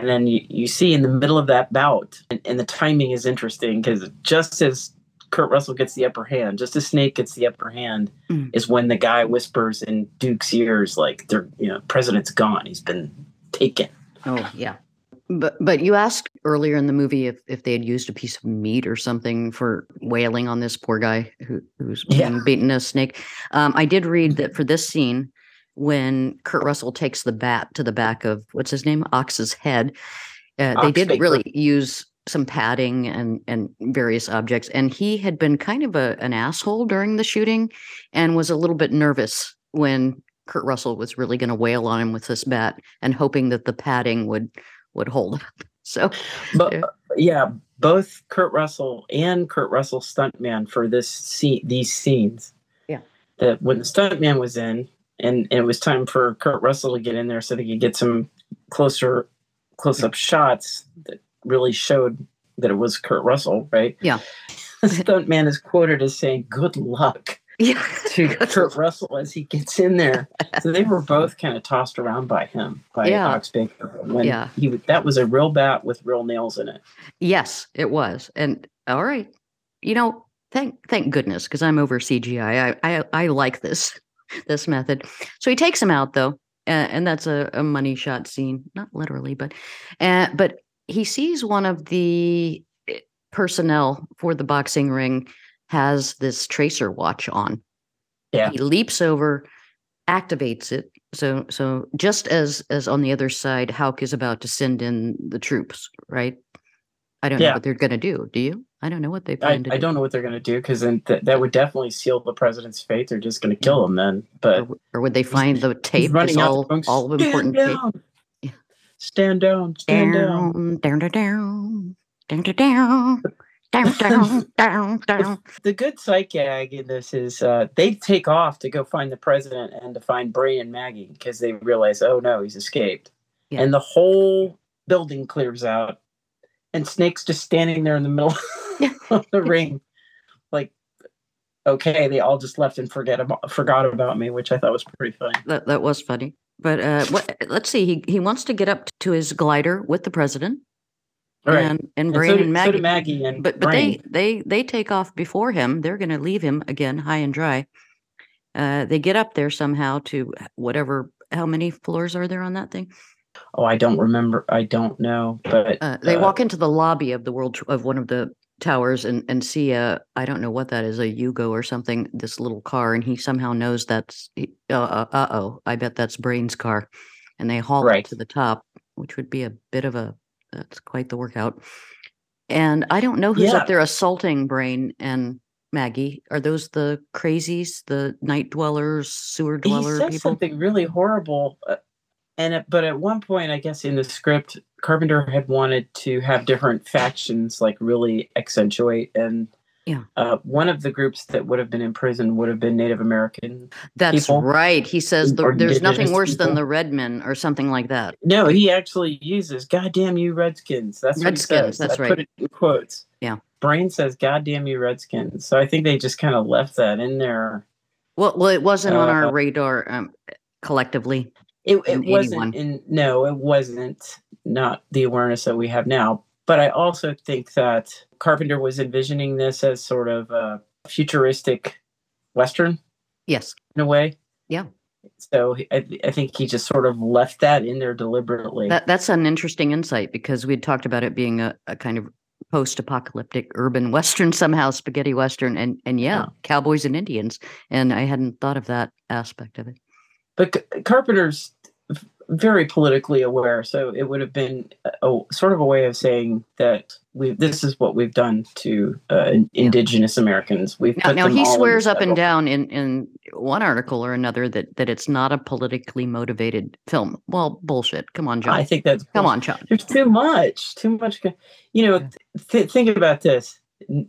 Speaker 2: And then you, you see in the middle of that bout, and, and the timing is interesting because just as Kurt Russell gets the upper hand, just as Snake gets the upper hand,
Speaker 1: Mm.
Speaker 2: is when the guy whispers in Duke's ears, like, "They're, you know, president's gone. He's been taken."
Speaker 1: Oh, yeah. But but you asked earlier in the movie if if they had used a piece of meat or something for wailing on this poor guy who who's
Speaker 2: Yeah.
Speaker 1: beaten as snake. Um, I did read that for this scene, when Kurt Russell takes the bat to the back of what's his name, Ox's head, uh, they did
Speaker 2: Baker.
Speaker 1: really use some padding and and various objects. And he had been kind of a an asshole during the shooting, and was a little bit nervous when Kurt Russell was really going to wail on him with this bat, and hoping that the padding would would hold. Up. So
Speaker 2: But
Speaker 1: Yeah.
Speaker 2: yeah, both Kurt Russell and Kurt Russell stuntman for this scene, these scenes.
Speaker 1: Yeah.
Speaker 2: That when the stuntman was in, and, and it was time for Kurt Russell to get in there so they could get some closer, close up shots that really showed that it was Kurt Russell, right?
Speaker 1: Yeah.
Speaker 2: The stuntman is quoted as saying, "Good luck."
Speaker 1: yeah,
Speaker 2: to Kurt Russell as he gets in there. So they were both kind of tossed around by him, by
Speaker 1: Yeah.
Speaker 2: Ox Baker. When
Speaker 1: Yeah.
Speaker 2: he that was a real bat with real nails in it.
Speaker 1: yes, it was. And all right, you know, thank thank goodness because I'm over CGI. I, I I like this this method. So he takes him out though, uh, and that's a, a money shot scene, not literally, but uh, but he sees one of the eh, personnel for the boxing ring has this tracer watch on.
Speaker 2: Yeah.
Speaker 1: He leaps over, activates it. So so just as as on the other side, Hauk is about to send in the troops, right? I don't know what they're gonna do. Do you? I don't know what they plan
Speaker 2: I, to
Speaker 1: do.
Speaker 2: I don't know what they're going to do because then th- that would definitely seal the president's fate. They're just going to kill him then. But
Speaker 1: or, or would they find the tape?
Speaker 2: Running
Speaker 1: all, all of important
Speaker 2: down.
Speaker 1: tape.
Speaker 2: Stand down. Stand down.
Speaker 1: Down. Down. Down. Down. Down. down, down, down, down.
Speaker 2: The good sight gag in this is uh, they take off to go find the president and to find Brain and Maggie because they realize, oh no, he's escaped.
Speaker 1: Yeah.
Speaker 2: And the whole building clears out and Snake's just standing there in the middle of the ring, like, okay, they all just left and forget about forgot about me, which I thought was pretty funny.
Speaker 1: That that was funny. But uh, what? Let's see. He he wants to get up to his glider with the president.
Speaker 2: All right.
Speaker 1: And and
Speaker 2: And
Speaker 1: Brain
Speaker 2: so,
Speaker 1: and,
Speaker 2: did- so
Speaker 1: Maggie.
Speaker 2: Maggie and
Speaker 1: but but
Speaker 2: Brain.
Speaker 1: they they they take off before him. They're going to leave him again high and dry. Uh, they get up there somehow to whatever. How many floors are there on that thing?
Speaker 2: Oh, I don't remember. I don't know, but
Speaker 1: Uh, they
Speaker 2: uh,
Speaker 1: walk into the lobby of the world of one of the towers and and see a I don't know what that is a Yugo or something. This little car, and he somehow knows that's uh uh oh. I bet that's Brain's car, and they haul
Speaker 2: Right.
Speaker 1: it to the top, which would be a bit of a that's quite the workout. And I don't know who's
Speaker 2: Yeah.
Speaker 1: up there assaulting Brain and Maggie. Are those the crazies, the night dwellers, sewer
Speaker 2: he
Speaker 1: dweller
Speaker 2: said
Speaker 1: people?
Speaker 2: something really horrible. Uh, and at, but at one point, I guess in the script, Carpenter had wanted to have different factions, like really accentuate. And
Speaker 1: Yeah.
Speaker 2: uh, one of the groups that would have been in prison would have been Native American.
Speaker 1: That's
Speaker 2: people,
Speaker 1: right. He says the, there's nothing worse than the red men or something like that.
Speaker 2: No, he actually uses "God damn you, Redskins." That's what
Speaker 1: Redskins,
Speaker 2: he says.
Speaker 1: that's
Speaker 2: I
Speaker 1: right.
Speaker 2: Put it in quotes.
Speaker 1: Yeah.
Speaker 2: Brain says "God damn you, Redskins." So I think they just kind of left that in there.
Speaker 1: Well, well, it wasn't on our
Speaker 2: Uh,
Speaker 1: radar um, collectively.
Speaker 2: It, it wasn't
Speaker 1: 81.
Speaker 2: in no, it wasn't not the awareness that we have now. But I also think that Carpenter was envisioning this as sort of a futuristic western
Speaker 1: Yes.
Speaker 2: in a way.
Speaker 1: Yeah.
Speaker 2: So I, I think he just sort of left that in there deliberately.
Speaker 1: That that's an interesting insight because we'd talked about it being a, a kind of post-apocalyptic urban western somehow spaghetti western and and yeah,
Speaker 2: Yeah.
Speaker 1: cowboys and indians and I hadn't thought of that aspect of it.
Speaker 2: But Carpenter's very politically aware, so it would have been a, sort of a way of saying that we this is what we've done to uh, in- indigenous Americans. We've
Speaker 1: Now, now he swears up and down in in one article or another that that it's not a politically motivated film. Well, bullshit. Come on, John.
Speaker 2: I think that's
Speaker 1: Come on, John.
Speaker 2: There's too much, too much. You know, th- think about this.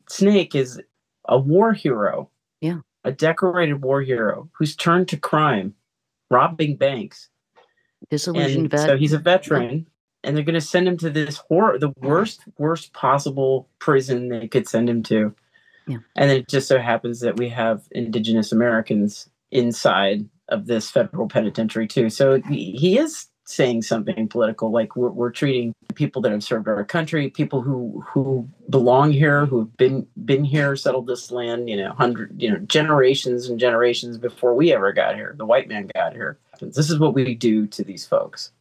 Speaker 2: Snake is a war hero.
Speaker 1: Yeah.
Speaker 2: A decorated war hero who's turned to crime, robbing banks.
Speaker 1: Disillusioned
Speaker 2: And
Speaker 1: vet.
Speaker 2: so he's a veteran, and they're going to send him to this horror, the worst, worst possible prison they could send him to.
Speaker 1: Yeah.
Speaker 2: And then it just so happens that we have indigenous Americans inside of this federal penitentiary too. So he is saying something political, like we're, we're treating people that have served our country, people who who belong here, who've been been here, settled this land, you know, hundred, you know, generations and generations before we ever got here. The white man got here. This is what we do to these folks.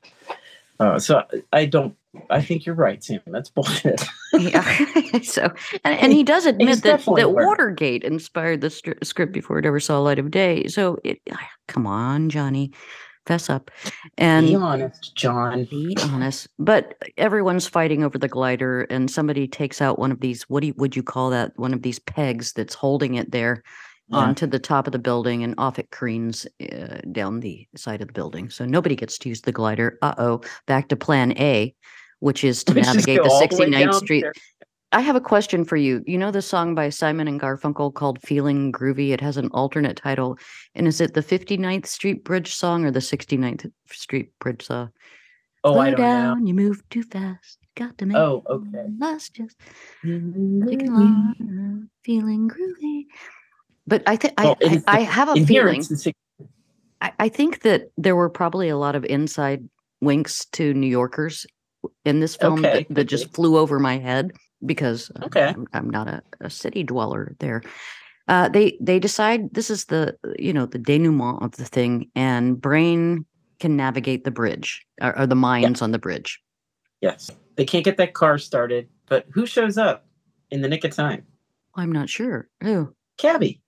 Speaker 2: Uh, so I don't. I think you're right, Sam. That's bullshit.
Speaker 1: yeah. so, and, and he does admit
Speaker 2: he's
Speaker 1: that, that
Speaker 2: aware.
Speaker 1: Watergate inspired the stri- script before it ever saw light of day. So, it, come on, Johnny, fess up. And
Speaker 2: Be honest, John.
Speaker 1: be honest. But everyone's fighting over the glider, and somebody takes out one of these. What do you, would you call that? One of these pegs that's holding it there
Speaker 2: Yeah.
Speaker 1: onto the top of the building, and off it careens uh, down the side of the building. So nobody gets to use the glider. Uh oh. Back to Plan A, which is to
Speaker 2: We
Speaker 1: navigate the 69th Street.
Speaker 2: there.
Speaker 1: I have a question for you. You know the song by Simon and Garfunkel called Feeling Groovy? It has an alternate title. And is it the 59th Street Bridge song or the 69th Street Bridge song?
Speaker 2: Oh, I don't know.
Speaker 1: you move too fast. Got to make
Speaker 2: Oh, okay.
Speaker 1: Let's just along, feeling groovy. But I think
Speaker 2: Well,
Speaker 1: I, I, I have a feeling.
Speaker 2: it's the six-
Speaker 1: I, I think that there were probably a lot of inside winks to New Yorkers in this film
Speaker 2: Okay,
Speaker 1: that, that just flew over my head because uh,
Speaker 2: Okay.
Speaker 1: I'm, I'm not a, a city dweller there. Uh, they they decide this is the you know the denouement of the thing, and Brain can navigate the bridge or, or the mines on the bridge.
Speaker 2: Yes. They can't get that car started, but who shows up in the nick of time?
Speaker 1: I'm not sure. Who?
Speaker 2: Cabby.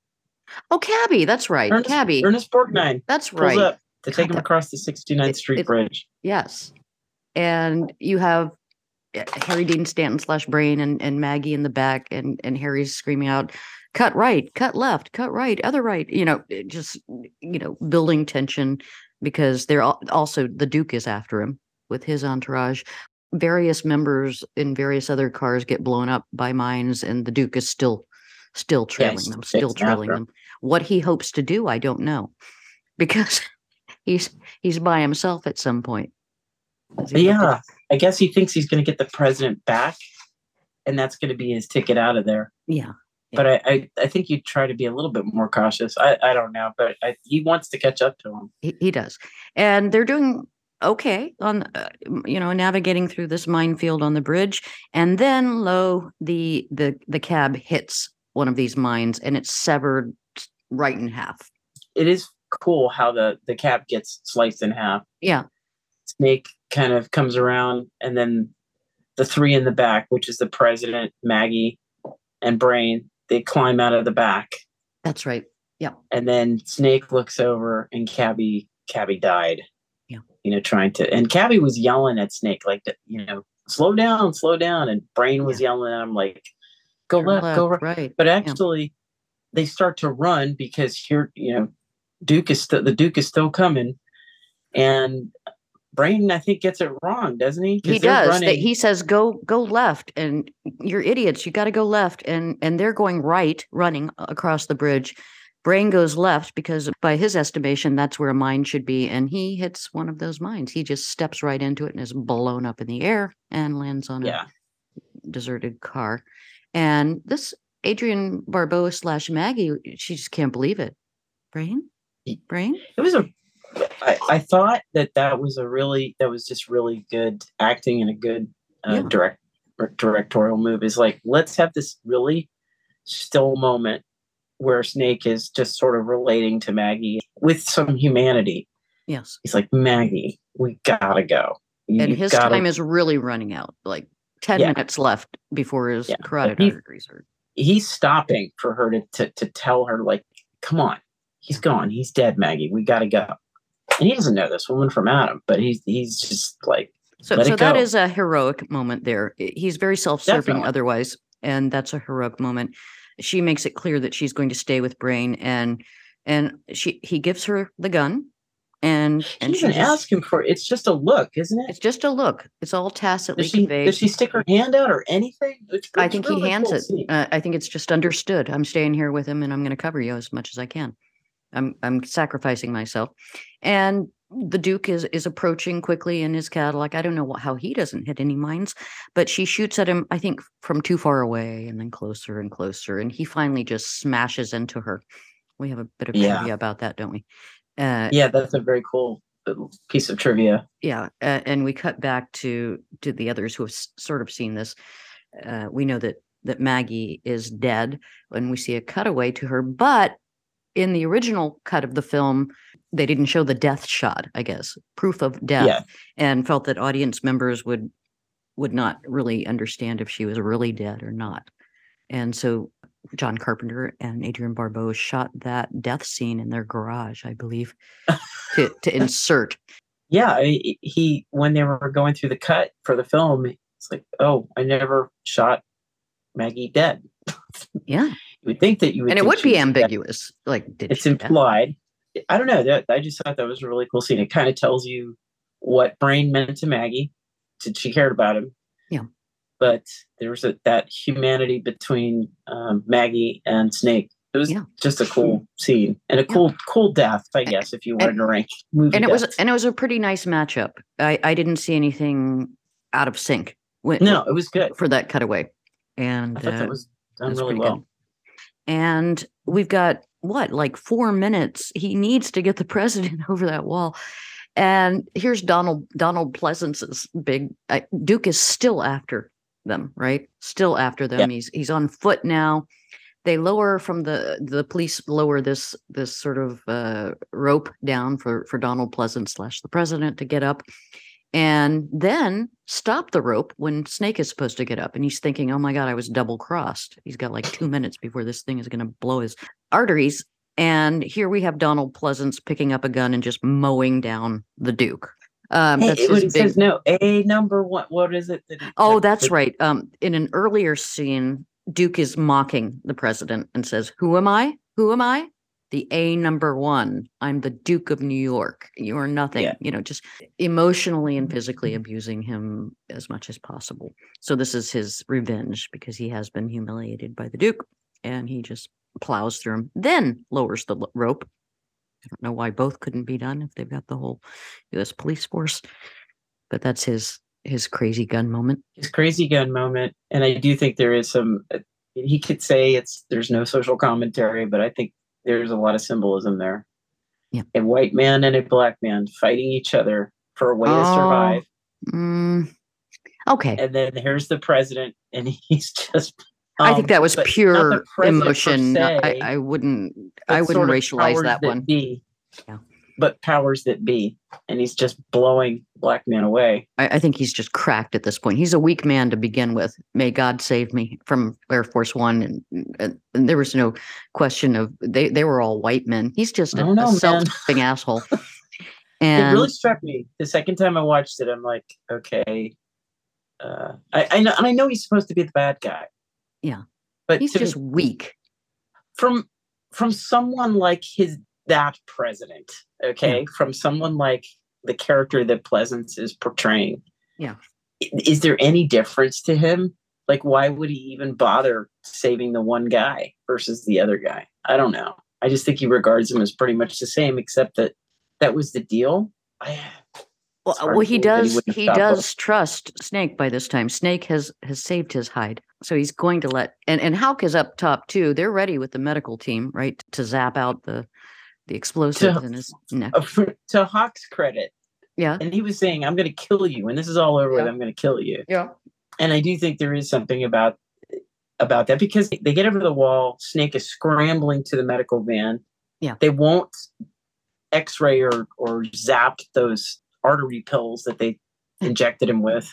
Speaker 1: Oh, Cabby. That's right.
Speaker 2: Ernest,
Speaker 1: Cabby.
Speaker 2: Ernest Borgnine
Speaker 1: That's right.
Speaker 2: to take
Speaker 1: God,
Speaker 2: him across the 69th
Speaker 1: it-
Speaker 2: Street
Speaker 1: it-
Speaker 2: Bridge.
Speaker 1: Yes. And you have Uh, Harry Dean Stanton slash Brain and, and Maggie in the back, and, and Harry's screaming out, cut right, cut left, cut right, other right. You know, just, you know, building tension because they're al- also, the Duke is after him with his entourage. Various members in various other cars get blown up by mines, and the Duke is still, still trailing
Speaker 2: he's
Speaker 1: them, still trailing them. What he hopes to do, I don't know, because he's he's by himself at some point.
Speaker 2: Yeah. I guess he thinks he's going to get the president back and that's going to be his ticket out of there.
Speaker 1: Yeah.
Speaker 2: But I, I, I think you try to be a little bit more cautious. I, I don't know, but I, he wants to catch up to him.
Speaker 1: He, he does. And they're doing okay on uh, you know navigating through this minefield on the bridge and then lo the the the cab hits one of these mines and it's severed right in half
Speaker 2: It is cool how the the cab gets sliced in half.
Speaker 1: yeah
Speaker 2: Snake kind of comes around, and then the three in the back, which is the president, Maggie, and Brain, they climb out of the back,
Speaker 1: that's right Yeah.
Speaker 2: and then Snake looks over, and Cabby Cabby died.
Speaker 1: Yeah.
Speaker 2: you know, trying to, and Cabby was yelling at Snake like, you know, slow down, slow down, and Brain was yelling at him like, go
Speaker 1: Turn
Speaker 2: left, go right.
Speaker 1: right
Speaker 2: But actually, they start to run because here, you know, Duke is still the Duke is still coming, and Brain I think gets it wrong, doesn't he?
Speaker 1: he does.
Speaker 2: Running-
Speaker 1: he says go go left and you're idiots. You got to go left and and they're going right running across the bridge. Brain goes left because by his estimation that's where a mine should be and he hits one of those mines. He just steps right into it and is blown up in the air and lands on a deserted car. And this Adrienne Barbeau slash maggie she just can't believe it. Brain? Brain?
Speaker 2: It was a. I, I thought that that was a really that was just really good acting and a good uh,
Speaker 1: Yeah.
Speaker 2: direct directorial move. Is like let's have this really still moment where Snake is just sort of relating to Maggie with some humanity.
Speaker 1: yes
Speaker 2: He's like Maggie, we gotta go.
Speaker 1: and his
Speaker 2: gotta
Speaker 1: time is really running out like 10
Speaker 2: Yeah.
Speaker 1: minutes left before his
Speaker 2: Yeah.
Speaker 1: carotid
Speaker 2: He-
Speaker 1: arteries are
Speaker 2: he's stopping for her to, to to tell her like come on he's gone he's dead maggie we gotta go and he doesn't know this woman from adam but he's he's just like
Speaker 1: so so
Speaker 2: go.
Speaker 1: is a heroic moment there he's very self-serving
Speaker 2: Definitely.
Speaker 1: otherwise and that's a heroic moment she makes it clear that she's going to stay with brain and and she he gives her the gun and
Speaker 2: she
Speaker 1: and
Speaker 2: even
Speaker 1: she just-
Speaker 2: ask him for it's just a look isn't it
Speaker 1: it's just a look it's all tacitly
Speaker 2: does she
Speaker 1: conveyed
Speaker 2: does she stick her hand out or anything It's-
Speaker 1: I think
Speaker 2: really
Speaker 1: he hands
Speaker 2: cool
Speaker 1: it. Uh, I think it's just understood. I'm staying here with him, and I'm going to cover you as much as I can. I'm I'm sacrificing myself, and the Duke is is approaching quickly in his Cadillac. I don't know wh- how he doesn't hit any mines, but she shoots at him. I think from too far away, and then closer and closer, and he finally just smashes into her. We have a bit of
Speaker 2: Yeah.
Speaker 1: trivia about that, don't we? Uh,
Speaker 2: yeah that's a very cool piece of trivia
Speaker 1: yeah uh, and we cut back to to the others who have s- sort of seen this uh, we know that that maggie is dead and we see a cutaway to her but in the original cut of the film they didn't show the death shot i guess proof of death
Speaker 2: Yeah.
Speaker 1: and felt that audience members would would not really understand if she was really dead or not. And so john carpenter and Adrienne Barbeau shot that death scene in their garage i believe to, to insert.
Speaker 2: Yeah I- he when they were going through the cut for the film it's like oh i never shot maggie dead.
Speaker 1: Yeah
Speaker 2: you would think that you would
Speaker 1: and it would be ambiguous. Like, did
Speaker 2: it's implied. I don't know. That I just thought that was a really cool scene. It kind of tells you what Brain meant to Maggie. That she cared about him.
Speaker 1: Yeah.
Speaker 2: But there was a, that humanity between um, Maggie and Snake. It was
Speaker 1: Yeah.
Speaker 2: just a cool scene and a cool, cool death, I guess, if you wanted to rank movie
Speaker 1: And it was and it was a pretty nice matchup. I I didn't see anything out of sync. When,
Speaker 2: no, it was good.
Speaker 1: for that cutaway, and
Speaker 2: I thought
Speaker 1: uh,
Speaker 2: that was done really
Speaker 1: well good. And we've got what like four minutes. He needs to get the president over that wall. And here's Donald Donald Pleasence's big uh, Duke is still after them, right? Still after them. He's he's on foot now. They lower from the the police lower this this sort of uh, rope down for for Donald Pleasence slash the president to get up, and then stop the rope when Snake is supposed to get up. And he's thinking, "Oh my God, I was double crossed." He's got like two minutes before this thing is going to blow his arteries. And here we have Donald Pleasence picking up a gun and just mowing down the Duke. Um,
Speaker 2: Hey,
Speaker 1: that's big-
Speaker 2: says no. A number one. What is it? that-
Speaker 1: Oh, that's
Speaker 2: that-
Speaker 1: right. Um, in an earlier scene, Duke is mocking the president and says, "Who am I? Who am I? The A number one. I'm the Duke of New York. You are nothing."
Speaker 2: Yeah.
Speaker 1: You know, just emotionally and physically mm-hmm. abusing him as much as possible. So this is his revenge because he has been humiliated by the Duke, and he just plows through him. Then lowers the rope. I don't know why both couldn't be done if they've got the whole U.S. police force, but that's his his crazy gun moment.
Speaker 2: His crazy gun moment, and I do think there is some. He could say it's there's no social commentary, but I think there's a lot of symbolism there.
Speaker 1: Yeah.
Speaker 2: A white man and a black man fighting each other for a way to
Speaker 1: Oh.
Speaker 2: survive,
Speaker 1: Mm, okay.
Speaker 2: and then here's the president, and he's just.
Speaker 1: I think
Speaker 2: um,
Speaker 1: that was
Speaker 2: but not the
Speaker 1: pure emotion. I,
Speaker 2: se,
Speaker 1: I wouldn't I wouldn't
Speaker 2: sort of
Speaker 1: racialize that one.
Speaker 2: Be,
Speaker 1: Yeah.
Speaker 2: But powers that be, and he's just blowing black men away.
Speaker 1: I, I think he's just cracked at this point. He's a weak man to begin with. May God save me from Air Force One, and, and, and there was no question of they they were all white men. He's just a,
Speaker 2: know,
Speaker 1: a self-serving asshole.
Speaker 2: it really struck me the second time I watched it. I'm like, okay, uh, I, I know, and I know he's supposed to be the bad guy.
Speaker 1: Yeah.
Speaker 2: but
Speaker 1: he's just weak.
Speaker 2: from from someone like his that president. Okay, from someone like the character that Pleasence is portraying.
Speaker 1: Yeah.
Speaker 2: Is there any difference to him? Like, why would he even bother saving the one guy versus the other guy? I don't know. I just think he regards him as pretty much the same, except that that was the deal. I,
Speaker 1: Well, well he
Speaker 2: he
Speaker 1: does
Speaker 2: wouldn't
Speaker 1: he does trust Snake by this time. Snake has has saved his hide. So he's going to let and and Hauk is up top too. They're ready with the medical team, right, to zap out the the explosives in his neck.
Speaker 2: to Hauk's credit,
Speaker 1: Yeah.
Speaker 2: and he was saying, "I'm going to kill you, And this is all over with. I'm going to kill you."
Speaker 1: Yeah.
Speaker 2: And I do think there is something about about that because they get over the wall. Snake is scrambling to the medical van.
Speaker 1: Yeah.
Speaker 2: they won't X-ray or or zap those artery pills that they injected him with.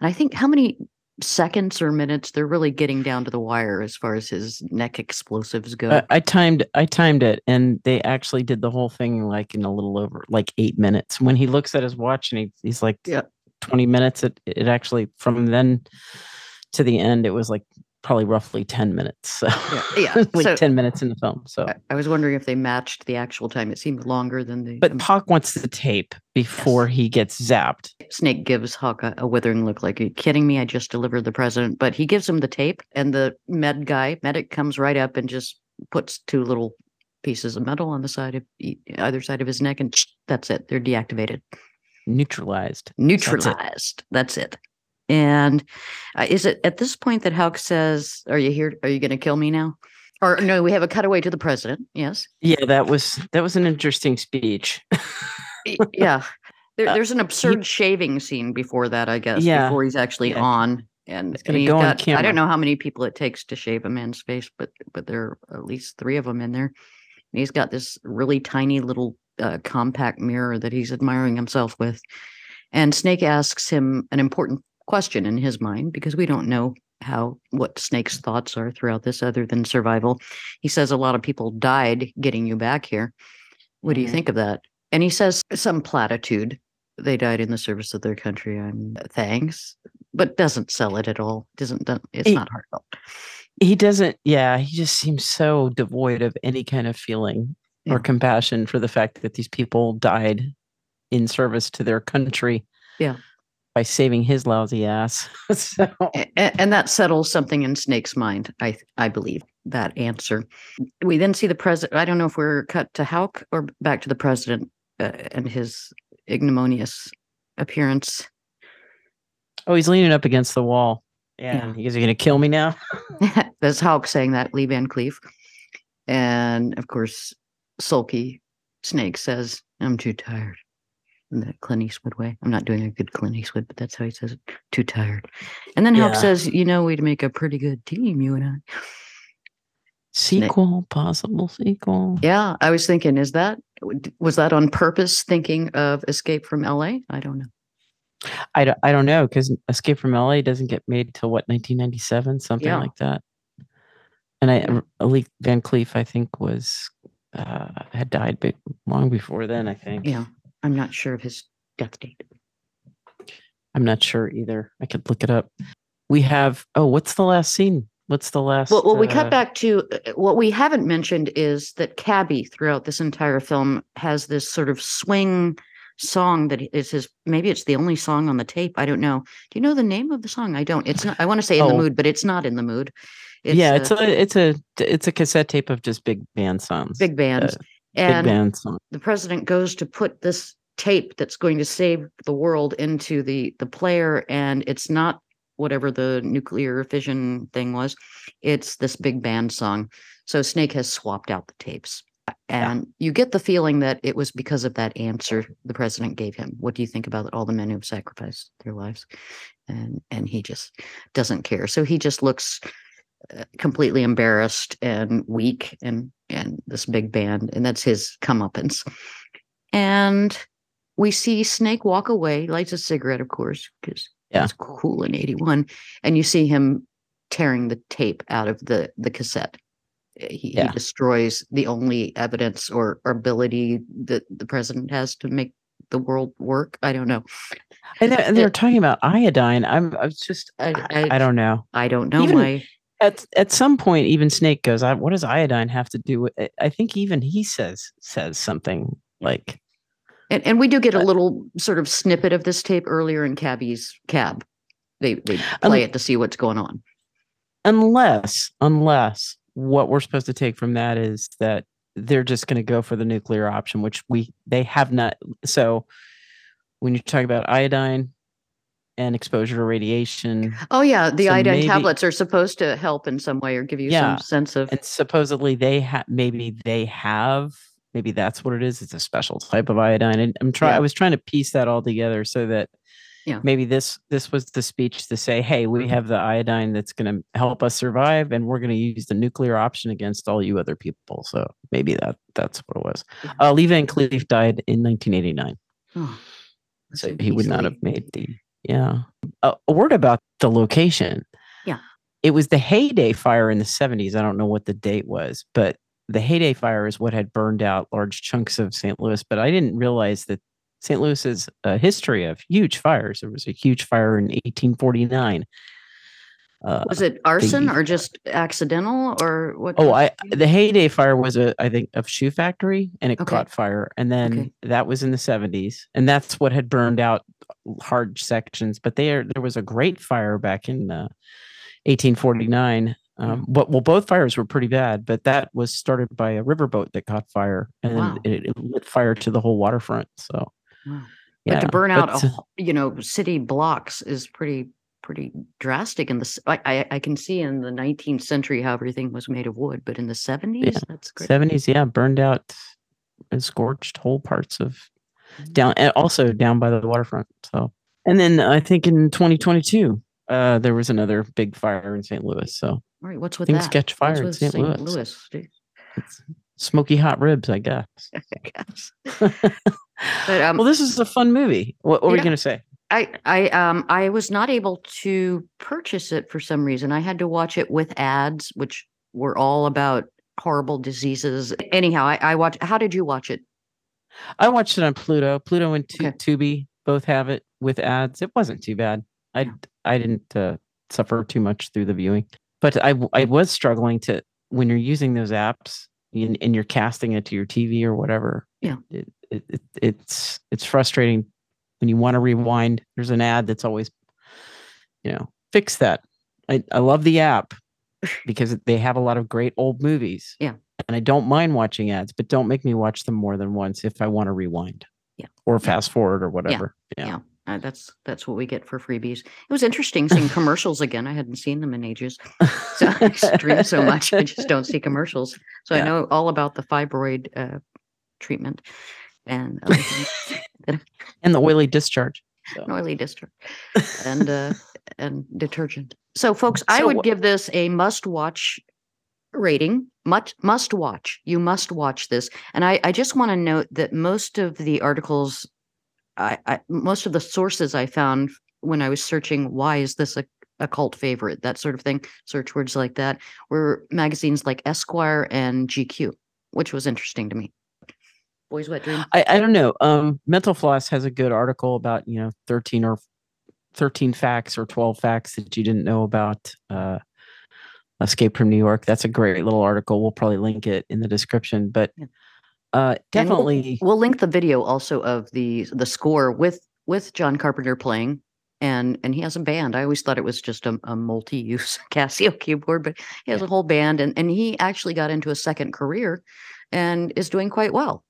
Speaker 1: And I think how many seconds or minutes they're really getting down to the wire as far as his neck explosives go.
Speaker 2: Uh,
Speaker 3: I, timed I timed it and they actually did the whole thing like in a little over like eight minutes. When he looks at his watch and he, he's like
Speaker 1: Yeah.
Speaker 3: 20 minutes, it it actually from then to the end it was like probably roughly 10 minutes. So
Speaker 1: yeah. yeah.
Speaker 3: like
Speaker 1: so
Speaker 3: 10 minutes in the film. So
Speaker 1: I, I was wondering if they matched the actual time. It seemed longer than the
Speaker 3: but
Speaker 1: um,
Speaker 3: Hauk wants the tape before he gets zapped.
Speaker 1: Snake gives Hauk a, a withering look like, Are you kidding me? I just delivered the president. But he gives him the tape, and the med guy, medic, comes right up and just puts two little pieces of metal on the side of either side of his neck, and that's it. They're deactivated,
Speaker 3: Neutralized.
Speaker 1: neutralized. That's it. And uh, is it at this point that Hauk says, Are you here? Are you going to kill me now? Or no, we have a cutaway to the president. Yes.
Speaker 3: Yeah, that was that was an interesting speech.
Speaker 1: Yeah. There,
Speaker 3: Uh,
Speaker 1: there's an absurd shaving scene before that, I guess,
Speaker 3: Yeah.
Speaker 1: before he's actually
Speaker 3: Yeah.
Speaker 1: on. And, and
Speaker 3: on
Speaker 1: got, I don't know how many people it takes to shave a man's face, but but there are at least three of them in there. And he's got this really tiny little uh, compact mirror that he's admiring himself with. And Snake asks him an important question in his mind because we don't know how what Snake's thoughts are throughout this other than survival. He says a lot of people died getting you back here. What do you
Speaker 3: Mhm.
Speaker 1: think of that? And he says some platitude. They died in the service of their country. I'm thanks, but doesn't sell it at all. Doesn't do- it's
Speaker 3: He-
Speaker 1: not heartfelt.
Speaker 3: he doesn't yeah he just seems so devoid of any kind of feeling
Speaker 1: Yeah.
Speaker 3: or compassion for the fact that these people died in service to their country
Speaker 1: Yeah.
Speaker 3: By saving his lousy ass so
Speaker 1: A- and that settles something in Snake's mind. I I believe that answer. We then see the president. I don't know if we're cut to Hauk or back to the president uh, and his ignominious appearance.
Speaker 3: oh he's leaning up against the wall
Speaker 1: Yeah.
Speaker 3: and he Are gonna kill me now?
Speaker 1: That's Hauk saying that, Lee Van Cleef. And of course, sulky Snake says, I'm too tired. In the Clint Eastwood way. I'm not doing a good Clint Eastwood, but that's how he says it. Too tired. And then
Speaker 3: Yeah.
Speaker 1: says, You know, we'd make a pretty good team, you and I.
Speaker 3: Sequel, possible sequel.
Speaker 1: Yeah, I was thinking, is that was that on purpose? Thinking of Escape from L.A. I don't know.
Speaker 3: I don't, I don't know because Escape from LA doesn't get made till what 1997 something
Speaker 1: Yeah.
Speaker 3: like that. And I Ali Van Cleef I think was uh, had died big, long before then I think.
Speaker 1: Yeah, I'm not sure of his death date.
Speaker 3: I'm not sure either. I could look it up. We have oh, what's the last scene? What's the last?
Speaker 1: Well, well, we
Speaker 3: uh,
Speaker 1: cut back to uh, what we haven't mentioned is that Cabby throughout this entire film has this sort of swing song that is his. Maybe it's the only song on the tape. I don't know. Do you know the name of the song? I don't. It's not. I want to say in the
Speaker 3: Oh.
Speaker 1: mood, but it's not in the mood.
Speaker 3: yeah, it's
Speaker 1: uh,
Speaker 3: a it's a it's a cassette tape of just big band songs.
Speaker 1: big bands.
Speaker 3: big
Speaker 1: and the president goes to put this tape that's going to save the world into the the player and it's not whatever the nuclear fission thing was. It's this big band song. So snake has swapped out the tapes. And you get the feeling that it was because of that answer the president gave him. What do you think about all the men who've sacrificed their lives? And and he just doesn't care. So he just looks uh, completely embarrassed and weak and and this big band and that's his comeuppance and we see Snake walk away, lights a cigarette, of course, because
Speaker 2: Yeah.
Speaker 1: it's cool in 81. And you see him tearing the tape out of the, the cassette. Uh, He,
Speaker 2: Yeah.
Speaker 1: he destroys the only evidence or, or ability that the president has to make the world work. I don't know.
Speaker 2: And they're, they're
Speaker 1: Yeah.
Speaker 2: talking about iodine. I'm, I was just,
Speaker 1: I-
Speaker 2: I,
Speaker 1: I-
Speaker 2: I don't know.
Speaker 1: I don't know.
Speaker 2: Even-
Speaker 1: my
Speaker 2: At at some point, even Snake goes, I, "What does iodine have to do with?" it?" I think even he says says something like,
Speaker 1: and, and we do get a
Speaker 2: Uh,
Speaker 1: little sort of snippet of this tape earlier in Cabby's cab. They they
Speaker 2: Um,
Speaker 1: play it to see what's going on.
Speaker 2: unless unless what we're supposed to take from that is that they're just going to go for the nuclear option, which we they have not. So when you talk about iodine and exposure to radiation,
Speaker 1: Oh yeah, the
Speaker 2: So
Speaker 1: iodine
Speaker 2: maybe-
Speaker 1: tablets are supposed to help in some way or give you
Speaker 2: Yeah,
Speaker 1: some sense of
Speaker 2: and supposedly they have maybe they have maybe that's what it is it's a special type of iodine and i'm trying
Speaker 1: Yeah.
Speaker 2: i was trying to piece that all together so that
Speaker 1: Yeah.
Speaker 2: maybe this this was the speech to say hey we have the iodine that's going to help us survive and we're going to use the nuclear option against all you other people so maybe that that's what it was
Speaker 1: Yeah.
Speaker 2: uh, lee van cleef died in 1989
Speaker 1: Oh,
Speaker 2: so he would not have made the yeah. A, a word about the location.
Speaker 1: Yeah.
Speaker 2: it was the heyday fire in the 70s i don't know what the date was but the heyday fire is what had burned out large chunks of st louis but i didn't realize that st louis has a history of huge fires. There was a huge fire in 1849 uh,
Speaker 1: Was it arson
Speaker 2: the-
Speaker 1: or just accidental or what?
Speaker 2: Oh, I the heyday fire was a I think a shoe factory and it
Speaker 1: Okay.
Speaker 2: caught fire and then
Speaker 1: Okay.
Speaker 2: that was in the 70s and that's what had burned out hard sections but there there was a great fire back in uh, 1849 um, but well both fires were pretty bad but that was started by a riverboat that caught fire and then
Speaker 1: Wow.
Speaker 2: it, it lit fire to the whole waterfront so
Speaker 1: Wow.
Speaker 2: yeah
Speaker 1: but to burn out,
Speaker 2: but,
Speaker 1: a, you know, city blocks is pretty pretty drastic. In the I, I can see in the 19th century how everything was made of wood, but in the 70s, that's great.
Speaker 2: 70s yeah burned out and scorched whole parts of down and also down by the waterfront so and then i think in 2022 uh there was another big fire in st louis so
Speaker 1: All right, what's with
Speaker 2: things
Speaker 1: that?
Speaker 2: catch fire in
Speaker 1: with
Speaker 2: st louis,
Speaker 1: Louis?
Speaker 2: smoky hot ribs i guess
Speaker 1: I guess. But um,
Speaker 2: well this is a fun movie what, what were you gonna say
Speaker 1: I I um I was not able to purchase it for some reason. I had to watch it with ads, which were all about horrible diseases. Anyhow, I, I watched. How did you watch it?
Speaker 2: i watched it on pluto pluto and Tu-
Speaker 1: Okay.
Speaker 2: tubi both have it with ads it wasn't too bad i
Speaker 1: Yeah.
Speaker 2: i didn't uh, suffer too much through the viewing but I I was struggling to when you're using those apps and, and you're casting it to your tv or whatever
Speaker 1: Yeah.
Speaker 2: it, it, it, it's it's frustrating when you want to rewind there's an ad that's always you know fix that i, I love the app because they have a lot of great old movies
Speaker 1: Yeah.
Speaker 2: and i don't mind watching ads but don't make me watch them more than once if i want to rewind
Speaker 1: Yeah.
Speaker 2: or fast forward or whatever yeah,
Speaker 1: Yeah. Uh, that's that's what we get for freebies. It was interesting seeing commercials again. I hadn't seen them in ages. So I stream so much, I just don't see commercials. So I know all about the fibroid uh, treatment and other
Speaker 2: and the oily discharge
Speaker 1: an oily district and uh, and detergent. So, folks, I
Speaker 2: So
Speaker 1: would give this a must-watch rating. Must must watch. You must watch this. And I I just want to note that most of the articles, I, I most of the sources I found when I was searching, why is this a a cult favorite, that sort of thing, search words like that, were magazines like Esquire and GQ, which was interesting to me. Boys Wet Dream.
Speaker 2: I, I don't know. Um, Mental Floss has a good article about you know thirteen or thirteen facts or twelve facts that you didn't know about uh, Escape from New York. That's a great little article. We'll probably link it in the description. But
Speaker 1: Yeah.
Speaker 2: uh,
Speaker 1: And we'll-
Speaker 2: definitely,
Speaker 1: We'll, link the video also of the the score with with John Carpenter playing, and and he has a band. I always thought it was just a, a multi-use Casio keyboard, but he has a whole band, and and he actually got into a second career, and is doing quite well,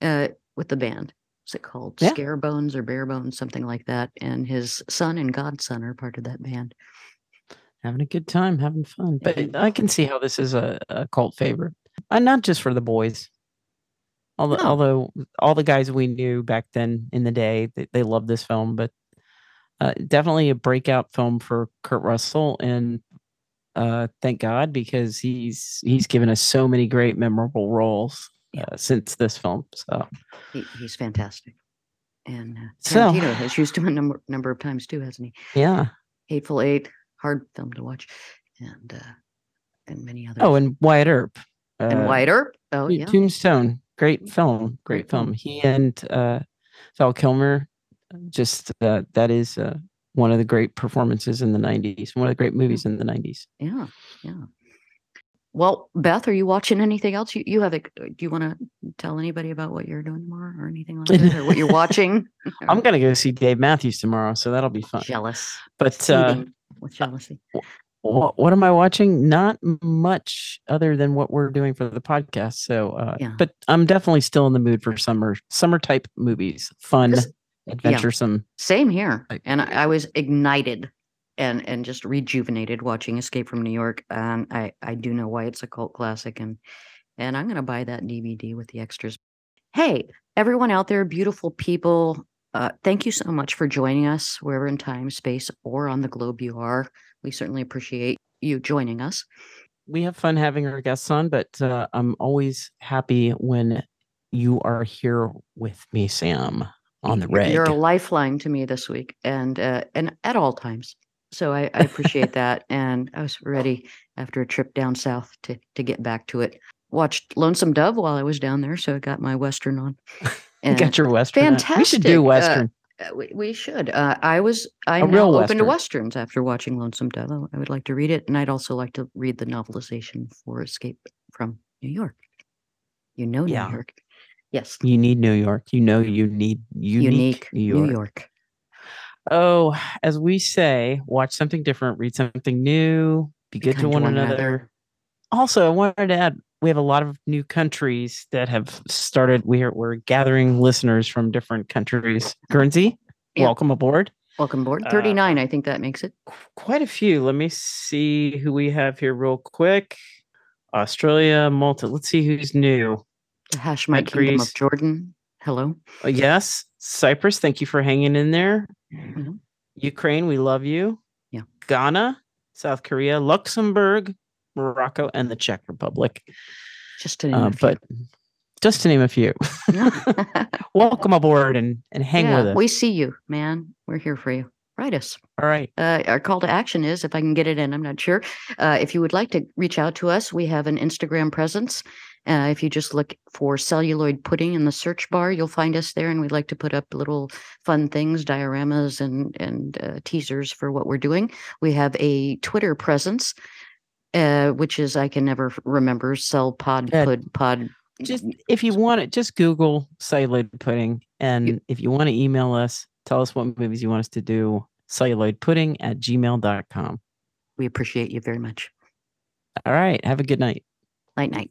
Speaker 1: uh, with the band. What's it called?
Speaker 2: Yeah.
Speaker 1: Scare Bones or Bare Bones, something like that. And his son and godson are part of that band.
Speaker 2: having a good time, having fun. But. I can see how this is a, a cult favorite, and not just for the boys. Although,
Speaker 1: No.
Speaker 2: although all the guys we knew back then in the day, they, they loved this film, but uh, definitely a breakout film for Kurt Russell, and uh, thank God because he's he's given us so many great memorable roles
Speaker 1: Yeah.
Speaker 2: uh, since this film. So
Speaker 1: He, he's fantastic. And uh,
Speaker 2: So-
Speaker 1: Tarantino has used him a number number of times too, hasn't he?
Speaker 2: yeah.
Speaker 1: Hateful Eight, hard film to watch, and uh, and many others.
Speaker 2: Oh, and Wyatt Earp.
Speaker 1: and
Speaker 2: uh,
Speaker 1: Wyatt Earp. Oh yeah,
Speaker 2: Tombstone, great film,
Speaker 1: Great
Speaker 2: great
Speaker 1: film.
Speaker 2: film. He and uh, Val Kilmer, just uh, that is uh, one of the great performances in the '90s. One of the great movies in the '90s.
Speaker 1: yeah, yeah. Well, Beth, are you watching anything else? You you have a, do you want to tell anybody about what you're doing tomorrow or anything like that, or what you're watching?
Speaker 2: I'm gonna go see Dave Matthews tomorrow, so that'll be fun.
Speaker 1: jealous,
Speaker 2: But uh,
Speaker 1: with jealousy.
Speaker 2: what, what am I watching? Not much other than what we're doing for the podcast. So, uh,
Speaker 1: Yeah.
Speaker 2: but I'm definitely still in the mood for summer summer type movies, fun, adventuresome.
Speaker 1: Same here, and I, I was ignited and and just rejuvenated watching Escape from New York, and I I do know why it's a cult classic, and and I'm gonna buy that DVD with the extras. Hey, everyone out there, beautiful people, uh, thank you so much for joining us wherever in time, space, or on the globe you are. We certainly appreciate you joining us.
Speaker 2: we have fun having our guests on, but uh, I'm always happy when you are here with me, Sam, on the red.
Speaker 1: You're a lifeline to me this week, and uh, and at all times. So I, I appreciate that, and I was ready after a trip down south to to get back to it. Watched Lonesome Dove while I was down there, so I got my western on.
Speaker 2: You
Speaker 1: And
Speaker 2: got your western. on. We should do
Speaker 1: uh,
Speaker 2: western.
Speaker 1: uh, we, we should. Uh, I was I'm
Speaker 2: A
Speaker 1: now
Speaker 2: real
Speaker 1: open to westerns after watching Lonesome Dove. I, I would like to read it, and I'd also like to read the novelization for Escape from New York. You know New
Speaker 2: Yeah.
Speaker 1: York, yes,
Speaker 2: you need New York. You know you need unique,
Speaker 1: unique
Speaker 2: New York.
Speaker 1: New York.
Speaker 2: Oh, as we say, watch something different, read something new, be good to
Speaker 1: to
Speaker 2: one,
Speaker 1: one
Speaker 2: another.
Speaker 1: another.
Speaker 2: Also, I wanted to add we have a lot of new countries that have started. We're we're gathering listeners from different countries. Guernsey, welcome aboard.
Speaker 1: Welcome aboard.
Speaker 2: Uh,
Speaker 1: 39, I think that makes it.
Speaker 2: quite a few. Let me see who we have here real quick. Australia, Malta. Let's see who's new.
Speaker 1: The Hashemite Kingdom
Speaker 2: Greece.
Speaker 1: of Jordan. Hello.
Speaker 2: Uh, yes, Cyprus. Thank you for hanging in there.
Speaker 1: Mhm.
Speaker 2: Ukraine, we love you.
Speaker 1: Yeah.
Speaker 2: Ghana, South Korea, Luxembourg, Morocco, and the Czech Republic.
Speaker 1: Just to name
Speaker 2: Uh,
Speaker 1: a few.
Speaker 2: but just to name a few, welcome aboard and and hang
Speaker 1: yeah,
Speaker 2: with us.
Speaker 1: we see you, man. We're here for you. Write us.
Speaker 2: All right.
Speaker 1: Uh, our call to action is if I can get it in, I'm not sure. Uh, if you would like to reach out to us, we have an Instagram presence. Uh, if you just look for celluloid pudding in the search bar, you'll find us there. And we'd like to put up little fun things, dioramas, and and uh, teasers for what we're doing. We have a Twitter presence, uh, which is I can never remember. Cell pod
Speaker 2: Uh,
Speaker 1: pud pod.
Speaker 2: Just if you want it, just Google celluloid pudding. And if you want to email us, tell us what movies you want us to do. Celluloid pudding at gmail.com.
Speaker 1: we appreciate you very much.
Speaker 2: All right. Have a good night.
Speaker 1: Night night.